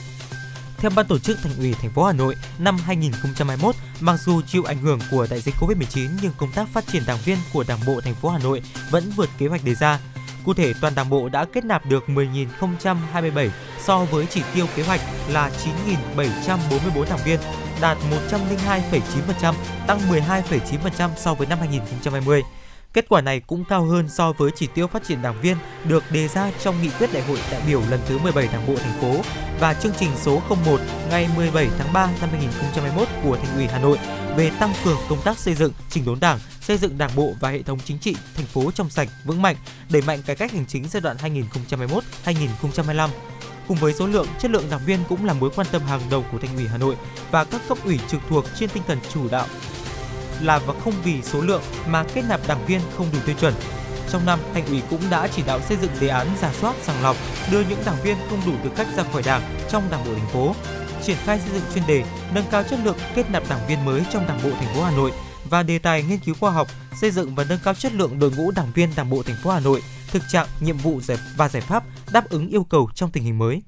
Theo ban tổ chức Thành ủy thành phố Hà Nội, năm 2021, mặc dù chịu ảnh hưởng của đại dịch Covid-19 nhưng công tác phát triển đảng viên của Đảng bộ thành phố Hà Nội vẫn vượt kế hoạch đề ra. Cụ thể, toàn Đảng bộ đã kết nạp được 10.027 so với chỉ tiêu kế hoạch là 9.744 đảng viên, đạt 102,9%, tăng 12,9% so với năm 2020. Kết quả này cũng cao hơn so với chỉ tiêu phát triển đảng viên được đề ra trong nghị quyết đại hội đại biểu lần thứ 17 Đảng bộ thành phố và chương trình số 01 ngày 17 tháng 3 năm 2021 của Thành ủy Hà Nội về tăng cường công tác xây dựng, chỉnh đốn Đảng, xây dựng Đảng bộ và hệ thống chính trị thành phố trong sạch, vững mạnh, đẩy mạnh cải cách hành chính giai đoạn 2021-2025. Cùng với số lượng, chất lượng đảng viên cũng là mối quan tâm hàng đầu của Thành ủy Hà Nội và các cấp ủy trực thuộc trên tinh thần chủ đạo là và không vì số lượng mà kết nạp đảng viên không đủ tiêu chuẩn. Trong năm, Thành ủy cũng đã chỉ đạo xây dựng đề án giả soát sàng lọc, đưa những đảng viên không đủ tư cách ra khỏi Đảng trong Đảng bộ thành phố, triển khai xây dựng chuyên đề nâng cao chất lượng kết nạp đảng viên mới trong Đảng bộ thành phố Hà Nội và đề tài nghiên cứu khoa học, xây dựng và nâng cao chất lượng đội ngũ đảng viên Đảng bộ thành phố Hà Nội, thực trạng, nhiệm vụ giải và giải pháp đáp ứng yêu cầu trong tình hình mới.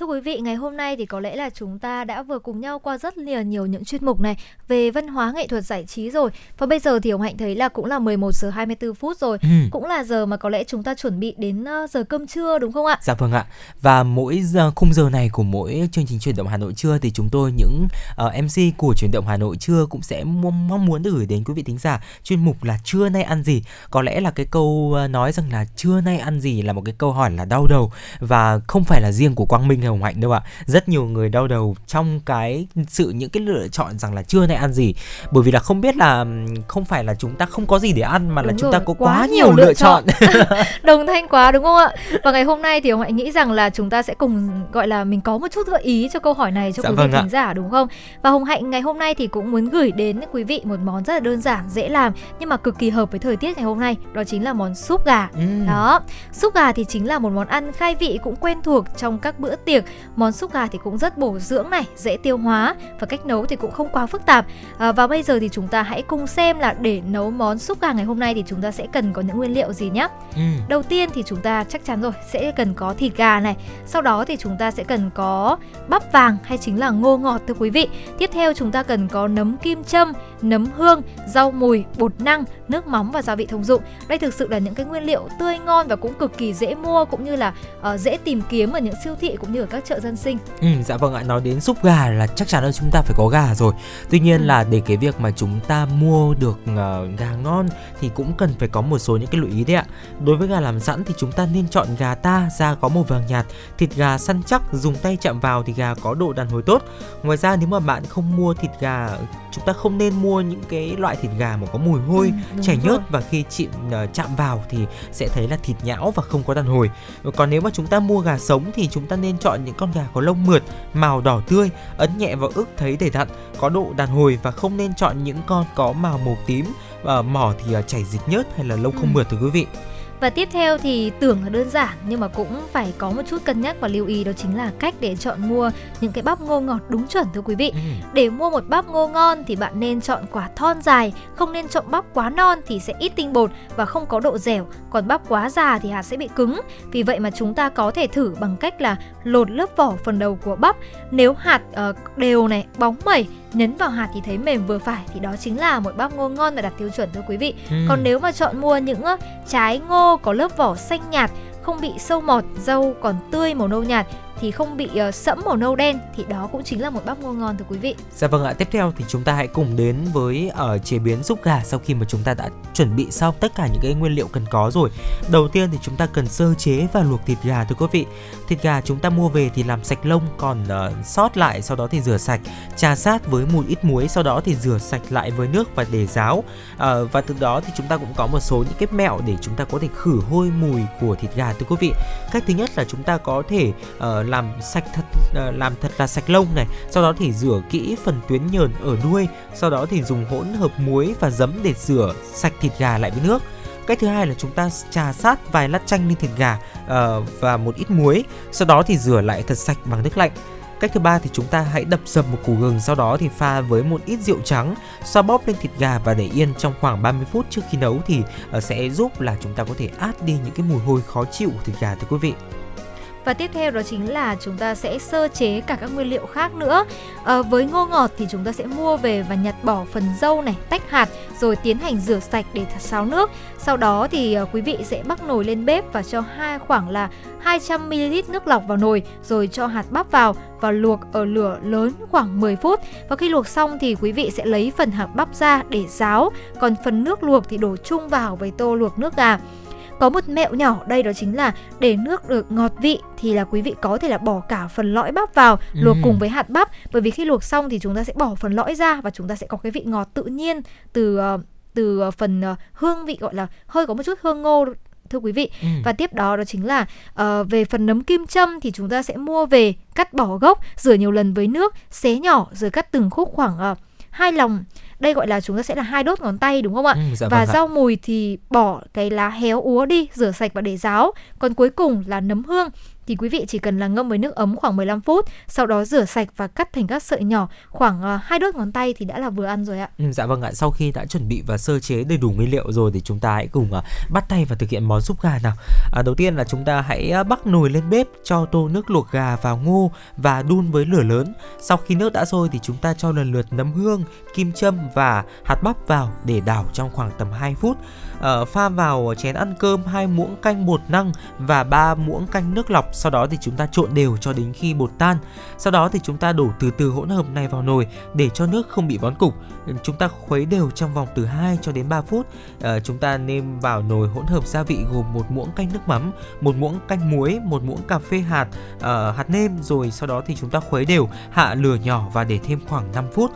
Thưa quý vị, ngày hôm nay thì có lẽ là chúng ta đã vừa cùng nhau qua rất nhiều nhiều những chuyên mục này về văn hóa nghệ thuật giải trí rồi. Và bây giờ thì ông Hạnh thấy là cũng là 11 giờ 24 phút rồi. Ừ. Cũng là giờ mà có lẽ chúng ta chuẩn bị đến ờ, giờ cơm trưa đúng không ạ? Dạ vâng ạ. Và mỗi giờ, khung giờ này của mỗi chương trình chuyển động Hà Nội trưa thì chúng tôi những uh, MC của chuyển động Hà Nội trưa cũng sẽ mong, muốn được gửi đến quý vị thính giả chuyên mục là trưa nay ăn gì. Có lẽ là cái câu uh, nói rằng là trưa nay ăn gì là một cái câu hỏi là đau đầu và không phải là riêng của Quang Minh Hồng Hạnh đâu ạ. Rất nhiều người đau đầu trong cái sự những cái lựa chọn rằng là trưa nay ăn gì bởi vì là không biết là không phải là chúng ta không có gì để ăn mà là Đúng chúng rồi, ta có quá quá, nhiều nhiều lựa lựa chọn. Đồng thanh quá đúng không ạ? Và ngày hôm nay thì ông Hạnh nghĩ rằng là chúng ta sẽ cùng gọi là mình có một chút gợi ý cho câu hỏi này cho Dạ quý vị vâng thính giả đúng không? Và Hồng Hạnh ngày hôm nay thì cũng muốn gửi đến quý vị một món rất là đơn giản, dễ làm nhưng mà cực kỳ hợp với thời tiết ngày hôm nay, đó chính là món súp gà. Ừm. Đó, súp gà thì chính là một món ăn khai vị cũng quen thuộc trong các bữa tiệc. Món súp gà thì cũng rất bổ dưỡng này, dễ tiêu hóa và cách nấu thì cũng không quá phức tạp. À, và bây giờ thì chúng ta hãy cùng xem là để nấu món súp gà ngày hôm nay thì chúng ta sẽ cần có những nguyên liệu gì nhé. Ừ. Đầu tiên thì chúng ta chắc chắn rồi sẽ cần có thịt gà này, sau đó thì chúng ta sẽ cần có bắp vàng hay chính là ngô ngọt thưa quý vị. Tiếp theo chúng ta cần có nấm kim châm, nấm hương, rau mùi, bột năng, nước mắm và gia vị thông dụng. Đây thực sự là những cái nguyên liệu tươi ngon và cũng cực kỳ dễ mua cũng như là ờ, dễ tìm kiếm ở những siêu thị cũng như ở các chợ dân sinh. Ừ, dạ vâng ạ nói đến súp gà là chắc chắn là chúng ta phải có gà rồi tuy nhiên Ừ. là để cái việc mà chúng ta mua được ờ, gà ngon thì cũng cần phải có một số những cái lưu ý đấy ạ đối với gà làm sẵn thì chúng ta nên chọn gà ta da có màu vàng nhạt thịt gà săn chắc dùng tay chạm vào thì gà có độ đàn hồi tốt ngoài ra nếu mà bạn không mua thịt gà chúng ta không nên mua những cái loại thịt gà mà có mùi hôi Ừ, chảy nhớt và khi chịu ờ, chạm vào thì sẽ thấy là thịt nhão và không có đàn hồi. Còn nếu mà chúng ta mua gà sống thì chúng ta nên chọn những con gà có lông mượt màu đỏ tươi ấn nhẹ vào ức thấy đầy đặn có độ đàn hồi và không nên chọn những con có màu màu tím và mỏ thì ờ, chảy dịch nhớt hay là lông không Ừ. mượt thưa quý vị Và tiếp theo thì tưởng là đơn giản nhưng mà cũng phải có một chút cân nhắc và lưu ý đó chính là cách để chọn mua những cái bắp ngô ngọt đúng chuẩn thưa quý vị. Ừ. Để mua một bắp ngô ngon thì bạn nên chọn quả thon dài, không nên chọn bắp quá non thì sẽ ít tinh bột và không có độ dẻo, còn bắp quá già thì hạt sẽ bị cứng. Vì vậy mà chúng ta có thể thử bằng cách là lột lớp vỏ phần đầu của bắp. Nếu hạt ờ, đều này, bóng mẩy, nhấn vào hạt thì thấy mềm vừa phải thì đó chính là một bắp ngô ngon và đạt tiêu chuẩn thưa quý vị. Ừ. Còn nếu mà chọn mua những ơ, trái ngô có lớp vỏ xanh nhạt, không bị sâu mọt, rau còn tươi màu nâu nhạt thì không bị uh, sẫm màu nâu đen thì đó cũng chính là một bắp ngô ngon thưa quý vị. Dạ vâng ạ, tiếp theo thì chúng ta hãy cùng đến với ở chế biến súp gà sau khi mà chúng ta đã chuẩn bị xong tất cả những cái nguyên liệu cần có rồi. Đầu tiên thì chúng ta cần sơ chế và luộc thịt gà thưa quý vị. Thịt gà chúng ta mua về thì làm sạch lông còn uh, sót lại sau đó thì rửa sạch, trà sát với một ít muối sau đó thì rửa sạch lại với nước và để ráo. Uh, và từ đó thì chúng ta cũng có một số những cái mẹo để chúng ta có thể khử hôi mùi của thịt gà thưa quý vị. Cách thứ nhất là chúng ta có thể uh, làm sạch thật ờ, làm thật là sạch lông này, sau đó thì rửa kỹ phần tuyến nhờn ở đuôi, sau đó thì dùng hỗn hợp muối và giấm để rửa sạch thịt gà lại với nước. Cách thứ hai là chúng ta trà sát vài lát chanh lên thịt gà uh, và một ít muối, sau đó thì rửa lại thật sạch bằng nước lạnh. Cách thứ ba thì chúng ta hãy đập dập một củ gừng sau đó thì pha với một ít rượu trắng, xoa bóp lên thịt gà và để yên trong khoảng 30 phút trước khi nấu thì ờ, sẽ giúp là chúng ta có thể át đi những cái mùi hôi khó chịu của thịt gà thưa quý vị. Và tiếp theo đó chính là chúng ta sẽ sơ chế cả các nguyên liệu khác nữa. à, với ngô ngọt thì chúng ta sẽ mua về và nhặt bỏ phần dâu này, tách hạt rồi tiến hành rửa sạch để thật xáo nước. Sau đó thì à, quý vị sẽ bắc nồi lên bếp và cho hai khoảng là 200ml nước lọc vào nồi rồi cho hạt bắp vào và luộc ở lửa lớn khoảng 10 phút. Và khi luộc xong thì quý vị sẽ lấy phần hạt bắp ra để ráo, còn phần nước luộc thì đổ chung vào với tô luộc nước gà. Có một mẹo nhỏ đây đó chính là để nước được ngọt vị thì là quý vị có thể là bỏ cả phần lõi bắp vào luộc Ừm. cùng với hạt bắp bởi vì khi luộc xong thì chúng ta sẽ bỏ phần lõi ra và chúng ta sẽ có cái vị ngọt tự nhiên từ ờ, từ ờ, phần ờ, hương vị gọi là hơi có một chút hương ngô thưa quý vị. Ừ. Và tiếp đó đó chính là ờ, về phần nấm kim châm thì chúng ta sẽ mua về cắt bỏ gốc, rửa nhiều lần với nước, xé nhỏ rồi cắt từng khúc khoảng uh, hai lòng đây gọi là chúng ta sẽ là hai đốt ngón tay đúng không ạ? Ừ, dạ và vâng ạ. rau mùi thì bỏ cái lá héo úa đi, rửa sạch và để ráo. Còn cuối cùng là nấm hương thì quý vị chỉ cần là ngâm với nước ấm khoảng 15 phút, sau đó rửa sạch và cắt thành các sợi nhỏ khoảng ờ, hai đốt ngón tay thì đã là vừa ăn rồi ạ. Ừ, dạ vâng ạ, sau khi đã chuẩn bị và sơ chế đầy đủ nguyên liệu rồi thì chúng ta hãy cùng ờ, bắt tay và thực hiện món súp gà nào. À, đầu tiên là chúng ta hãy ờ, bắc nồi lên bếp, cho tô nước luộc gà vào ngô và đun với lửa lớn. Sau khi nước đã sôi thì chúng ta cho lần lượt nấm hương, kim châm và hạt bắp vào để đảo trong khoảng tầm 2 phút uh, pha vào chén ăn cơm hai muỗng canh bột năng và ba muỗng canh nước lọc. Sau đó thì chúng ta trộn đều cho đến khi bột tan. Sau đó thì chúng ta đổ từ từ hỗn hợp này vào nồi để cho nước không bị vón cục. Chúng ta khuấy đều trong vòng từ 2 cho đến 3 phút. Uh, chúng ta nêm vào nồi hỗn hợp gia vị gồm một muỗng canh nước mắm một muỗng canh muối một muỗng cà phê hạt uh, hạt nêm. Rồi sau đó thì chúng ta khuấy đều hạ lửa nhỏ và để thêm khoảng 5 phút.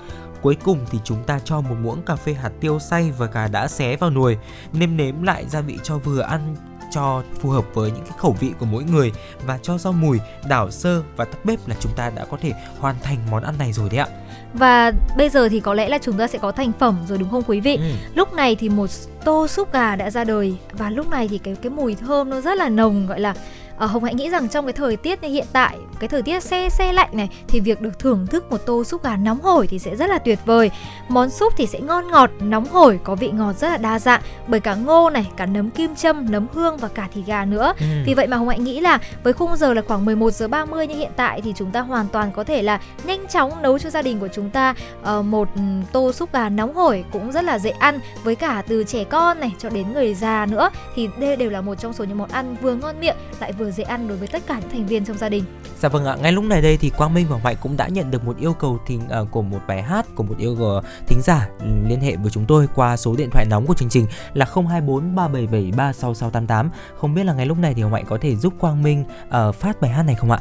Cuối cùng thì chúng ta cho một muỗng cà phê hạt tiêu xay và gà đã xé vào nồi, nêm nếm lại gia vị cho vừa ăn cho phù hợp với những cái khẩu vị của mỗi người và cho rau mùi đảo sơ và tắt bếp là chúng ta đã có thể hoàn thành món ăn này rồi đấy ạ. Và bây giờ thì có lẽ là chúng ta sẽ có thành phẩm rồi đúng không quý vị? Ừ. Lúc này thì một tô súp gà đã ra đời và lúc này thì cái cái mùi thơm nó rất là nồng gọi là Ờ, Hồng hãy nghĩ rằng trong cái thời tiết như hiện tại cái thời tiết se se lạnh này thì việc được thưởng thức một tô súp gà nóng hổi thì sẽ rất là tuyệt vời món súp thì sẽ ngon ngọt nóng hổi có vị ngọt rất là đa dạng bởi cả ngô này cả nấm kim châm nấm hương và cả thịt gà nữa Ừ. vì vậy mà Hồng Hạnh nghĩ là với khung giờ là khoảng 11 giờ 30 như hiện tại thì chúng ta hoàn toàn có thể là nhanh chóng nấu cho gia đình của chúng ta ờ, một tô súp gà nóng hổi cũng rất là dễ ăn với cả từ trẻ con này cho đến người già nữa thì đây đều là một trong số những món ăn vừa ngon miệng lại vừa dễ ăn đối với tất cả những thành viên trong gia đình. Dạ vâng ạ, ngay lúc này đây thì Quang Minh và Mạnh cũng đã nhận được một yêu cầu thính à, của một bài hát của một yêu cầu thính giả ừ, liên hệ với chúng tôi qua số điện thoại nóng của chương trình là 024 3773 6688. Không biết là ngay lúc này thì Hồng Mạnh có thể giúp Quang Minh ờ, phát bài hát này không ạ?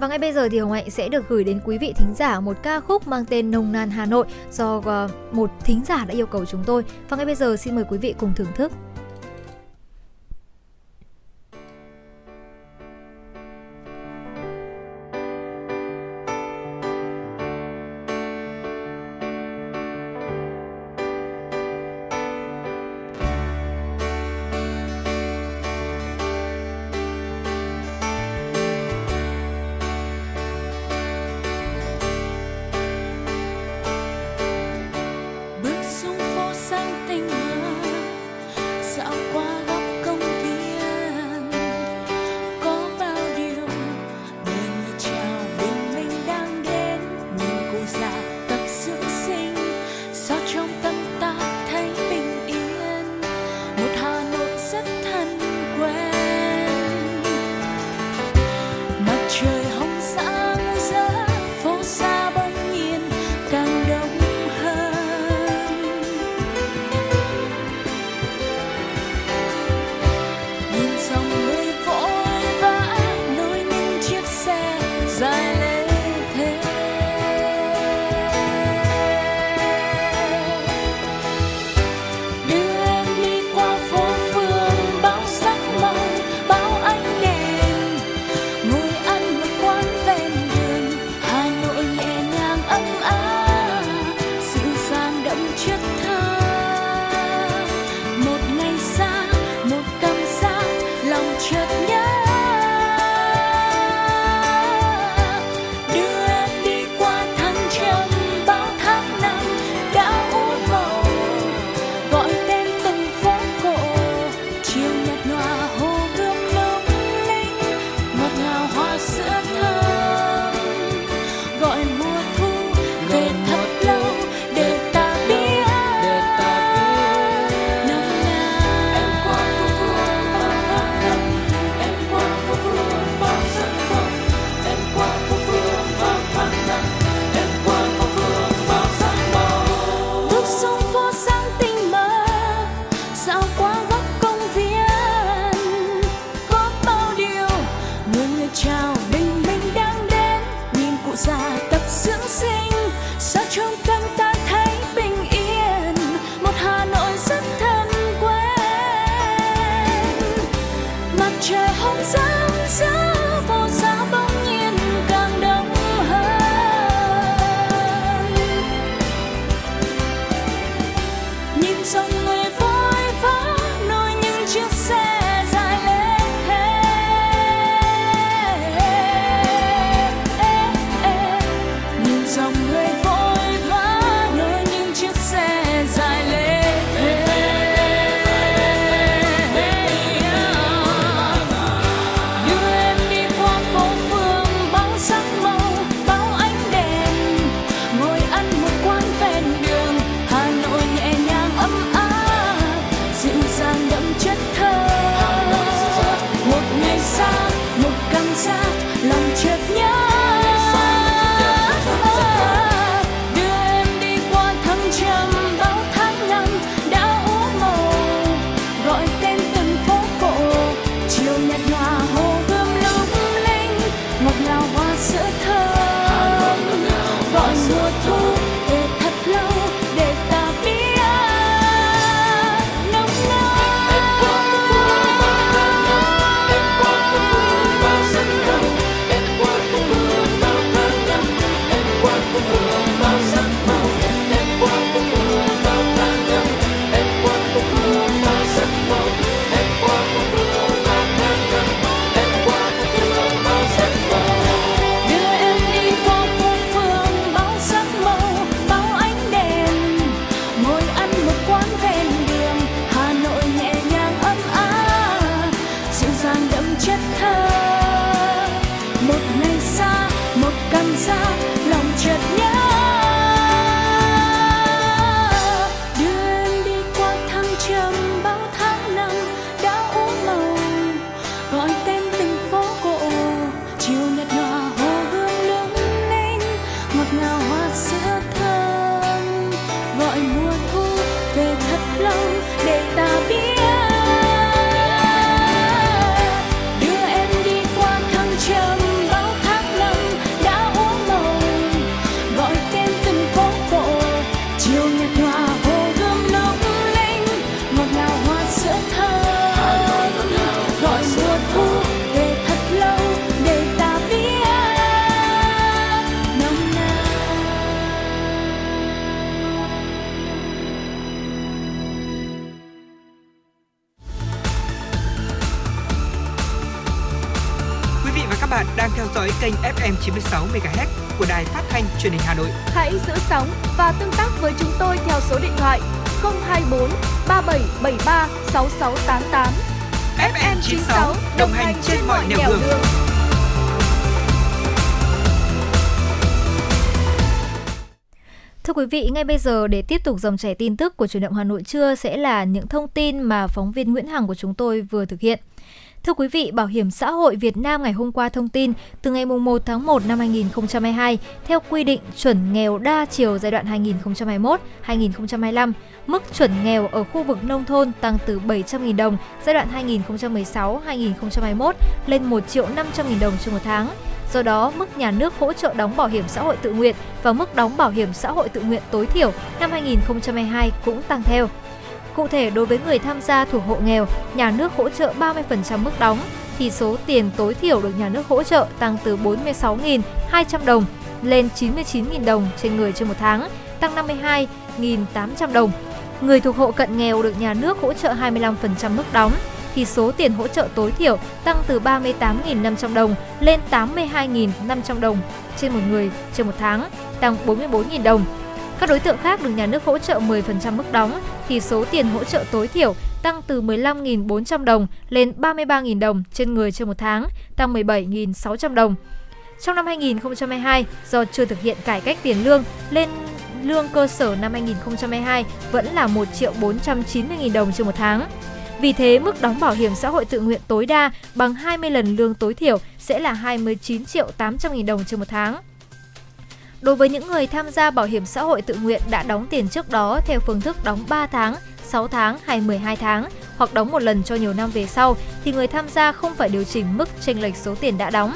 Và ngay bây giờ thì Hồng Hạnh sẽ được gửi đến quý vị thính giả một ca khúc mang tên Nồng nàn Hà Nội do ờ, một thính giả đã yêu cầu chúng tôi. Và ngay bây giờ xin mời quý vị cùng thưởng thức. Ngay bây giờ để tiếp tục dòng chảy tin tức của truyền động Hà Nội trưa sẽ là những thông tin mà phóng viên Nguyễn Hằng của chúng tôi vừa thực hiện. Thưa quý vị, Bảo hiểm xã hội Việt Nam ngày hôm qua thông tin từ ngày 1 tháng 1 năm 2022, theo quy định chuẩn nghèo đa chiều giai đoạn 2021-2025, mức chuẩn nghèo ở khu vực nông thôn tăng từ 700.000 đồng giai đoạn 2016-2021 lên 1 triệu 500.000 đồng trên một tháng. Do đó, mức nhà nước hỗ trợ đóng bảo hiểm xã hội tự nguyện và mức đóng bảo hiểm xã hội tự nguyện tối thiểu năm 2022 cũng tăng theo. Cụ thể, đối với người tham gia thuộc hộ nghèo, nhà nước hỗ trợ 30% mức đóng, thì số tiền tối thiểu được nhà nước hỗ trợ tăng từ 46.200 đồng lên 99.000 đồng trên người trên một tháng, tăng 52.800 đồng. Người thuộc hộ cận nghèo được nhà nước hỗ trợ 25% mức đóng, thì số tiền hỗ trợ tối thiểu tăng từ 38.500 đồng lên 82.500 đồng trên một người trên một tháng, tăng 44.000 đồng. Các đối tượng khác được nhà nước hỗ trợ 10% mức đóng thì số tiền hỗ trợ tối thiểu tăng từ 15.400 đồng lên 33.000 đồng trên người trên một tháng, tăng 17.600 đồng. Trong năm 2022, do chưa thực hiện cải cách tiền lương lên lương cơ sở năm 2022 vẫn là 1 triệu 490 000 đồng trên một tháng. Vì thế, mức đóng bảo hiểm xã hội tự nguyện tối đa bằng 20 lần lương tối thiểu sẽ là 29 triệu 800 000 đồng trên một tháng. Đối với những người tham gia bảo hiểm xã hội tự nguyện đã đóng tiền trước đó theo phương thức đóng 3 tháng, 6 tháng hay 12 tháng hoặc đóng một lần cho nhiều năm về sau thì người tham gia không phải điều chỉnh mức chênh lệch số tiền đã đóng.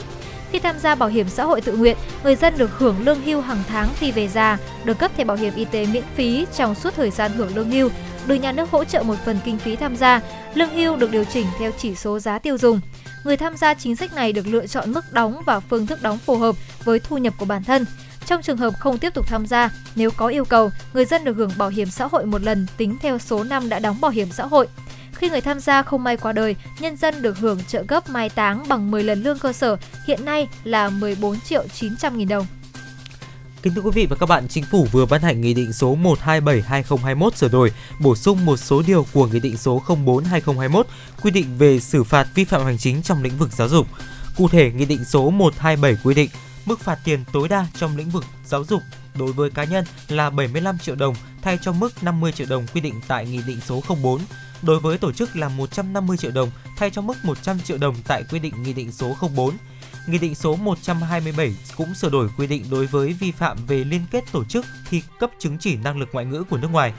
Khi tham gia bảo hiểm xã hội tự nguyện, người dân được hưởng lương hưu hàng tháng khi về già, được cấp thẻ bảo hiểm y tế miễn phí trong suốt thời gian hưởng lương hưu, được nhà nước hỗ trợ một phần kinh phí tham gia, lương hưu được điều chỉnh theo chỉ số giá tiêu dùng. Người tham gia chính sách này được lựa chọn mức đóng và phương thức đóng phù hợp với thu nhập của bản thân. Trong trường hợp không tiếp tục tham gia, nếu có yêu cầu, người dân được hưởng bảo hiểm xã hội một lần tính theo số năm đã đóng bảo hiểm xã hội. Khi người tham gia không may qua đời, nhân dân được hưởng trợ cấp mai táng bằng 10 lần lương cơ sở, hiện nay là 14 triệu 900 nghìn đồng. Kính thưa quý vị và các bạn, Chính phủ vừa ban hành Nghị định số 127/2021 sửa đổi, bổ sung một số điều của Nghị định số 04/2021 quy định về xử phạt vi phạm hành chính trong lĩnh vực giáo dục. Cụ thể, Nghị định số 127 quy định mức phạt tiền tối đa trong lĩnh vực giáo dục đối với cá nhân là 75 triệu đồng thay cho mức 50 triệu đồng quy định tại Nghị định số 04. Đối với tổ chức là 150 triệu đồng thay cho mức 100 triệu đồng tại quy định Nghị định số 04. Nghị định số 127 cũng sửa đổi quy định đối với vi phạm về liên kết tổ chức khi cấp chứng chỉ năng lực ngoại ngữ của nước ngoài.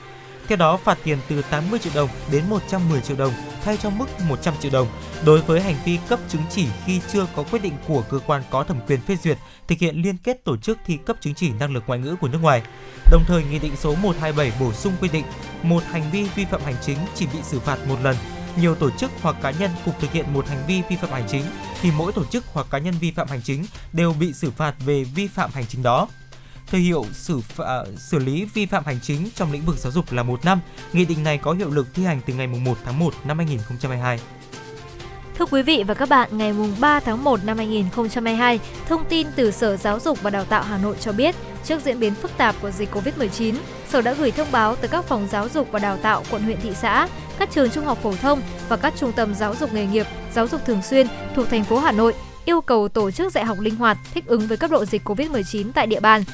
Theo đó, phạt tiền từ 80 triệu đồng đến 110 triệu đồng thay cho mức 100 triệu đồng đối với hành vi cấp chứng chỉ khi chưa có quyết định của cơ quan có thẩm quyền phê duyệt thực hiện liên kết tổ chức thi cấp chứng chỉ năng lực ngoại ngữ của nước ngoài. Đồng thời, Nghị định số 127 bổ sung quy định một hành vi vi phạm hành chính chỉ bị xử phạt một lần nhiều tổ chức hoặc cá nhân cùng thực hiện một hành vi vi phạm hành chính thì mỗi tổ chức hoặc cá nhân vi phạm hành chính đều bị xử phạt về vi phạm hành chính đó. Thời hiệu xử phạ, à, xử lý vi phạm hành chính trong lĩnh vực giáo dục là một năm. Nghị định này có hiệu lực thi hành từ ngày 1 tháng 1 năm 2022. Thưa quý vị và các bạn, ngày 3 tháng 1 năm 2022, thông tin từ Sở Giáo dục và Đào tạo Hà Nội cho biết, trước diễn biến phức tạp của dịch Covid-19, Sở đã gửi thông báo tới các phòng giáo dục và đào tạo quận huyện thị xã, các trường trung học phổ thông và các trung tâm giáo dục nghề nghiệp, giáo dục thường xuyên thuộc thành phố Hà Nội yêu cầu tổ chức dạy học linh hoạt thích ứng với cấp độ dịch Covid-19 tại địa bàn.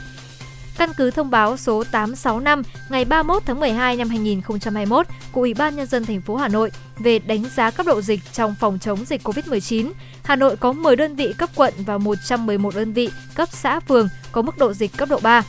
Căn cứ thông báo số 865 ngày 31 tháng 12 năm 2021 của Ủy ban nhân dân thành phố Hà Nội về đánh giá cấp độ dịch trong phòng chống dịch Covid-19, Hà Nội có 10 đơn vị cấp quận và 111 đơn vị cấp xã phường có mức độ dịch cấp độ 3.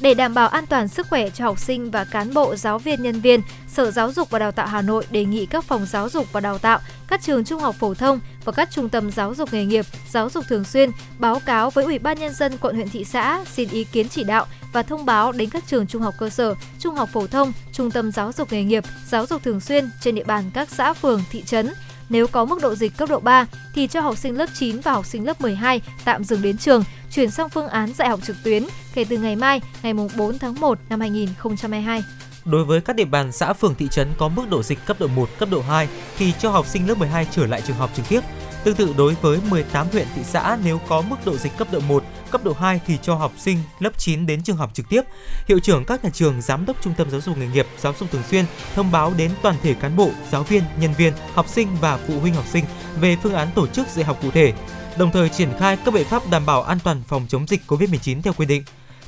Để đảm bảo an toàn sức khỏe cho học sinh và cán bộ, giáo viên, nhân viên, Sở Giáo dục và Đào tạo Hà Nội đề nghị các phòng giáo dục và đào tạo, các trường trung học phổ thông và các trung tâm giáo dục nghề nghiệp, giáo dục thường xuyên báo cáo với Ủy ban nhân dân quận huyện thị xã xin ý kiến chỉ đạo và thông báo đến các trường trung học cơ sở, trung học phổ thông, trung tâm giáo dục nghề nghiệp, giáo dục thường xuyên trên địa bàn các xã phường, thị trấn nếu có mức độ dịch cấp độ 3 thì cho học sinh lớp 9 và học sinh lớp 12 tạm dừng đến trường, chuyển sang phương án dạy học trực tuyến kể từ ngày mai, ngày 4 tháng 1 năm 2022. Đối với các địa bàn xã phường thị trấn có mức độ dịch cấp độ 1, cấp độ 2 thì cho học sinh lớp 12 trở lại trường học trực tiếp. Tương tự đối với 18 huyện thị xã nếu có mức độ dịch cấp độ 1, cấp độ 2 thì cho học sinh lớp 9 đến trường học trực tiếp. Hiệu trưởng các nhà trường, giám đốc trung tâm giáo dục nghề nghiệp, giáo dục thường xuyên thông báo đến toàn thể cán bộ, giáo viên, nhân viên, học sinh và phụ huynh học sinh về phương án tổ chức dạy học cụ thể, đồng thời triển khai các biện pháp đảm bảo an toàn phòng chống dịch COVID-19 theo quy định.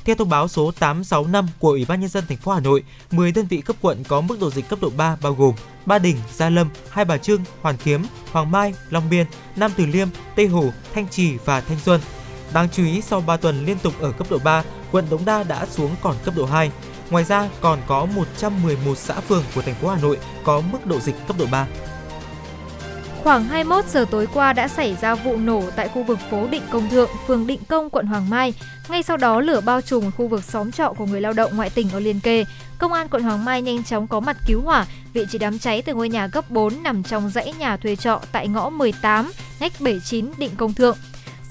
Theo thông báo số 865 của Ủy ban nhân dân thành phố Hà Nội, 10 đơn vị cấp quận có mức độ dịch cấp độ 3 bao gồm Ba Đình, Gia Lâm, Hai Bà Trưng, Hoàn Kiếm, Hoàng Mai, Long Biên, Nam Từ Liêm, Tây Hồ, Thanh Trì và Thanh Xuân. Đáng chú ý sau 3 tuần liên tục ở cấp độ 3, quận Đống Đa đã xuống còn cấp độ 2. Ngoài ra, còn có 111 xã phường của thành phố Hà Nội có mức độ dịch cấp độ 3. Khoảng 21 giờ tối qua đã xảy ra vụ nổ tại khu vực phố Định Công Thượng, phường Định Công, quận Hoàng Mai. Ngay sau đó lửa bao trùm khu vực xóm trọ của người lao động ngoại tỉnh ở liên kề. Công an quận Hoàng Mai nhanh chóng có mặt cứu hỏa. Vị trí đám cháy từ ngôi nhà cấp 4 nằm trong dãy nhà thuê trọ tại ngõ 18, ngách 79 Định Công Thượng.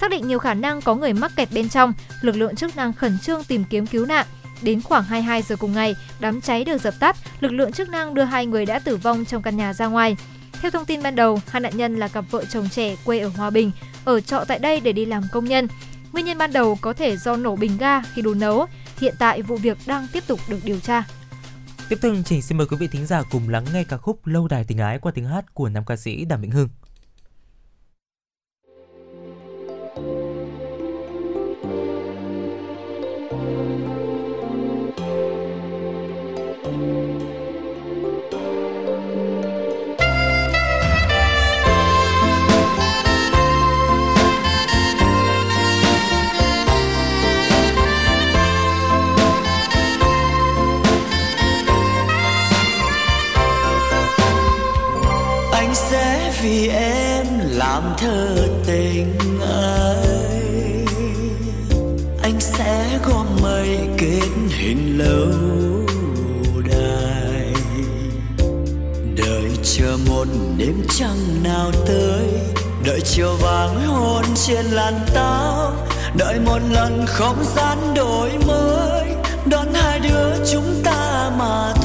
Xác định nhiều khả năng có người mắc kẹt bên trong, lực lượng chức năng khẩn trương tìm kiếm cứu nạn. Đến khoảng 22 giờ cùng ngày, đám cháy được dập tắt, lực lượng chức năng đưa hai người đã tử vong trong căn nhà ra ngoài. Theo thông tin ban đầu, hai nạn nhân là cặp vợ chồng trẻ quê ở Hòa Bình, ở trọ tại đây để đi làm công nhân. Nguyên nhân ban đầu có thể do nổ bình ga khi đun nấu. Hiện tại vụ việc đang tiếp tục được điều tra. Tiếp theo chương trình xin mời quý vị thính giả cùng lắng nghe ca khúc Lâu đài tình ái qua tiếng hát của nam ca sĩ Đàm Vĩnh Hưng. Làm thơ tình ấy anh sẽ gom mây kết hình lâu đài. Đợi chờ một đêm trăng nào tới, đợi chiều vàng hôn trên làn táo đợi một lần không gian đổi mới, đón hai đứa chúng ta mà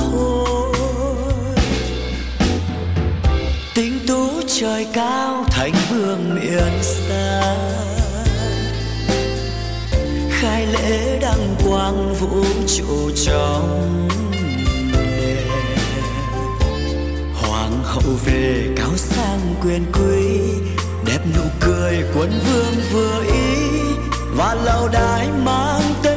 trời cao thành vương miền xa. Khai lễ đăng quang vũ trụ trong đèn hoàng hậu về cáo sang quyền quý đẹp nụ cười quân vương vừa ý. Và lâu đài mang tên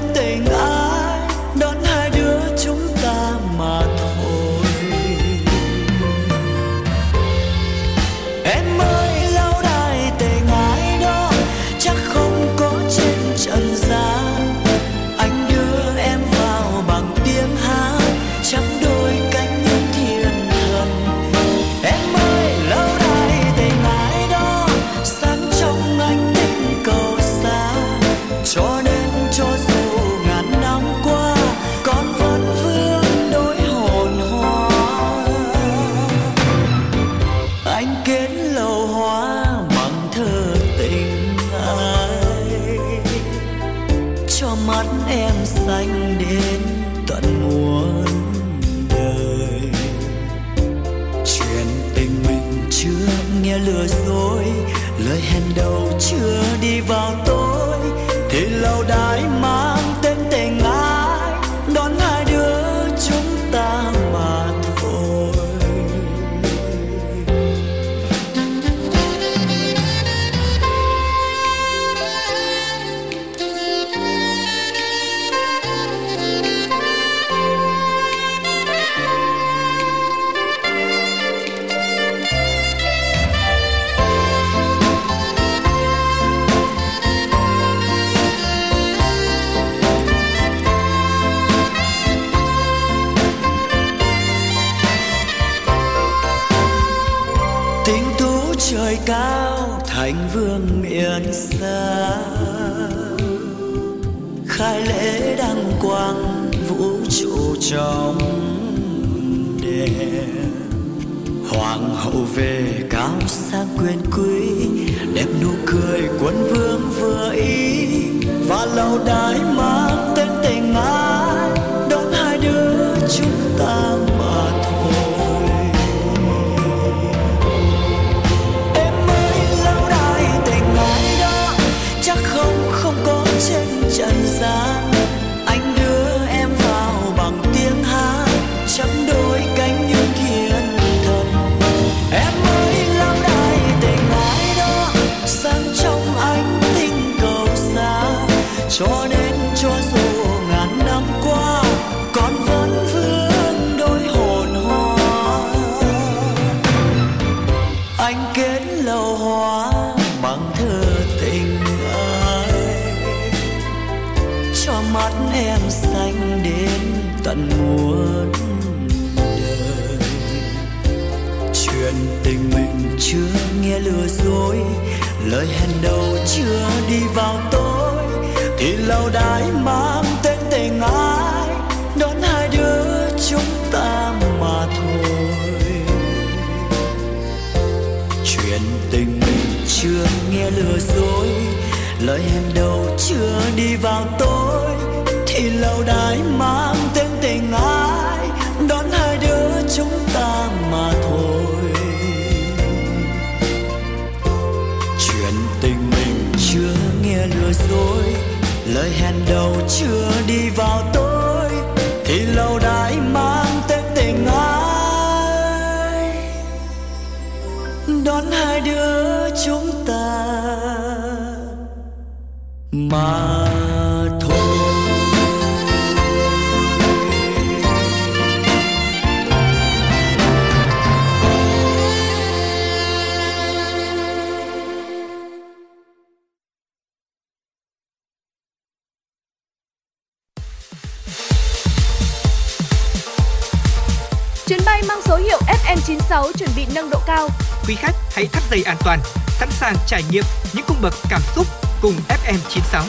sàng trải nghiệm những cung bậc cảm xúc cùng FM96.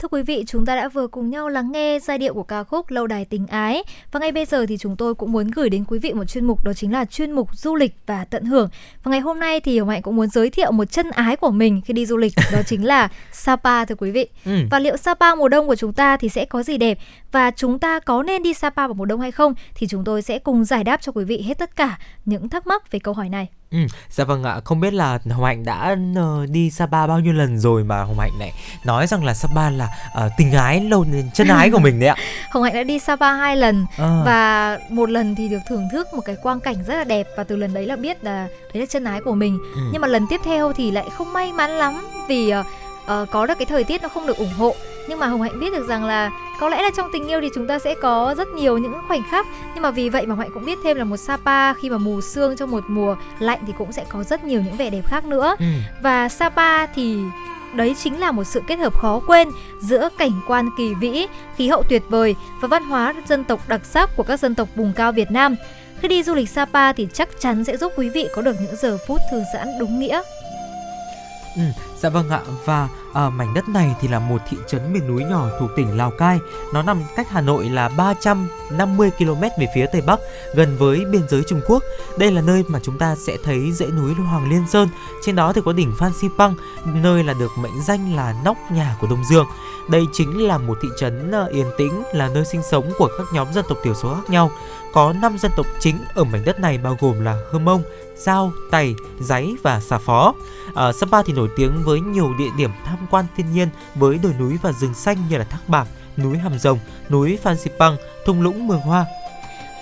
Thưa quý vị, chúng ta đã vừa cùng nhau lắng nghe giai điệu của ca khúc Lâu đài tình ái và ngay bây giờ thì chúng tôi cũng muốn gửi đến quý vị một chuyên mục đó chính là chuyên mục du lịch và tận hưởng. Và ngày hôm nay thì Hồng Hạnh cũng muốn giới thiệu một chân ái của mình khi đi du lịch đó chính là Sapa thưa quý vị. Ừ. Và liệu Sapa mùa đông của chúng ta thì sẽ có gì đẹp và chúng ta có nên đi Sapa vào mùa đông hay không thì chúng tôi sẽ cùng giải đáp cho quý vị hết tất cả những thắc mắc về câu hỏi này. Ừ, dạ vâng ạ, không biết là Hồng Hạnh đã ờ, đi Sapa bao nhiêu lần rồi mà Hồng Hạnh lại nói rằng là Sapa là ờ, tình ái lâu chân ái của mình đấy ạ. Hồng Hạnh đã đi Sapa hai lần Ờ. và một lần thì được thưởng thức một cái quang cảnh rất là đẹp và từ lần đấy là biết là đấy là chân ái của mình. Ừ. Nhưng mà lần tiếp theo thì lại không may mắn lắm vì ờ, ờ, có được cái thời tiết nó không được ủng hộ. Nhưng mà Hồng Hạnh biết được rằng là có lẽ là trong tình yêu thì chúng ta sẽ có rất nhiều những khoảnh khắc nhưng mà vì vậy mà Hạnh cũng biết thêm là một Sapa khi mà mù sương trong một mùa lạnh thì cũng sẽ có rất nhiều những vẻ đẹp khác nữa. Ừ. Và Sapa thì đấy chính là một sự kết hợp khó quên giữa cảnh quan kỳ vĩ, khí hậu tuyệt vời và văn hóa dân tộc đặc sắc của các dân tộc vùng cao Việt Nam. Khi đi du lịch Sapa thì chắc chắn sẽ giúp quý vị có được những giờ phút thư giãn đúng nghĩa. Ừ, dạ vâng ạ và à, mảnh đất này thì là một thị trấn miền núi nhỏ thuộc tỉnh Lào Cai. Nó nằm cách Hà Nội là 350 km về phía tây bắc, gần với biên giới Trung Quốc. Đây là nơi mà chúng ta sẽ thấy dãy núi Hoàng Liên Sơn. Trên đó thì có đỉnh Phan Xipang, nơi là được mệnh danh là nóc nhà của Đông Dương. Đây chính là một thị trấn ờ, yên tĩnh, là nơi sinh sống của các nhóm dân tộc thiểu số khác nhau. Có 5 dân tộc chính ở mảnh đất này bao gồm là Hơ Mông, dao, Tày, Giấy và Xà Phó. Ở Sapa thì nổi tiếng với nhiều địa điểm tham quan thiên nhiên với đồi núi và rừng xanh như là Thác Bạc, núi Hàm Rồng, núi Phan Xipang, thung lũng Mường Hoa.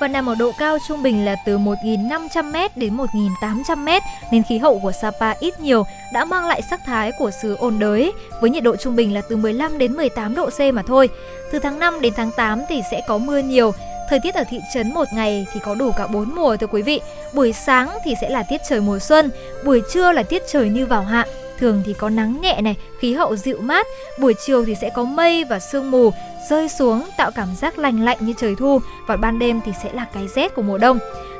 Và nằm ở độ cao trung bình là từ 1.500m đến 1.800m nên khí hậu của Sapa ít nhiều đã mang lại sắc thái của xứ ôn đới với nhiệt độ trung bình là từ 15 đến 18 độ C mà thôi. Từ tháng 5 đến tháng 8 thì sẽ có mưa nhiều. Thời tiết ở thị trấn một ngày thì có đủ cả bốn mùa thưa quý vị. Buổi sáng thì sẽ là tiết trời mùa xuân, buổi trưa là tiết trời như vào hạ. thường thì có nắng nhẹ này, khí hậu dịu mát, buổi chiều thì sẽ có mây và sương mù rơi xuống tạo cảm giác lành lạnh như trời thu và ban đêm thì sẽ là cái rét của mùa đông.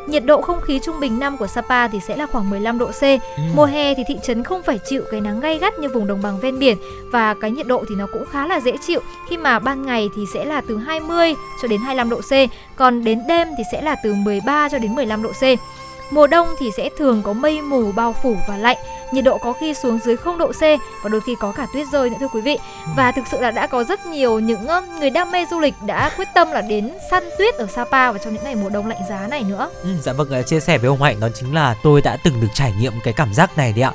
Nhiệt độ không khí trung bình năm của Sapa thì sẽ là khoảng 15 độ C. Ừ. Mùa hè thì thị trấn không phải chịu cái nắng gay gắt như vùng đồng bằng ven biển và cái nhiệt độ thì nó cũng khá là dễ chịu khi mà ban ngày thì sẽ là từ 20 cho đến 25 độ C, còn đến đêm thì sẽ là từ 13 cho đến 15 độ C. Mùa đông thì sẽ thường có mây mù bao phủ và lạnh, nhiệt độ có khi xuống dưới 0 độ C và đôi khi có cả tuyết rơi nữa thưa quý vị. Và thực sự là đã có rất nhiều những người đam mê du lịch đã quyết tâm là đến săn tuyết ở Sapa và trong những ngày mùa đông lạnh giá này nữa. Ừ, dạ vâng, chia sẻ với ông Hạnh đó chính là tôi đã từng được trải nghiệm cái cảm giác này đấy ạ.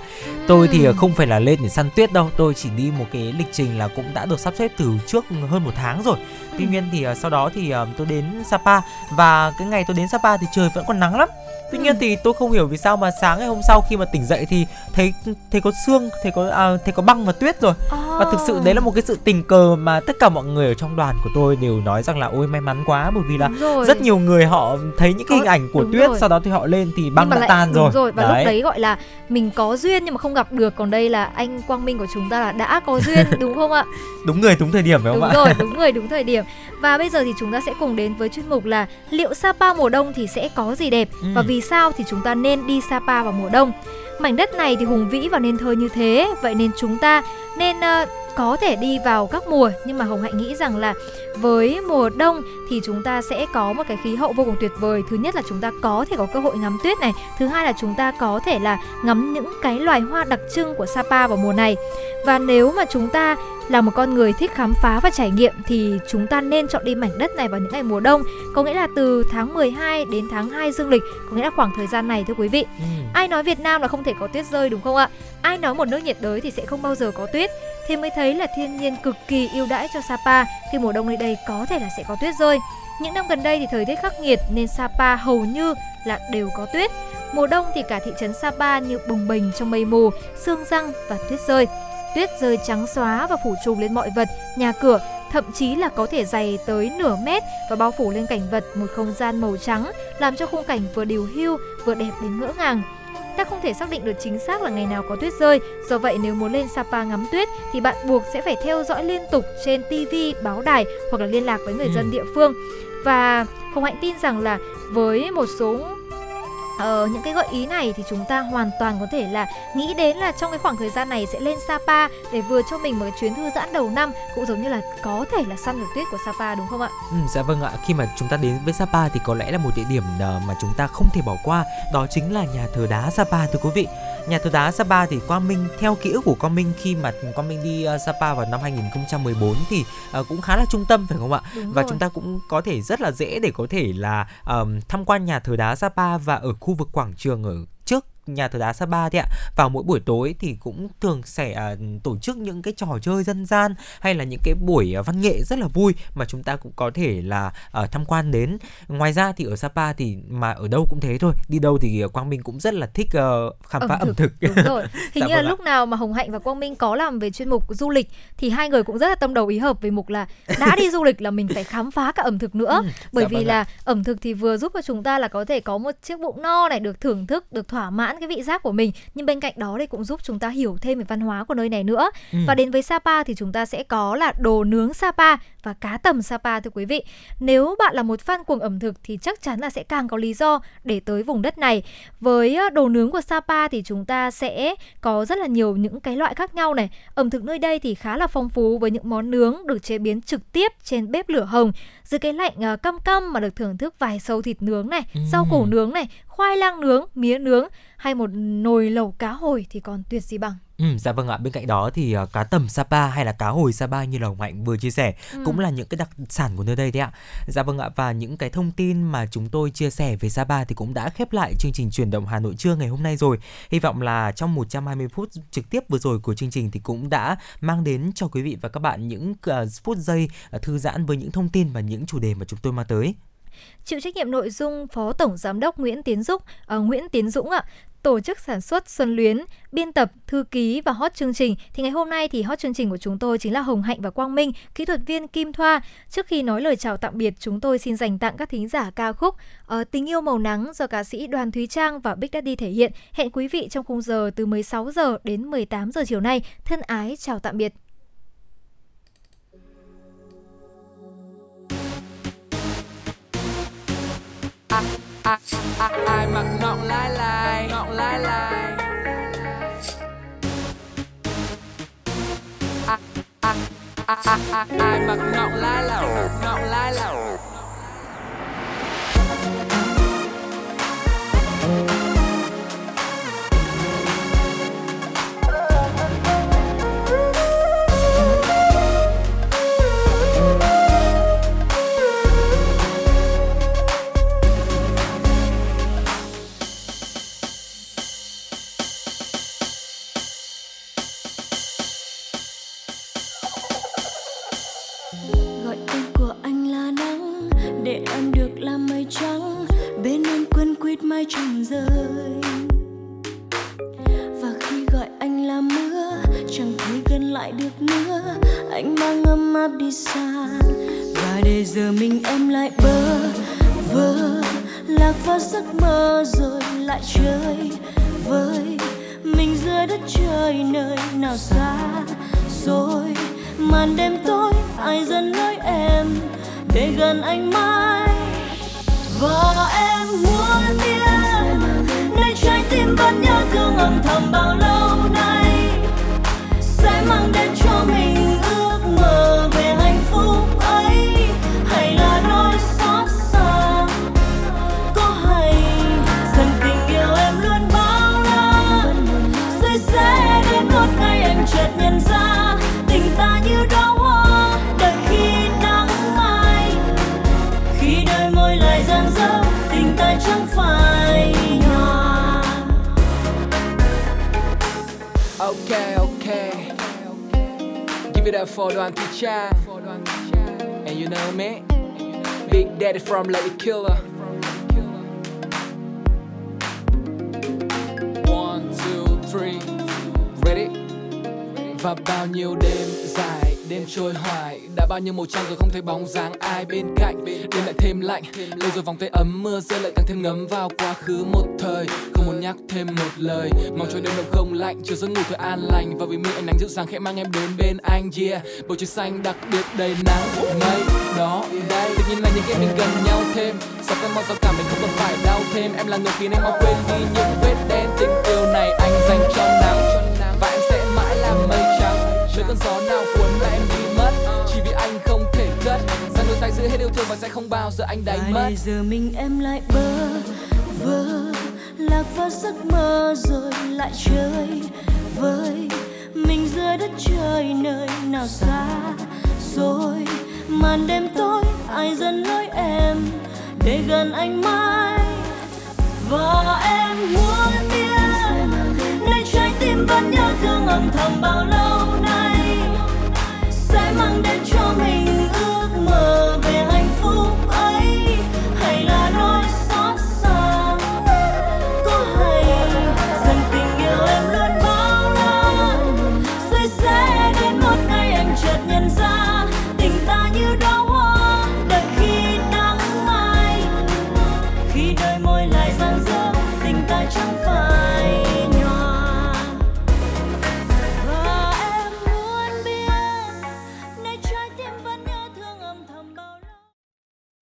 Tôi thì không phải là lên để săn tuyết đâu, tôi chỉ đi một cái lịch trình là cũng đã được sắp xếp từ trước hơn một tháng rồi. Tuy nhiên thì sau đó thì tôi đến Sapa và cái ngày tôi đến Sapa thì trời vẫn còn nắng lắm tuy nhiên thì tôi không hiểu vì sao mà sáng ngày hôm sau khi mà tỉnh dậy thì thấy thấy có xương thấy có à, thấy có băng và tuyết rồi. Oh. và thực sự đấy là một cái sự tình cờ mà tất cả mọi người ở trong đoàn của tôi đều nói rằng là ôi may mắn quá. Bởi vì là rất nhiều người họ thấy những cái hình ảnh của tuyết rồi. sau đó thì họ lên thì băng đã lại, tan rồi. rồi và đấy. lúc đấy gọi là mình có duyên nhưng mà không gặp được. Còn đây là anh Quang Minh của chúng ta là đã có duyên đúng không ạ? Đúng người đúng thời điểm phải không đúng ạ? rồi đúng người đúng thời điểm và bây giờ thì chúng ta sẽ cùng đến với chuyên mục là liệu Sapa mùa đông thì sẽ có gì đẹp ừ. và vì sao thì chúng ta nên đi Sapa vào mùa đông. Mảnh đất này thì hùng vĩ và nên thơ như thế, vậy nên chúng ta nên uh, có thể đi vào các mùa nhưng mà Hồng Hạnh nghĩ rằng là với mùa đông thì chúng ta sẽ có một cái khí hậu vô cùng tuyệt vời. Thứ nhất là chúng ta có thể có cơ hội ngắm tuyết này, thứ hai là chúng ta có thể là ngắm những cái loài hoa đặc trưng của Sapa vào mùa này. Và nếu mà chúng ta là một con người thích khám phá và trải nghiệm thì chúng ta nên chọn đi mảnh đất này vào những ngày mùa đông có nghĩa là từ tháng 12 đến tháng 2 dương lịch có nghĩa là khoảng thời gian này thưa quý vị ừ. ai nói Việt Nam là không thể có tuyết rơi đúng không ạ ai nói một nước nhiệt đới thì sẽ không bao giờ có tuyết thì mới thấy là thiên nhiên cực kỳ ưu đãi cho Sapa. Khi mùa đông nơi đây có thể là sẽ có tuyết rơi những năm gần đây thì thời tiết khắc nghiệt nên Sapa hầu như là đều có tuyết. Mùa đông thì cả thị trấn Sapa như bồng bềnh trong mây mù sương răng và tuyết rơi. Tuyết rơi trắng xóa và phủ trùm lên mọi vật, nhà cửa, thậm chí là có thể dày tới nửa mét và bao phủ lên cảnh vật một không gian màu trắng, làm cho khung cảnh vừa điều hưu vừa đẹp đến ngỡ ngàng. Ta không thể xác định được chính xác là ngày nào có tuyết rơi, do vậy nếu muốn lên Sapa ngắm tuyết thì bạn buộc sẽ phải theo dõi liên tục trên TV, báo đài hoặc là liên lạc với người dân ừ. địa phương. Và Hồng Hạnh tin rằng là với một số ờ, những cái gợi ý này thì chúng ta hoàn toàn có thể là nghĩ đến là trong cái khoảng thời gian này sẽ lên Sapa để vừa cho mình một cái chuyến thư giãn đầu năm cũng giống như là có thể là săn được tuyết của Sapa đúng không ạ? Ừ, dạ vâng ạ. Khi mà chúng ta đến với Sapa thì có lẽ là một địa điểm ờ, mà chúng ta không thể bỏ qua đó chính là nhà thờ đá Sapa thưa quý vị. Nhà thờ đá Sapa thì Quang Minh theo ký ức của Quang Minh khi mà Quang Minh đi uh, Sapa vào năm 2014 thì uh, cũng khá là trung tâm phải không ạ? Đúng và rồi. chúng ta cũng có thể rất là dễ để có thể là um, tham quan nhà thờ đá Sapa và ở khu vực quảng trường ở nhà thờ đá Sapa đấy ạ. Vào mỗi buổi tối thì cũng thường sẽ uh, tổ chức những cái trò chơi dân gian hay là những cái buổi uh, văn nghệ rất là vui mà chúng ta cũng có thể là uh, tham quan đến. Ngoài ra thì ở Sapa thì mà ở đâu cũng thế thôi. Đi đâu thì Quang Minh cũng rất là thích uh, khám phá ẩm thực, đúng rồi. Hình dạ như là vâng lúc nào mà Hồng Hạnh và Quang Minh có làm về chuyên mục du lịch thì hai người cũng rất là tâm đầu ý hợp về mục là đã đi du lịch là mình phải khám phá cả ẩm thực nữa. Ừ, bởi dạ vì vâng là ạ. ẩm thực thì vừa giúp cho chúng ta là có thể có một chiếc bụng no này được thưởng thức được thỏa mãn cái vị giác của mình. Nhưng bên cạnh đó thì cũng giúp chúng ta hiểu thêm về văn hóa của nơi này nữa. Ừ. và đến với Sapa thì chúng ta sẽ có là đồ nướng Sapa và cá tầm Sapa thưa quý vị. Nếu bạn là một fan cuồng ẩm thực thì chắc chắn là sẽ càng có lý do để tới vùng đất này. Với đồ nướng của Sapa thì chúng ta sẽ có rất là nhiều những cái loại khác nhau này. Ẩm thực nơi đây thì khá là phong phú với những món nướng được chế biến trực tiếp trên bếp lửa hồng dưới cái lạnh uh, căm căm mà được thưởng thức vài sâu thịt nướng này ừ. rau củ nướng này khoai lang nướng mía nướng hay một nồi lẩu cá hồi thì còn tuyệt gì bằng. Ừ, dạ vâng ạ. Bên cạnh đó thì uh, cá tầm Sapa hay là cá hồi Sapa như là Hạnh vừa chia sẻ ừ. cũng là những cái đặc sản của nơi đây đấy ạ. Dạ vâng ạ. Và những cái thông tin mà chúng tôi chia sẻ về Sapa thì cũng đã khép lại chương trình chuyển động Hà Nội trưa ngày hôm nay rồi. Hy vọng là trong 120 phút trực tiếp vừa rồi của chương trình thì cũng đã mang đến cho quý vị và các bạn những uh, phút giây uh, thư giãn với những thông tin và những chủ đề mà chúng tôi mang tới. Chịu trách nhiệm nội dung Phó Tổng Giám đốc Nguyễn Tiến Dũng, uh, Nguyễn Tiến Dũng ạ tổ chức sản xuất Xuân Luyến, biên tập, thư ký và hot chương trình. Thì ngày hôm nay thì hot chương trình của chúng tôi chính là Hồng Hạnh và Quang Minh, kỹ thuật viên Kim Thoa. Trước khi nói lời chào tạm biệt, chúng tôi xin dành tặng các thính giả ca khúc uh, Tình yêu màu nắng do ca sĩ Đoàn Thúy Trang và Big Daddy thể hiện. Hẹn quý vị trong khung giờ từ 16 giờ đến 18 giờ chiều nay. Thân ái chào tạm biệt. À ai, ai, ai mặc ngọn lai lai ngọn lai lai ai, ai, ai, ai, mặc ngọn lai lẩu ngọn lai lẩu giấc ngủ thật an lành và vì mi ánh nắng dịu dàng khẽ mang em đến bên anh Yeah, bầu trời xanh đặc biệt đầy nắng mây đó đây Tự nhiên là những cái mình gần nhau thêm Sao cơn mong sao cảm mình không cần phải đau thêm? Em là người khiến anh mau quên đi những vết đen Tình yêu này. Anh dành cho nắng Và em sẽ mãi là mây trắng. Chưa cơn gió nào cuốn là em đi mất Chỉ vì anh không thể cất. Rằng đôi tay giữ hết yêu thương và sẽ không bao giờ anh đánh mất. giờ mình em lại bơ vơ lạc vào giấc mơ rồi lại chơi vơi. Mình giữa đất trời nơi nào xa rồi màn đêm tối, ai dẫn lối em để gần anh mãi? Và em muốn biết nay trái tim vẫn nhớ thương âm thầm bao lâu nay? Sẽ mang đến cho mình